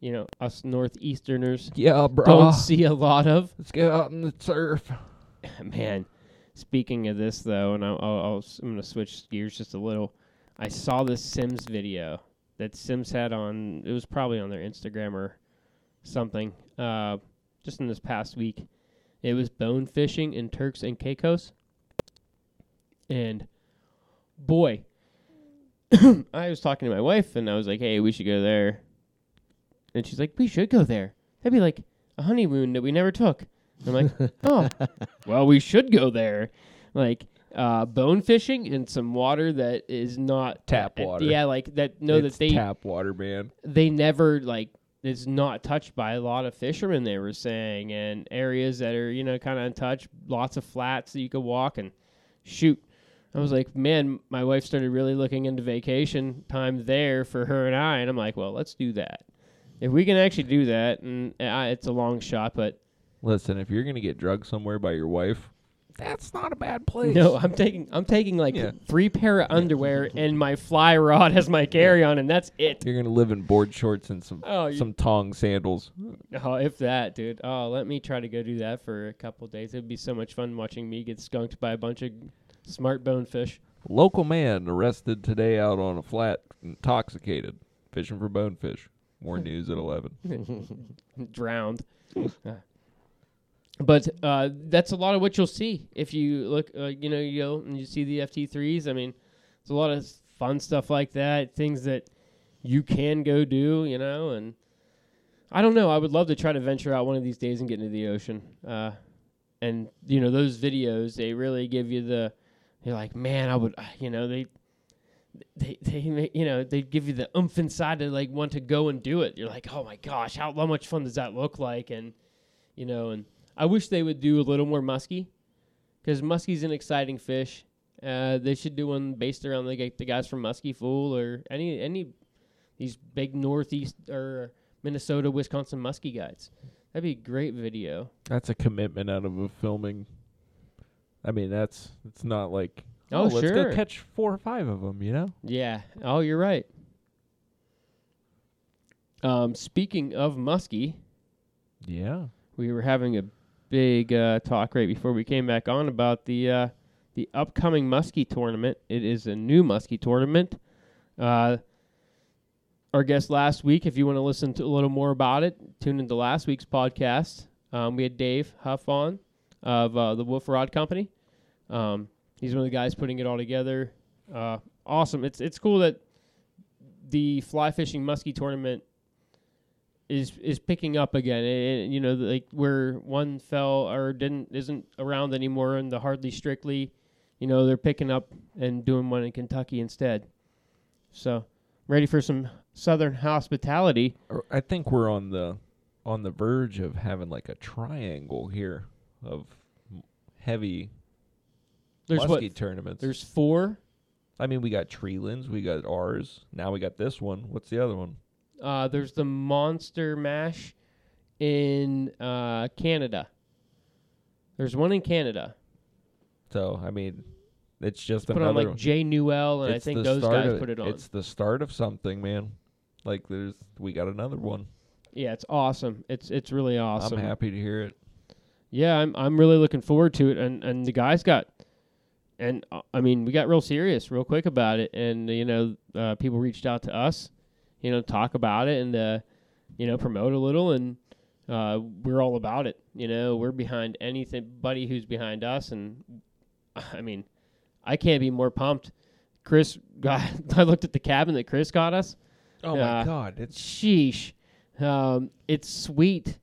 you know, us northeasterners Yeah, bro. don't see a lot of. Let's get out in the surf. Man, speaking of this though, and I'll, I'll, I'll I'm gonna switch gears just a little. I saw this Simms video that Simms had on. It was probably on their Instagram or something. Uh, just in this past week, it was bone fishing in Turks and Caicos, and boy, I was talking to my wife and I was like, "Hey, we should go there," and she's like, "We should go there. That'd be like a honeymoon that we never took." I'm like, "Oh, well, we should go there." Like uh, bone fishing in some water that is not Tap water. Yeah, like that. No, It's that they tap water, man. they never like is not touched by a lot of fishermen. They were saying, and areas that are you know kind of untouched, lots of flats that you could walk and shoot. I was like, man, my wife started really looking into vacation time there for her and I, and I'm like, well, let's do that. If we can actually do that, and I, it's a long shot, but Listen, if you're gonna get drugged somewhere by your wife, that's not a bad place. no, I'm taking I'm taking like Yeah. three pair of underwear and my fly rod as my carry on, and that's it. You're gonna live in board shorts and some Oh, you- some tong sandals. Oh, if that, dude. Oh, let me try to go do that for a couple days. It'd be so much fun watching me get skunked by a bunch of smart bonefish. Local man arrested today out on a flat, intoxicated, fishing for bonefish. More news at 11. drowned. but uh, that's a lot of what you'll see if you look. Uh, you know, you go and you see the FT threes. I mean, it's a lot of fun stuff like that. Things that you can go do. You know, and I don't know. I would love to try to venture out one of these days and get into the ocean. Uh, and you know, those videos they really give you the. You're like, man, I would. You know, they they they you know they give you the oomph inside to like want to go and do it. You're like, oh my gosh, how, how much fun does that look like? And you know, and I wish they would do a little more muskie because muskie's an exciting fish. Uh, they should do one based around the, the guys from Muskie Fool or any any these big northeast or Minnesota, Wisconsin muskie guides. That'd be a great video. That's a commitment out of a filming. I mean, that's it's not like Oh, let's sure. go catch four or five of them. You know, Yeah. Oh, you're right. Um, speaking of muskie, yeah. we were having a big uh, talk right before we came back on about the uh, the upcoming muskie tournament. It is a new muskie tournament. Uh, our guest last week, if you want to listen to a little more about it, tune into last week's podcast. Um, we had Dave Huff on of uh, the Wolf Rod Company. Um, he's one of the guys putting it all together. Uh, awesome! It's it's cool that the fly fishing muskie tournament is is picking up again. And, you know, like where one fell or didn't isn't around anymore, and the hardly strictly, you know, they're picking up and doing one in Kentucky instead. So, ready for some southern hospitality. I think we're on the on the verge of having like a triangle here of heavy There's muskie what? tournaments. There's four. I mean, we got Treelands, we got ours. Now we got this one. What's the other one? Uh, there's the Monster Mash in uh, Canada. There's one in Canada. So I mean, it's just Put another. on like Jay Newell, and I think those guys of- put it on. It's the start of something, man. Like there's, we got another one. Yeah, it's awesome. It's it's really awesome. I'm happy to hear it. Yeah, I'm I'm really looking forward to it, and and the guys got, and uh, I mean we got real serious, real quick about it, and you know uh, people reached out to us, you know, talk about it and uh, you know promote a little, and uh, we're all about it. You know, we're behind anything, buddy who's behind us, and I mean, I can't be more pumped. Chris, got, I looked at the cabin that Chris got us. Oh my god, it's Sheesh. Um, it's sweet.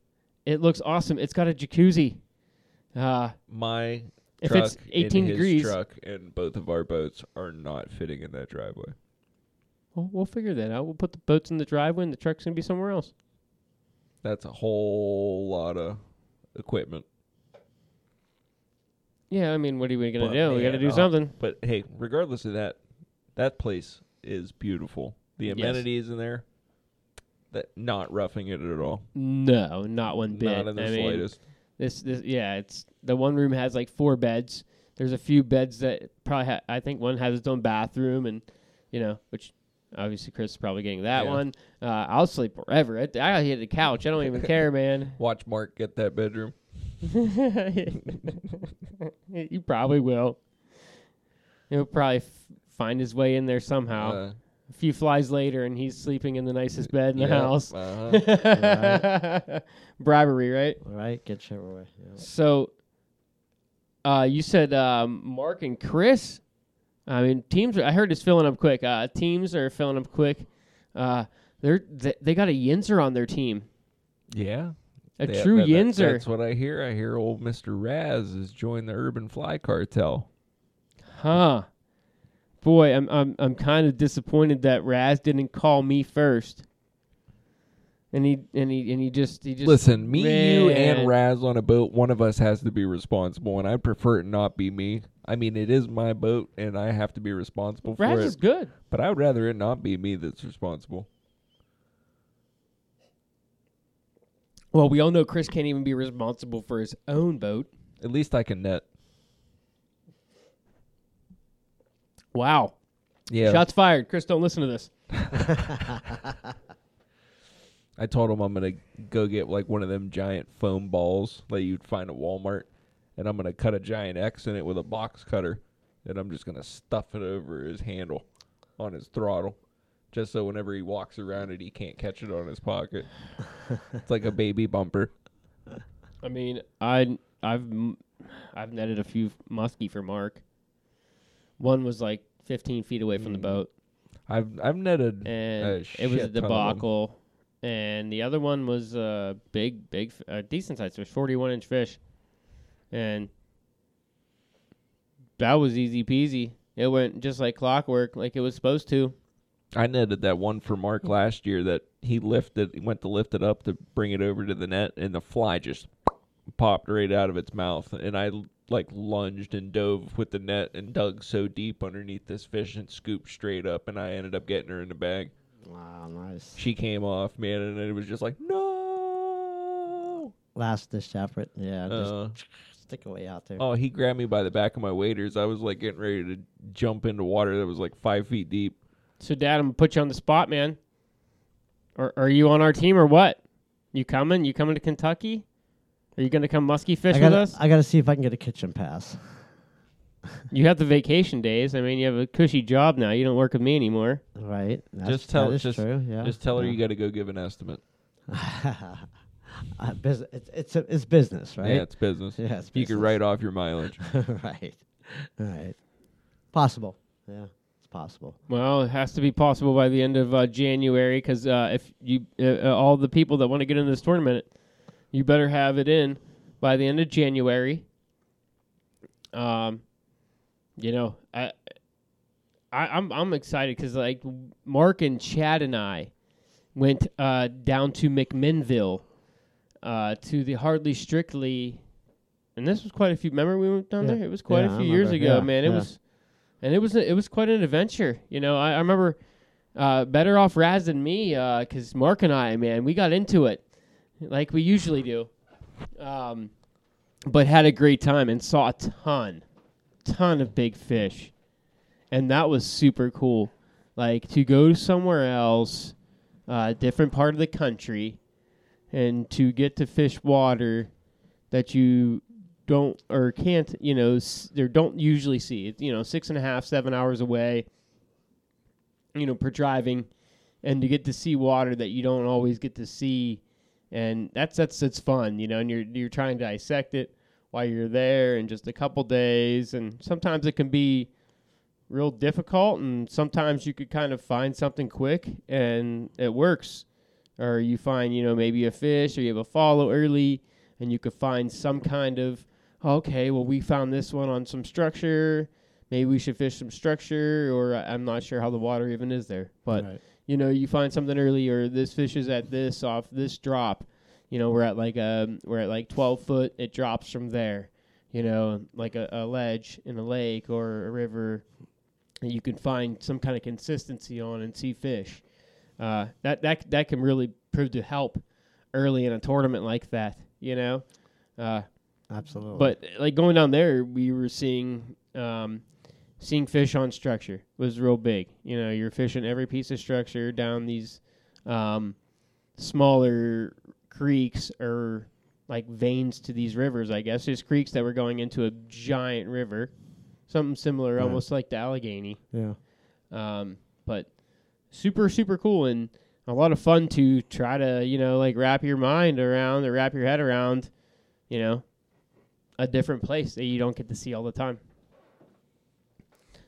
It looks awesome. It's got a jacuzzi. Uh, my If truck it's 18 and his degrees- truck and both of our boats are not fitting in that driveway. we'll, we'll figure that out. We'll put the boats in the driveway and the truck's going to be somewhere else. That's a whole lot of equipment. Yeah, I mean, what are we But to do? We got to do uh, something. But hey, regardless of that, that place is beautiful. The Yes. amenities in there, that not roughing it at all. No, not one bit. Not in the I mean, slightest. this, this, yeah, it's the one room has like four beds. There's a few beds that probably ha- I think one has its own bathroom, and you know, which obviously Chris is probably getting that Yeah. one. Uh, I'll sleep wherever. I, I hit the couch. I don't even care, man. Watch Mark get that bedroom. he probably will. He'll probably f- find his way in there somehow. Uh, a few flies later, and he's sleeping in the nicest bed in the yeah, house. uh-huh. Bribery, right? Right? Get your way. Yeah. So, uh, you said um, Mark and Chris. I mean, teams. Are, I heard it's filling up quick. Uh, teams are filling up quick. Uh, they're they, they got a Yinzer on their team. yeah. A That- true that- that- Yinzer. That's what I hear. I hear old Mr. Raz has joined the Urban Fly Cartel. Huh. Boy, I'm I'm I'm kind of disappointed that Raz didn't call me first. And he and he and he just he just Listen, me, you, and Raz on a boat, one of us has to be responsible, and I prefer it not be me. I mean, it is my boat, and I have to be responsible for it. Raz is good. But I would rather it not be me that's responsible. Well, we all know Chris can't even be responsible for his own boat. At least I can net. Wow. Yeah. Shots fired. Chris, don't listen to this. I told him I'm gonna go get like one of them giant foam balls that you'd find at Walmart, and I'm gonna cut a giant X in it with a box cutter, and I'm just gonna stuff it over his handle on his throttle, just so whenever he walks around it, he can't catch it on his pocket. it's like a baby bumper. I mean, I I've I've netted a few muskie for Mark. One was like 15 feet away from the Mm. boat, I've I've netted and a it was a ton of them. debacle. And the other one was a big, big, f- a decent sized fish, 41 inch fish, and that was easy peasy. It went just like clockwork, like it was supposed to. I netted that one for Mark last year that he lifted, he went to lift it up to bring it over to the net, and the fly just popped right out of its mouth. And I like lunged and dove with the net and dug so deep underneath this fish and scooped straight up, and I ended up getting her in the bag. Wow, nice. She came off, man, and it was just like no. Last dish effort. Yeah, Uh, just stick away out there. oh, he grabbed me by the back of my waders. I was like getting ready to jump into water that was like five feet deep. So, Dad, I'm gonna put you on the spot, man. Or are you on our team or what? You coming? You coming to Kentucky? Are you gonna come musky fish I with gotta, us? I gotta see if I can get a kitchen pass. You have the vacation days. I mean, you have a cushy job now. You don't work with me anymore. Right. That's, Just tell- that is just- true. Yeah. Just tell her yeah. you got to go give an estimate. uh, bus- it's it's, a, it's business, right? Yeah, it's business. Yeah, it's You could business. write off your mileage. right. Right. Possible. Yeah, it's possible. Well, it has to be possible by the end of uh, January because uh, if you uh, uh, all the people that want to get in this tournament, you better have it in by the end of January. Um, you know, I, I I'm I'm excited because like Mark and Chad and I went uh, down to McMinnville, uh, to the Hardly Strictly, and this was quite a few. Remember we went down Yeah. there? It was quite Yeah, a few years ago, Yeah, man. It was, and it was a, it was quite an adventure. You know, I, I remember uh, better off Raz than me because Mark and I, man, we got into it like we usually do, um, but had a great time and saw a ton, ton of big fish, and that was super cool. Like to go somewhere else, uh, different part of the country, and to get to fish water that you don't or can't, you know, s- or don't usually see. It's, you know, six and a half, seven hours away, you know, per driving, and to get to see water that you don't always get to see, and that's that's it's fun, you know, and you're you're trying to dissect it while you're there in just a couple days, and sometimes it can be real difficult, and sometimes you could kind of find something quick and it works, or you find you know maybe a fish or you have a follow early, and you could find some kind of okay, well we found this one on some structure. Maybe we should fish some structure, or I'm not sure how the water even is there. But Right. You know, you find something early, or this fish is at this off this drop. You know, we're at like um we're at like 12 foot. It drops from there. You know, like a, a ledge in a lake or a river that you can find some kind of consistency on and see fish. Uh, that that that can really prove to help early in a tournament like that. You know, uh, Absolutely. but like going down there, we were seeing um, seeing fish on structure was real big. You know, you're fishing every piece of structure down these um, smaller creeks or like veins to these rivers. I guess just creeks that were going into a giant river, something similar, Right. almost like the Allegheny. yeah. Um, but super super cool and a lot of fun to try to you know like wrap your mind around or wrap your head around, you know, a different place that you don't get to see all the time.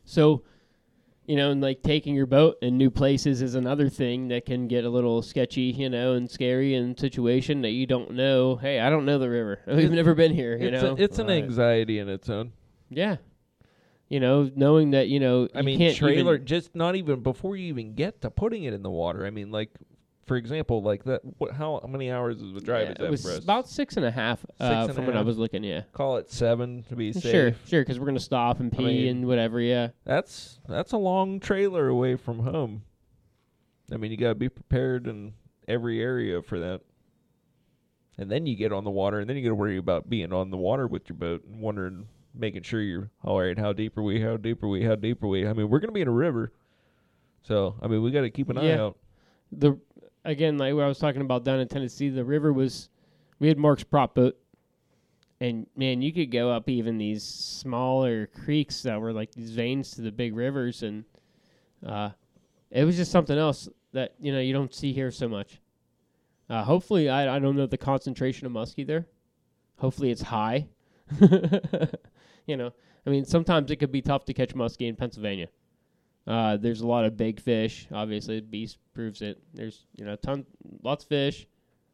So, you know, and like taking your boat in new places is another thing that can get a little sketchy, you know, and scary in situation that you don't know. Hey, I don't know the river. We've never been here, you it's know. a, it's an anxiety in its own. yeah. You know, knowing that, you know, I you mean, can't trailer even- just not even before you even get to putting it in the water. I mean, like for example, like that. What? How, many hours is the drive? Yeah, is it was for us? about six and a half uh, Six and a from what I was looking. Yeah, Call it seven to be safe. sure, sure, because we're gonna stop and I pee mean- and whatever. Yeah, That's that's a long trailer away from home. I mean, you got to be prepared in every area for that. And then you get on the water, and then you got to worry about being on the water with your boat and wondering, making sure you're all right. How deep are we? How deep are we? How deep are we? I mean, we're gonna be in a river, so I mean, we got to keep an eye out. the again like what I was talking about down in Tennessee, the river was we had Mark's prop boat, and man, you could go up even these smaller creeks that were like these veins to the big rivers, and uh, it was just something else that you know you don't see here so much. Uh, hopefully, I I don't know the concentration of muskie there. Hopefully, it's high. you know, I mean, sometimes it could be tough to catch muskie in Pennsylvania. Uh, there's a lot of big fish. Obviously, Beast proves it. There's you know ton lots of fish,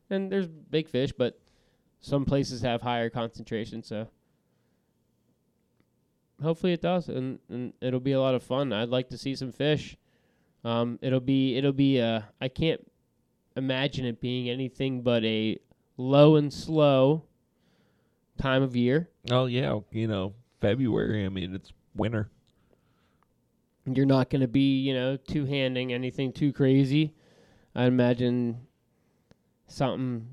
and there's big fish, but some places have higher concentration. So hopefully it does, and, and it'll be a lot of fun. I'd like to see some fish. Um, it'll be it'll be uh, I can't imagine it being anything but a low and slow time of year. Oh yeah, you know February. I mean it's winter. You're not going to be, you know, two handing anything too crazy. I imagine something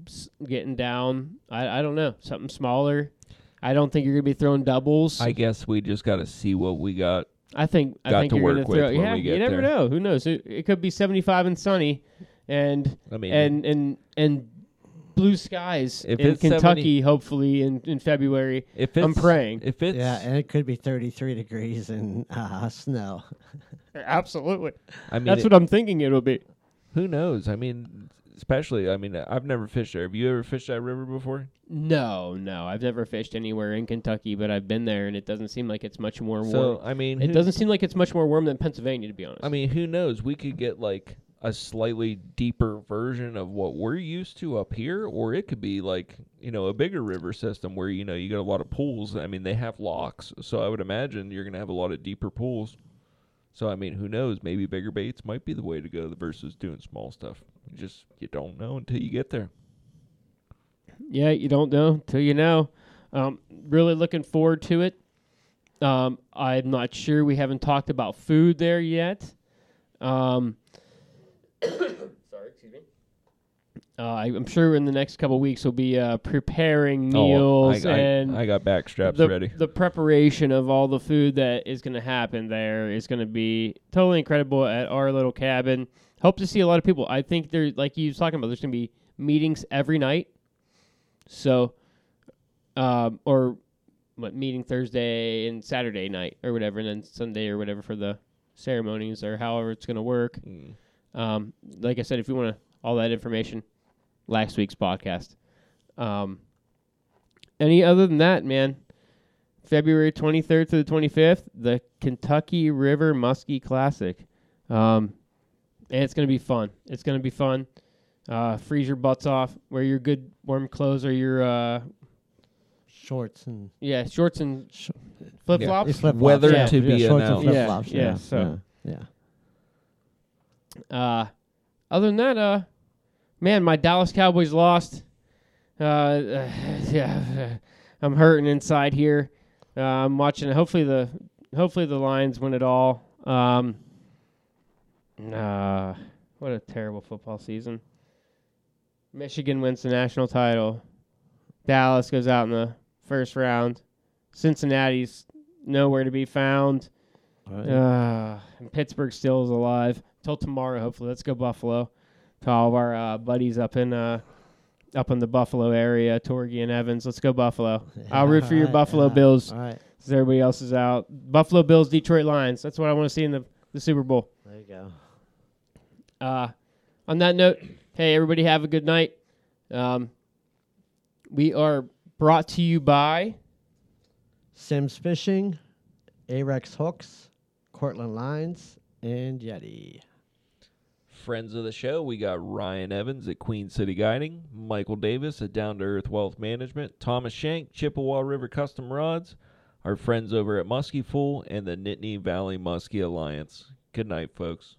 getting down. I I don't know something smaller. I don't think you're going to be throwing doubles. I guess we just got to see what we got. I think I got think to you're work going to with throw. Yeah, you never there. know. Who knows? It, it could be 75 and sunny, and I mean, and and and blue skies If in it's 70 Kentucky. Hopefully in in February. if it's I'm praying. if it's yeah, and it could be 33 degrees and uh, snow. Absolutely. I mean That's it- what I'm thinking it'll be. who knows? I mean, especially I mean I've never fished there. Have you ever fished that river before? No, no, I've never fished anywhere in Kentucky, but I've been there, and it doesn't seem like it's much more warm. So I mean, it who- doesn't seem like it's much more warm than Pennsylvania, to be honest. I mean, who knows? We could get like a slightly deeper version of what we're used to up here, or it could be like you know a bigger river system where you know you got a lot of pools. I mean, they have locks, so I would imagine you're gonna have a lot of deeper pools. So I mean, who knows? Maybe bigger baits might be the way to go versus doing small stuff. You just you don't know until you get there. yeah, you don't know till you know. Um, really looking forward to it. Um, I'm not sure we haven't talked about food there yet. Um, sorry, excuse me. Uh, I, I'm sure in the next couple weeks we'll be uh, preparing meals oh, I, I, and I got back straps the, ready. the preparation of all the food that is going to happen there is going to be totally incredible at our little cabin. Hope to see a lot of people. I think there, like you was talking about, there's going to be meetings every night. So, um, or what meeting Thursday and Saturday night or whatever, and then Sunday or whatever for the ceremonies or however it's going to work. Mm. Um, like I said, if you want to all that information, last week's podcast. Um, any other than that, man, February 23rd to the 25th, the Kentucky River Muskie Classic. Um, and it's going to be fun. It's going to be fun. Uh, freeze your butts off. Wear your good warm clothes or your, uh, Shorts and yeah, shorts and sh- flip flops. flip-flops, Weather yeah, to yeah, be shorts and announced. Yeah, flip-flops, yeah, yeah, so- yeah, yeah. Uh, other than that, uh, man, my Dallas Cowboys lost. Uh, yeah, I'm hurting inside here. Uh, I'm watching. Hopefully the hopefully the Lions win it all. Um, uh, what a terrible football season. Michigan wins the national title. Dallas goes out in the first round. Cincinnati's nowhere to be found. Right. Uh, and Pittsburgh still is alive till tomorrow. Hopefully, let's go Buffalo. To all of our uh, buddies up in uh, up in the Buffalo area, Torgy and Evans. Let's go Buffalo. I'll root for your Buffalo yeah. Bills. All right, Since everybody else is out. Buffalo Bills, Detroit Lions. That's what I want to see in the, the Super Bowl. there you go. Uh, on that note, hey everybody, have a good night. Um, we are brought to you by Simms Fishing, Ahrex Hooks, Cortland Lines, and Yeti. Friends of the show, we got Ryan Evans at Queen City Guiding, Michael Davis at Down to Earth Wealth Management, Thomas Shank, Chippewa River Custom Rods, our friends over at Muskie Fool, and the Nittany Valley Muskie Alliance. Good night, folks.